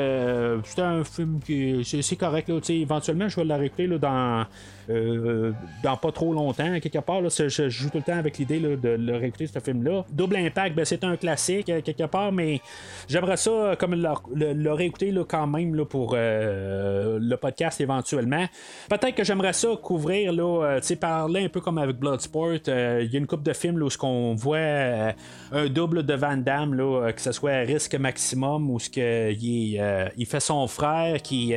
c'était un film qui c'est correct. Là, éventuellement, je vais le réécouter là, dans euh, dans pas trop longtemps, quelque part. Là, je, joue tout le temps avec l'idée de le réécouter, ce film-là. Double Impact, ben, c'est un classique, euh, quelque part, mais j'aimerais ça euh, comme le, réécouter là, quand même là, pour le podcast éventuellement. Peut-être que j'aimerais ça couvrir, là, parler un peu comme avec Bloodsport. Il y a une coupe de films où on voit un double de Van Damme, là, que ce soit à risque maximum ou ce que il, fait son frère qui,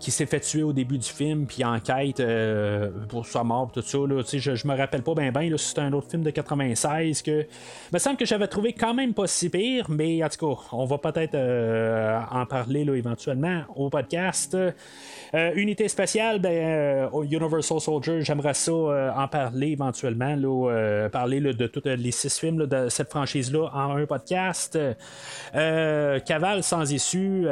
qui s'est fait tuer au début du film, puis enquête. Euh, pour sa mort, tout ça. Là, je, je me rappelle pas bien, bien, c'est un autre film de 96 que. Il me semble que j'avais trouvé quand même pas si pire, mais en tout cas, on va peut-être euh, en parler là, éventuellement au podcast. Euh, unité spéciale, ben, au Universal Soldier, j'aimerais ça en parler éventuellement, là, parler de tous les six films de cette franchise-là en un podcast. Cavale sans issue,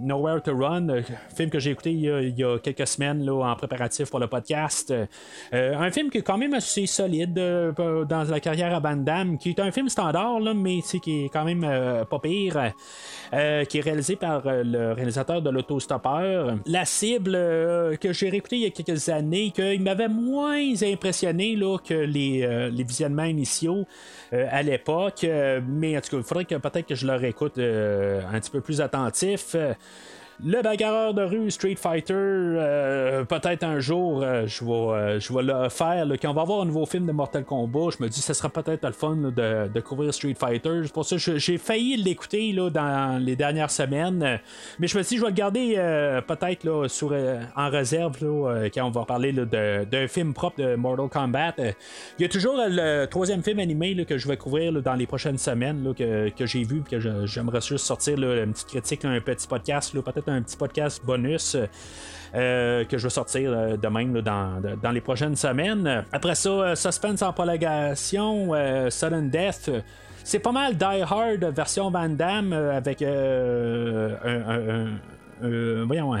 Nowhere to Run, film que j'ai écouté il y, a, quelques semaines là, en préparatif pour le podcast euh, un film qui est quand même assez solide euh, dans la carrière à Van Damme, qui est un film standard, là, mais qui est quand même euh, pas pire. qui est réalisé par le réalisateur de l'autostoppeur. La cible que j'ai réécouté il y a quelques années, qu'il m'avait moins impressionné là, que les, les visionnements initiaux à l'époque, mais en tout cas, il faudrait que peut-être que je le réécoute un petit peu plus attentif. Le bagarreur de rue Street Fighter, euh, peut-être un jour, euh, je, vais, euh, je vais le faire. quand on va avoir un nouveau film de Mortal Kombat, je me dis que ce sera peut-être le fun de, couvrir Street Fighter. Pour ça, j'ai failli l'écouter dans les dernières semaines. Mais je me suis dit, je vais le garder peut-être en réserve quand on va parler d'un film propre de Mortal Kombat. Il y a toujours le troisième film animé que je vais couvrir dans les prochaines semaines que, que j'ai vu que j'aimerais juste sortir une petite critique, un petit podcast, peut-être un petit podcast bonus. Euh, que je vais sortir euh, de même dans, dans, les prochaines semaines. Après ça, euh, Suspense en prolongation, Sudden Death. C'est pas mal Die Hard version Van Damme avec un, un, voyons,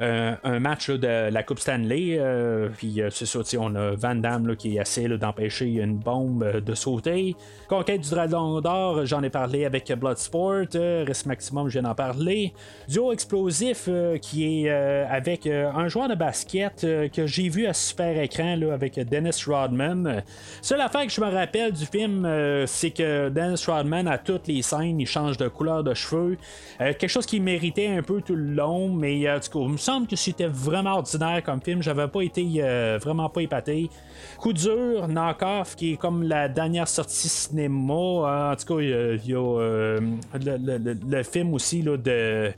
euh, un match de la Coupe Stanley. Euh, puis euh, c'est ça, on a Van Damme qui essaie d'empêcher une bombe de sauter. Conquête du Dragon d'Or, j'en ai parlé avec Bloodsport. Reste Maximum, je viens d'en parler. Duo explosif qui est avec un joueur de basket que j'ai vu à super écran là, avec Dennis Rodman. Seule affaire que je me rappelle du film, c'est que Dennis Rodman, à toutes les scènes, il change de couleur de cheveux. quelque chose qui méritait un peu tout le long, mais tout cas, semble que c'était vraiment ordinaire comme film. J'avais pas été euh, vraiment pas épaté. Coup dur, Knockoff, qui est comme la dernière sortie cinéma. Euh, en tout cas, il y a, euh, le, film aussi là, de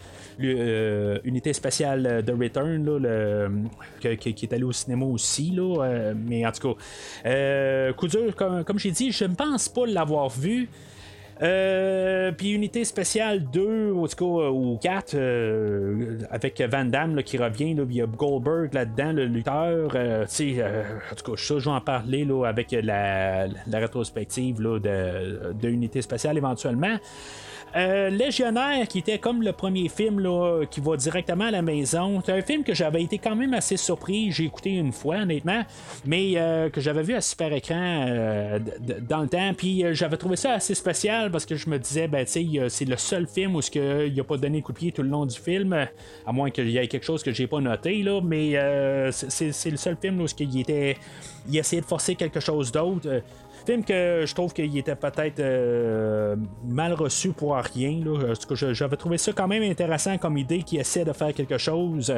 Unité spéciale de Return, là, qui, est allé au cinéma aussi. Là, mais en tout cas, coup dur, comme, comme j'ai dit, je ne pense pas l'avoir vu. Euh, puis unité spéciale 2, ou, ou 4, euh, avec Van Damme qui revient. il y a Goldberg là-dedans, le lutteur. Euh, en tout cas, je vais en parler là, avec la, rétrospective là, de, de unité spéciale éventuellement. Euh, Légionnaire, qui était comme le premier film là, qui va directement à la maison, c'est un film que j'avais été quand même assez surpris. J'ai écouté une fois, honnêtement, mais euh, que j'avais vu à super écran euh, dans le temps. Puis j'avais trouvé ça assez spécial parce que je me disais, ben, c'est le seul film où il n'a pas donné coup de pied tout le long du film, à moins qu'il y ait quelque chose que j'ai pas noté, là, mais c'est le seul film où il était. Il essayait de forcer quelque chose d'autre. Film que je trouve qu'il était peut-être euh, mal reçu pour rien. J'avais trouvé ça quand même intéressant comme idée qui essaie de faire quelque chose.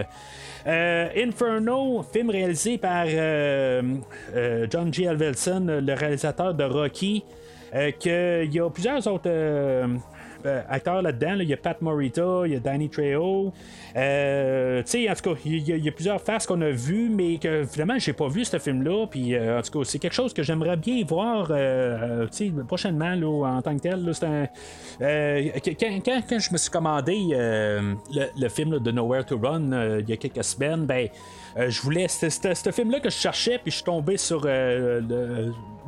Euh, Inferno, film réalisé par John G. Elvelson, le réalisateur de Rocky. qu'il y a plusieurs autres euh, acteurs là-dedans. Il y a Pat Morita, il y a Danny Trejo. Euh, tu sais, en tout cas, il y, a plusieurs faces qu'on a vues, mais que finalement, j'ai pas vu ce film-là. Puis, euh, en tout cas, c'est quelque chose que j'aimerais bien voir prochainement là, en tant que tel. quand, je me suis commandé le, film de Nowhere to Run il y a quelques semaines, ben. je voulais. C'était ce film-là que je cherchais, puis je suis tombé sur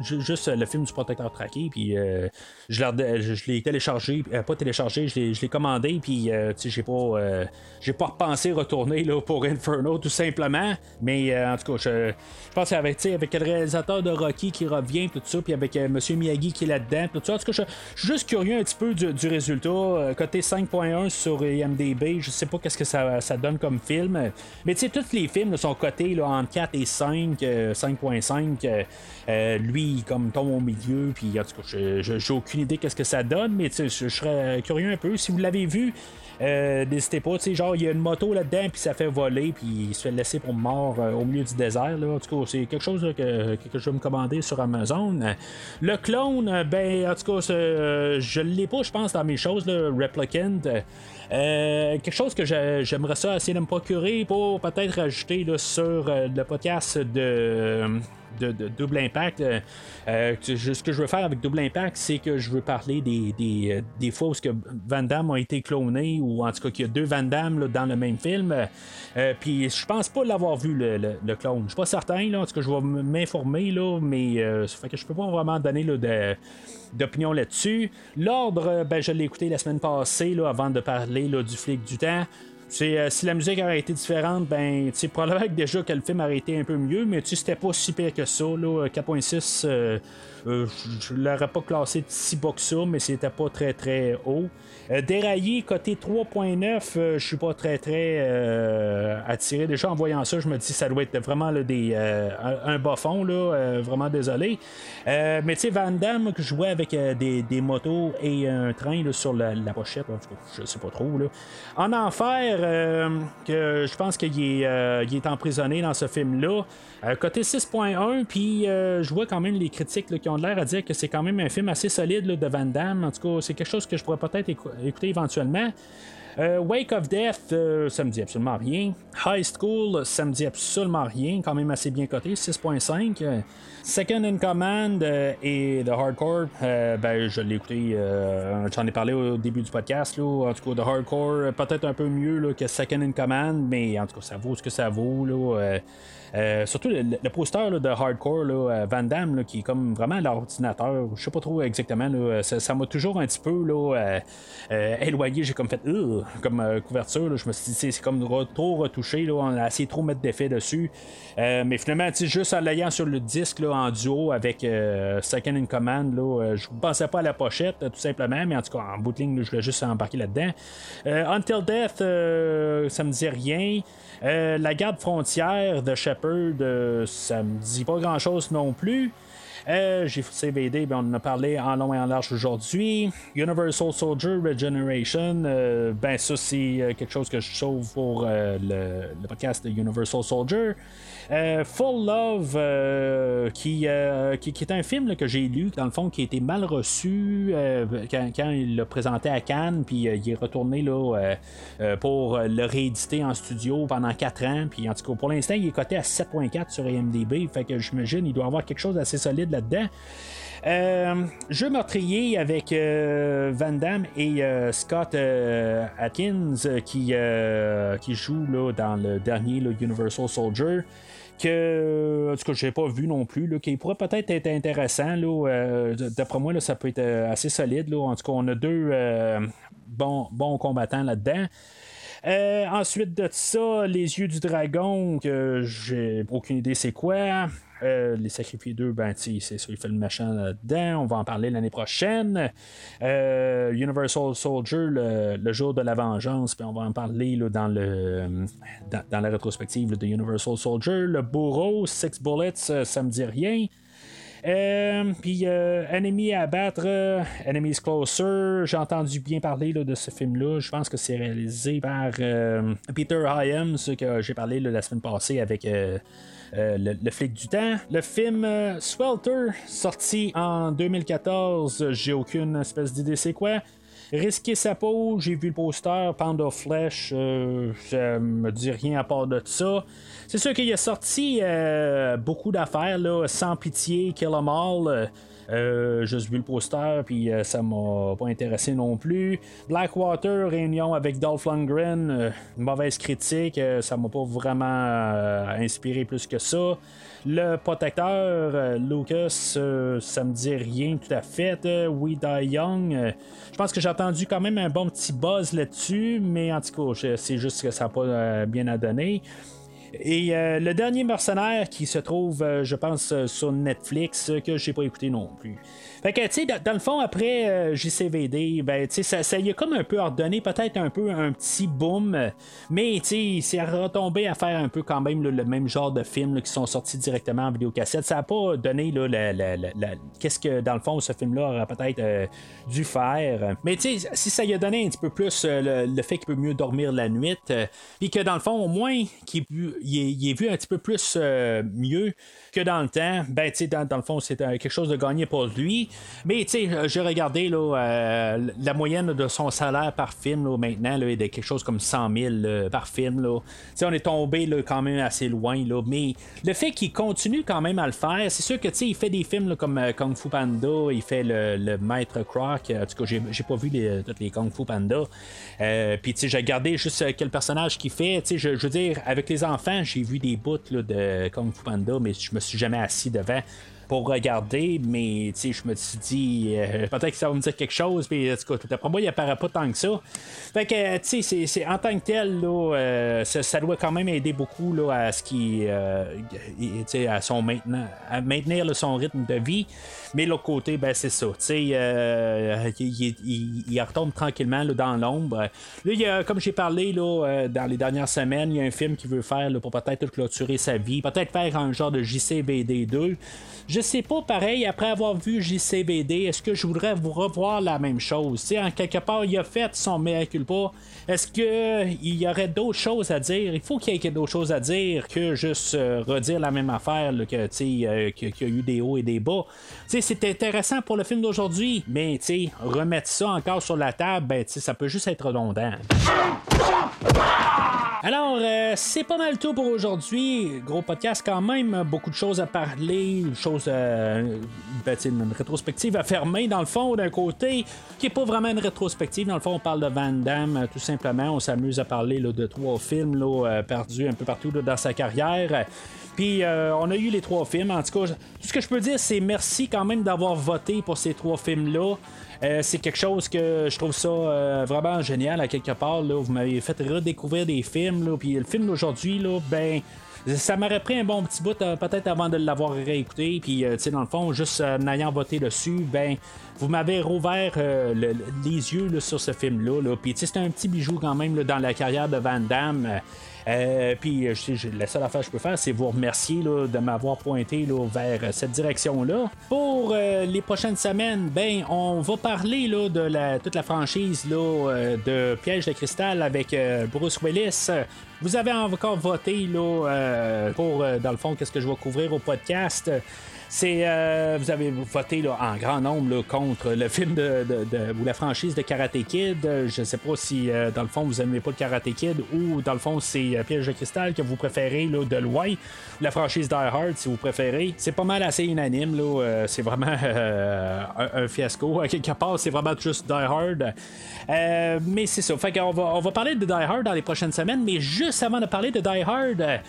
juste le film du protecteur traqué, puis je l'ai téléchargé, pas téléchargé, je l'ai commandé, puis euh, j'ai pas, euh, j'ai pas repensé retourner là, pour Inferno tout simplement. Mais euh, en tout cas, je, je pense qu'avec avec le réalisateur de Rocky qui revient, tout ça, puis avec Monsieur Miyagi qui est là-dedans, tout ça. En tout cas, je, suis juste curieux un petit peu du, résultat. Côté 5.1 sur IMDB, je sais pas qu'est-ce que ça, ça, donne comme film. Mais tu sais, tous les films sont cotés là, entre 4 et 5, 5.5. lui, comme tombe au milieu, puis en tout cas, j'ai aucune idée qu'est-ce que ça donne, mais je, je serais curieux un peu. Si vous l'avez vu, euh, n'hésitez pas, tu sais, genre, il y a une moto là-dedans, puis ça fait voler, puis il se fait laisser pour mort euh, au milieu du désert. Là. En tout cas, c'est quelque chose que, que, je vais me commander sur Amazon. Le clone, ben, en tout cas, je l'ai pas, je pense, dans mes choses, le Replicant. Euh, quelque chose que j'aimerais ça essayer de me procurer pour peut-être rajouter là, sur le podcast de de, Double Impact. Euh, euh, ce que je veux faire avec Double Impact, c'est que je veux parler des, des, euh, des fois où Van Damme a été cloné, ou en tout cas qu'il y a deux Van Damme dans le même film. Puis je pense pas l'avoir vu le, le, clone. Je suis pas certain, là, en tout cas je vais m'informer, là, mais ça fait que je peux pas vraiment donner de d'opinion là-dessus. L'ordre, ben, je l'ai écouté la semaine passée là, avant de parler là, du flic du temps. Euh, si la musique aurait été différente, ben, probablement que déjà que le film aurait été un peu mieux, mais c'était pas si pire que ça. 4.6, euh, euh, je ne l'aurais pas classé si bas que ça, mais c'était pas très très haut. Euh, déraillé, côté 3.9, euh, je suis pas très très euh, attiré. Déjà en voyant ça, je me dis ça doit être vraiment des, un bas fond, là, vraiment désolé. mais tu sais, Van Damme que je jouais avec des, motos et un train sur la, pochette, je sais pas trop. Là. En enfer, que je pense qu'il est, est emprisonné dans ce film-là. côté 6.1, puis je vois quand même les critiques qui ont l'air à dire que c'est quand même un film assez solide de Van Damme. En tout cas, c'est quelque chose que je pourrais peut-être écouter éventuellement. Euh, Wake of Death, euh, ça me dit absolument rien. High School, ça me dit absolument rien, quand même assez bien coté, 6.5. Second in Command euh, et The Hardcore, ben, je l'ai écouté, j'en ai parlé au début du podcast. Là, en tout cas, The Hardcore, peut-être un peu mieux là, que Second in Command, mais en tout cas, ça vaut ce que ça vaut. Là, euh, surtout le, poster de Hardcore, euh, Van Damme, qui est comme vraiment l'ordinateur. Je sais pas trop exactement. Là, ça m'a toujours un petit peu euh, éloigné. J'ai comme fait comme couverture. je me suis dit, c'est comme trop retouché. On a essayé trop mettre d'effets dessus. mais finalement, juste en l'ayant sur le disque en duo avec Second in Command, je ne pensais pas à la pochette, tout simplement. Mais en tout cas, en bout de ligne, je voulais juste embarquer là-dedans. Until Death, ça me dit rien. la garde frontière de Shepard euh, ça me dit pas grand chose non plus. Euh, j'ai fait CVD, ben on en a parlé en long et en large aujourd'hui. Universal Soldier Regeneration, euh, ben ça c'est quelque chose que je sauve pour le, podcast de Universal Soldier. Euh, Full Love, euh, qui, euh, qui, qui, est un film que j'ai lu, dans le fond, qui a été mal reçu quand, il l'a présenté à Cannes, puis il est retourné là, pour le rééditer en studio pendant 4 ans. Puis en tout cas, pour l'instant, il est coté à 7.4 sur IMDb, fait que j'imagine il doit avoir quelque chose d'assez solide là-dedans. Euh, jeu meurtrier avec Van Damme et Scott Atkins qui, qui joue là, dans le dernier Universal Soldier que, en tout cas, j'ai pas vu non plus, là, qui pourrait peut-être être intéressant. Euh, d'après moi, là, ça peut être euh, assez solide. En tout cas, on a deux euh, bons combattants là-dedans. ensuite de ça, les yeux du dragon, que j'ai aucune idée c'est quoi. Euh, les Sacrifiés 2, ben, c'est ça, il fait le machin là-dedans. On va en parler l'année prochaine. Euh, Universal Soldier, le, jour de la vengeance, puis on va en parler là, dans, le, dans, la rétrospective de Universal Soldier. Le bourreau, Six Bullets, euh, ça me dit rien. Euh, puis euh, Enemy à battre, euh, Enemies Closer. J'ai entendu bien parler là, de ce film-là. Je pense que c'est réalisé par Peter Hyams, que j'ai parlé la semaine passée avec. le, flic du temps. Le film Swelter, sorti en 2014, j'ai aucune espèce d'idée c'est quoi. Risquer sa peau, j'ai vu le poster, of Flesh, euh, ça me dit rien à part de ça. C'est sûr qu'il a sorti euh, beaucoup d'affaires, là, sans pitié, Kill 'em All. euh, euh, juste vu le poster, puis euh, ça m'a pas intéressé non plus. Blackwater, réunion avec Dolph Lundgren, euh, mauvaise critique, ça m'a pas vraiment inspiré plus que ça. Le protecteur, euh, Lucas, euh, ça me dit rien tout à fait. Euh, We Die Young, je pense que j'ai entendu quand même un bon petit buzz là-dessus, mais en tout cas, c'est juste que ça n'a pas bien à donner. Et le dernier mercenaire qui se trouve, je pense, sur Netflix, que j'ai pas écouté non plus. Fait que, tu sais, dans, le fond, après euh, JCVD, ben, tu sais, ça, ça y a comme un peu ordonné, peut-être un peu un petit boom, mais, tu sais, c'est retombé à faire un peu quand même le même genre de films qui sont sortis directement en vidéocassette. Ça a pas donné, là, la- la- la- qu'est-ce que, dans le fond, ce film-là aurait peut-être euh, dû faire. Mais, tu sais, si ça y a donné un petit peu plus euh, le, le fait qu'il peut mieux dormir la nuit, puis que, dans le fond, au moins, qu'il il vu un petit peu plus mieux que dans le temps, ben, tu sais, dans, dans le fond, c'est quelque chose de gagné pour lui. Mais, tu sais, euh, j'ai regardé euh, la moyenne de son salaire par film maintenant là, est de quelque chose comme 100 000 là, par film. Là. Tu sais, on est tombé quand même assez loin. Mais le fait qu'il continue quand même à le faire, c'est sûr que tu sais, il fait des films comme euh, Kung Fu Panda, il fait le, Maître Croc. En tout cas, j'ai, pas vu les, les Kung Fu Panda. Euh, Puis, tu sais, j'ai regardé juste euh, quel personnage qu'il fait. Tu sais, je, je veux dire, avec les enfants, j'ai vu des bouts de Kung Fu Panda, mais je me suis jamais assis devant pour regarder, mais je me suis dit, euh, peut-être que ça va me dire quelque chose, puis en tout cas, tout après moi, il apparaît pas tant que ça. Fait que, tu sais, c'est- en tant que tel, là, euh, ça, ça doit quand même aider beaucoup là, à ce qui, euh, à son à maintenir là, son rythme de vie. Mais l'autre côté, ben c'est ça, euh, il, il- il- il retombe tranquillement dans l'ombre. Là, il a, comme j'ai parlé là, euh, dans les dernières semaines, il y a un film qu'il veut faire pour peut-être clôturer sa vie, peut-être faire un genre de JCBD 2. Je sais pas, pareil, après avoir vu JCBD, est-ce que je voudrais vous revoir la même chose? En quelque part, il a fait son mea culpa. Est-ce qu'il y aurait d'autres choses à dire? Il faut qu'il y ait d'autres choses à dire que juste euh, redire la même affaire, là, qu'il y a eu des hauts et des bas. C'est intéressant pour le film d'aujourd'hui, mais tu remettre ça encore sur la table, ben, ça peut juste être redondant. Alors, euh, c'est pas mal tout pour aujourd'hui. Gros podcast quand même, beaucoup de choses à parler, une chose, euh, ben, une rétrospective à fermer dans le fond d'un côté, qui est pas vraiment une rétrospective. Dans le fond, on parle de Van Damme, euh, tout simplement. On s'amuse à parler de trois films là, euh, perdus un peu partout dans sa carrière. Puis on a eu les trois films. En tout cas, tout ce que je peux dire, c'est merci quand même d'avoir voté pour ces trois films-là. Euh, c'est quelque chose que je trouve ça euh, vraiment génial à quelque part. Là. Vous m'avez fait redécouvrir des films. Là. Puis le film d'aujourd'hui, là, ben. Ça m'aurait pris un bon petit bout euh, peut-être avant de l'avoir réécouté. Puis, tu sais, dans le fond, juste en ayant voté dessus, ben, vous m'avez rouvert le- le- les yeux sur ce film-là. Là. Puis, c'est un petit bijou quand même dans la carrière de Van Damme. Euh, puis, euh, la seule affaire que je peux faire, c'est vous remercier là, de m'avoir pointé là, vers euh, cette direction-là. Pour euh, les prochaines semaines, ben, on va parler là, de la, toute la franchise là, de Piège de cristal avec Bruce Willis. Vous avez encore voté là, pour, dans le fond, qu'est-ce que je vais couvrir au podcast. C'est, euh, vous avez voté en grand nombre contre le film de, ou la franchise de Karate Kid. Je sais pas si euh, dans le fond vous aimez pas le Karate Kid ou dans le fond c'est euh, Piège de cristal que vous préférez là, de loin. La franchise Die Hard si vous préférez. C'est pas mal assez unanime. Là, c'est vraiment un, fiasco. Quelque part, c'est vraiment juste Die Hard. Mais c'est ça. Fait va, on va parler de Die Hard dans les prochaines semaines. Mais juste avant de parler de Die Hard,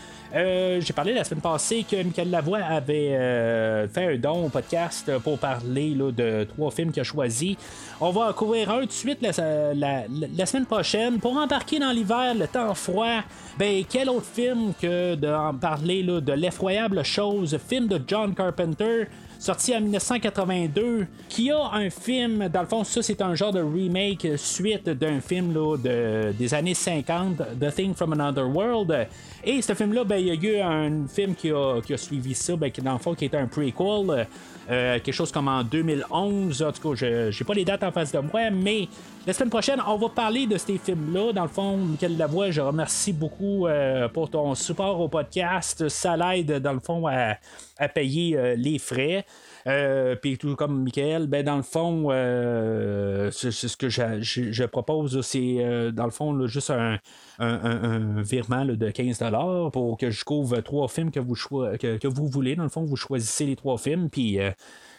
j'ai parlé la semaine passée que Michael Lavoie avait fait un don au podcast pour parler là, de trois films qu'il a choisis. On va couvrir un de suite la, la- la semaine prochaine pour embarquer dans l'hiver, le temps froid. Ben, quel autre film que de en parler là, de l'effroyable chose, film de John Carpenter sorti en 1982, qui a un film, dans le fond, ça c'est un genre de remake suite d'un film de, des années 50, The Thing from Another World. Et ce film-là, ben, il y a eu un film qui a, qui a suivi ça, ben, qui, dans le fond, qui était un prequel. Euh, quelque chose comme en 2011. En tout cas, je n'ai pas les dates en face de moi, mais la semaine prochaine, on va parler de ces films-là. Dans le fond, Michael Lavoie, je remercie beaucoup euh, pour ton support au podcast. Ça l'aide, dans le fond, à, à payer euh, les frais. Euh, puis tout comme Michael, ben dans le fond, euh, c'est ce que je, je propose, c'est dans le fond là, juste un, un, un, virement de 15$ pour que je couvre trois films que vous, que, que vous voulez. Dans le fond, vous choisissez les trois films, puis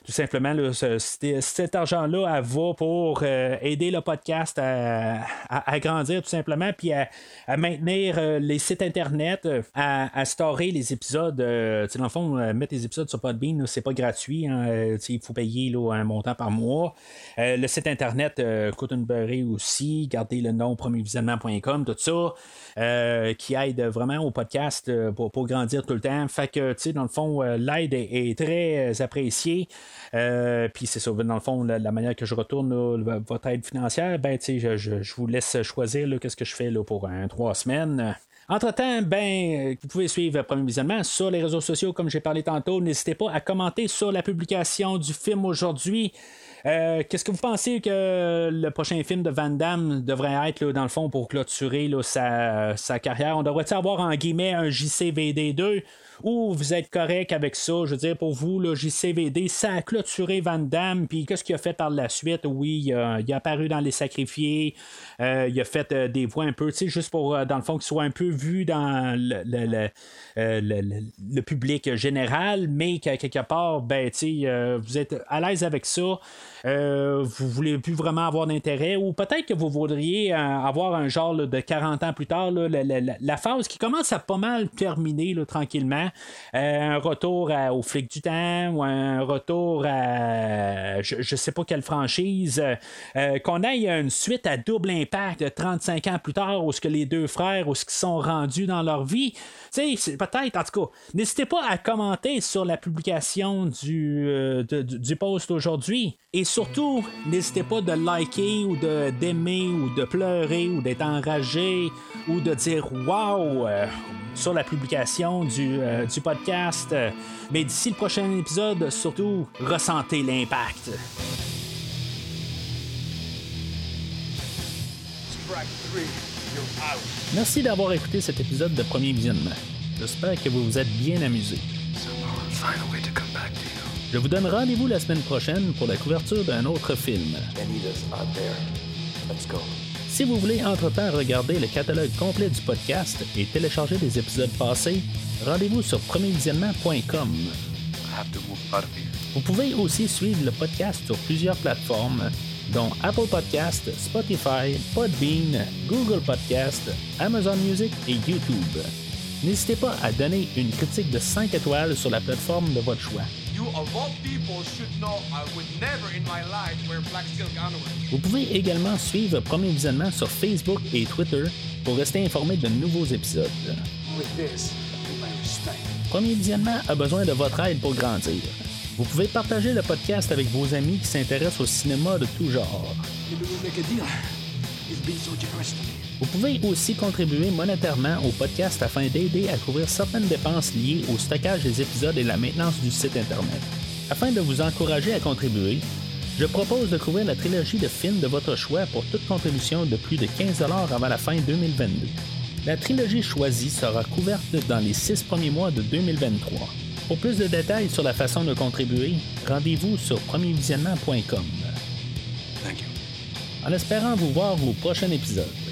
tout simplement, cet argent-là, elle va pour euh, aider le podcast à, à- grandir tout simplement, puis à, maintenir euh, les sites internet, euh, à, storer les épisodes. euh, dans le fond, mettre les épisodes sur Podbean, c'est pas gratuit. hein, il faut payer un montant par mois. Le site internet coûte une aussi. Gardez le nom premiervisionnement.com, tout ça, euh, qui aide vraiment au podcast euh, pour, grandir tout le temps. Fait que, tu sais, dans le fond, euh, l'aide est, très appréciée. Puis c'est ça, dans le fond, la, manière que je retourne votre aide financière, ben, tu sais, je, je- vous laisse choisir qu'est-ce que je fais là, pour un, trois semaines. Entre-temps, ben, vous pouvez suivre Premier Visionnement sur les réseaux sociaux, comme j'ai parlé tantôt. N'hésitez pas à commenter sur la publication du film aujourd'hui. Euh, Qu'est-ce que vous pensez que le prochain film de Van Damme devrait être, dans le fond, pour clôturer sa, carrière? On devrait avoir, en guillemets, un JCVD2 ou vous êtes correct avec ça? Je veux dire, pour vous, le JCVD, ça a clôturé Van Damme, puis qu'est-ce qu'il a fait par la suite? Oui, il a, apparu dans Les Sacrifiés, euh, il a fait euh, des voix un peu, tu sais, juste pour, dans le fond, qu'il soit un peu vu dans le, euh, le- le- le public général, mais qu'à quelque part, ben, euh, vous êtes à l'aise avec ça, euh, vous voulez plus vraiment avoir d'intérêt, ou peut-être que vous voudriez euh, avoir un genre de 40 ans plus tard, la, la- phase qui commence à pas mal terminer tranquillement, un retour au flic du temps, ou un retour à je, je sais pas quelle franchise, qu'on aille une suite à double impact de 35 ans plus tard, où ce que les deux frères, où ce qu'ils sont rendus dans leur vie. Peut-être, en tout cas, n'hésitez pas à commenter sur la publication du, euh, du, post aujourd'hui. Et surtout, n'hésitez pas de liker ou d'aimer ou de pleurer ou d'être enragé ou de dire wow euh, sur la publication du, euh, du podcast. Mais d'ici le prochain épisode, surtout, ressentez l'impact. Three, you're out. Merci d'avoir écouté cet épisode de Premier Visionnement. J'espère que vous vous êtes bien amusés. Find a way to come back to you. Je vous donne rendez-vous la semaine prochaine pour la couverture d'un autre film. Si vous voulez entre-temps regarder le catalogue complet du podcast et télécharger des épisodes passés, rendez-vous sur premiervisionnement.com. Vous pouvez aussi suivre le podcast sur plusieurs plateformes, dont Apple Podcast, Spotify, Podbean, Google Podcast, Amazon Music et YouTube. N'hésitez pas à donner une critique de 5 étoiles sur la plateforme de votre choix. Vous pouvez également suivre Premier Visionnement sur Facebook et Twitter pour rester informé de nouveaux épisodes. Premier Visionnement a besoin de votre aide pour grandir. Vous pouvez partager le podcast avec vos amis qui s'intéressent au cinéma de tout genre. Vous pouvez aussi contribuer monétairement au podcast afin d'aider à couvrir certaines dépenses liées au stockage des épisodes et la maintenance du site Internet. Afin de vous encourager à contribuer, je propose de couvrir la trilogie de films de votre choix pour toute contribution de plus de 15 avant la fin 2022. La trilogie choisie sera couverte dans les six premiers mois de 2023. Pour plus de détails sur la façon de contribuer, rendez-vous sur premiervisionnement.com. En espérant vous voir au prochain épisode.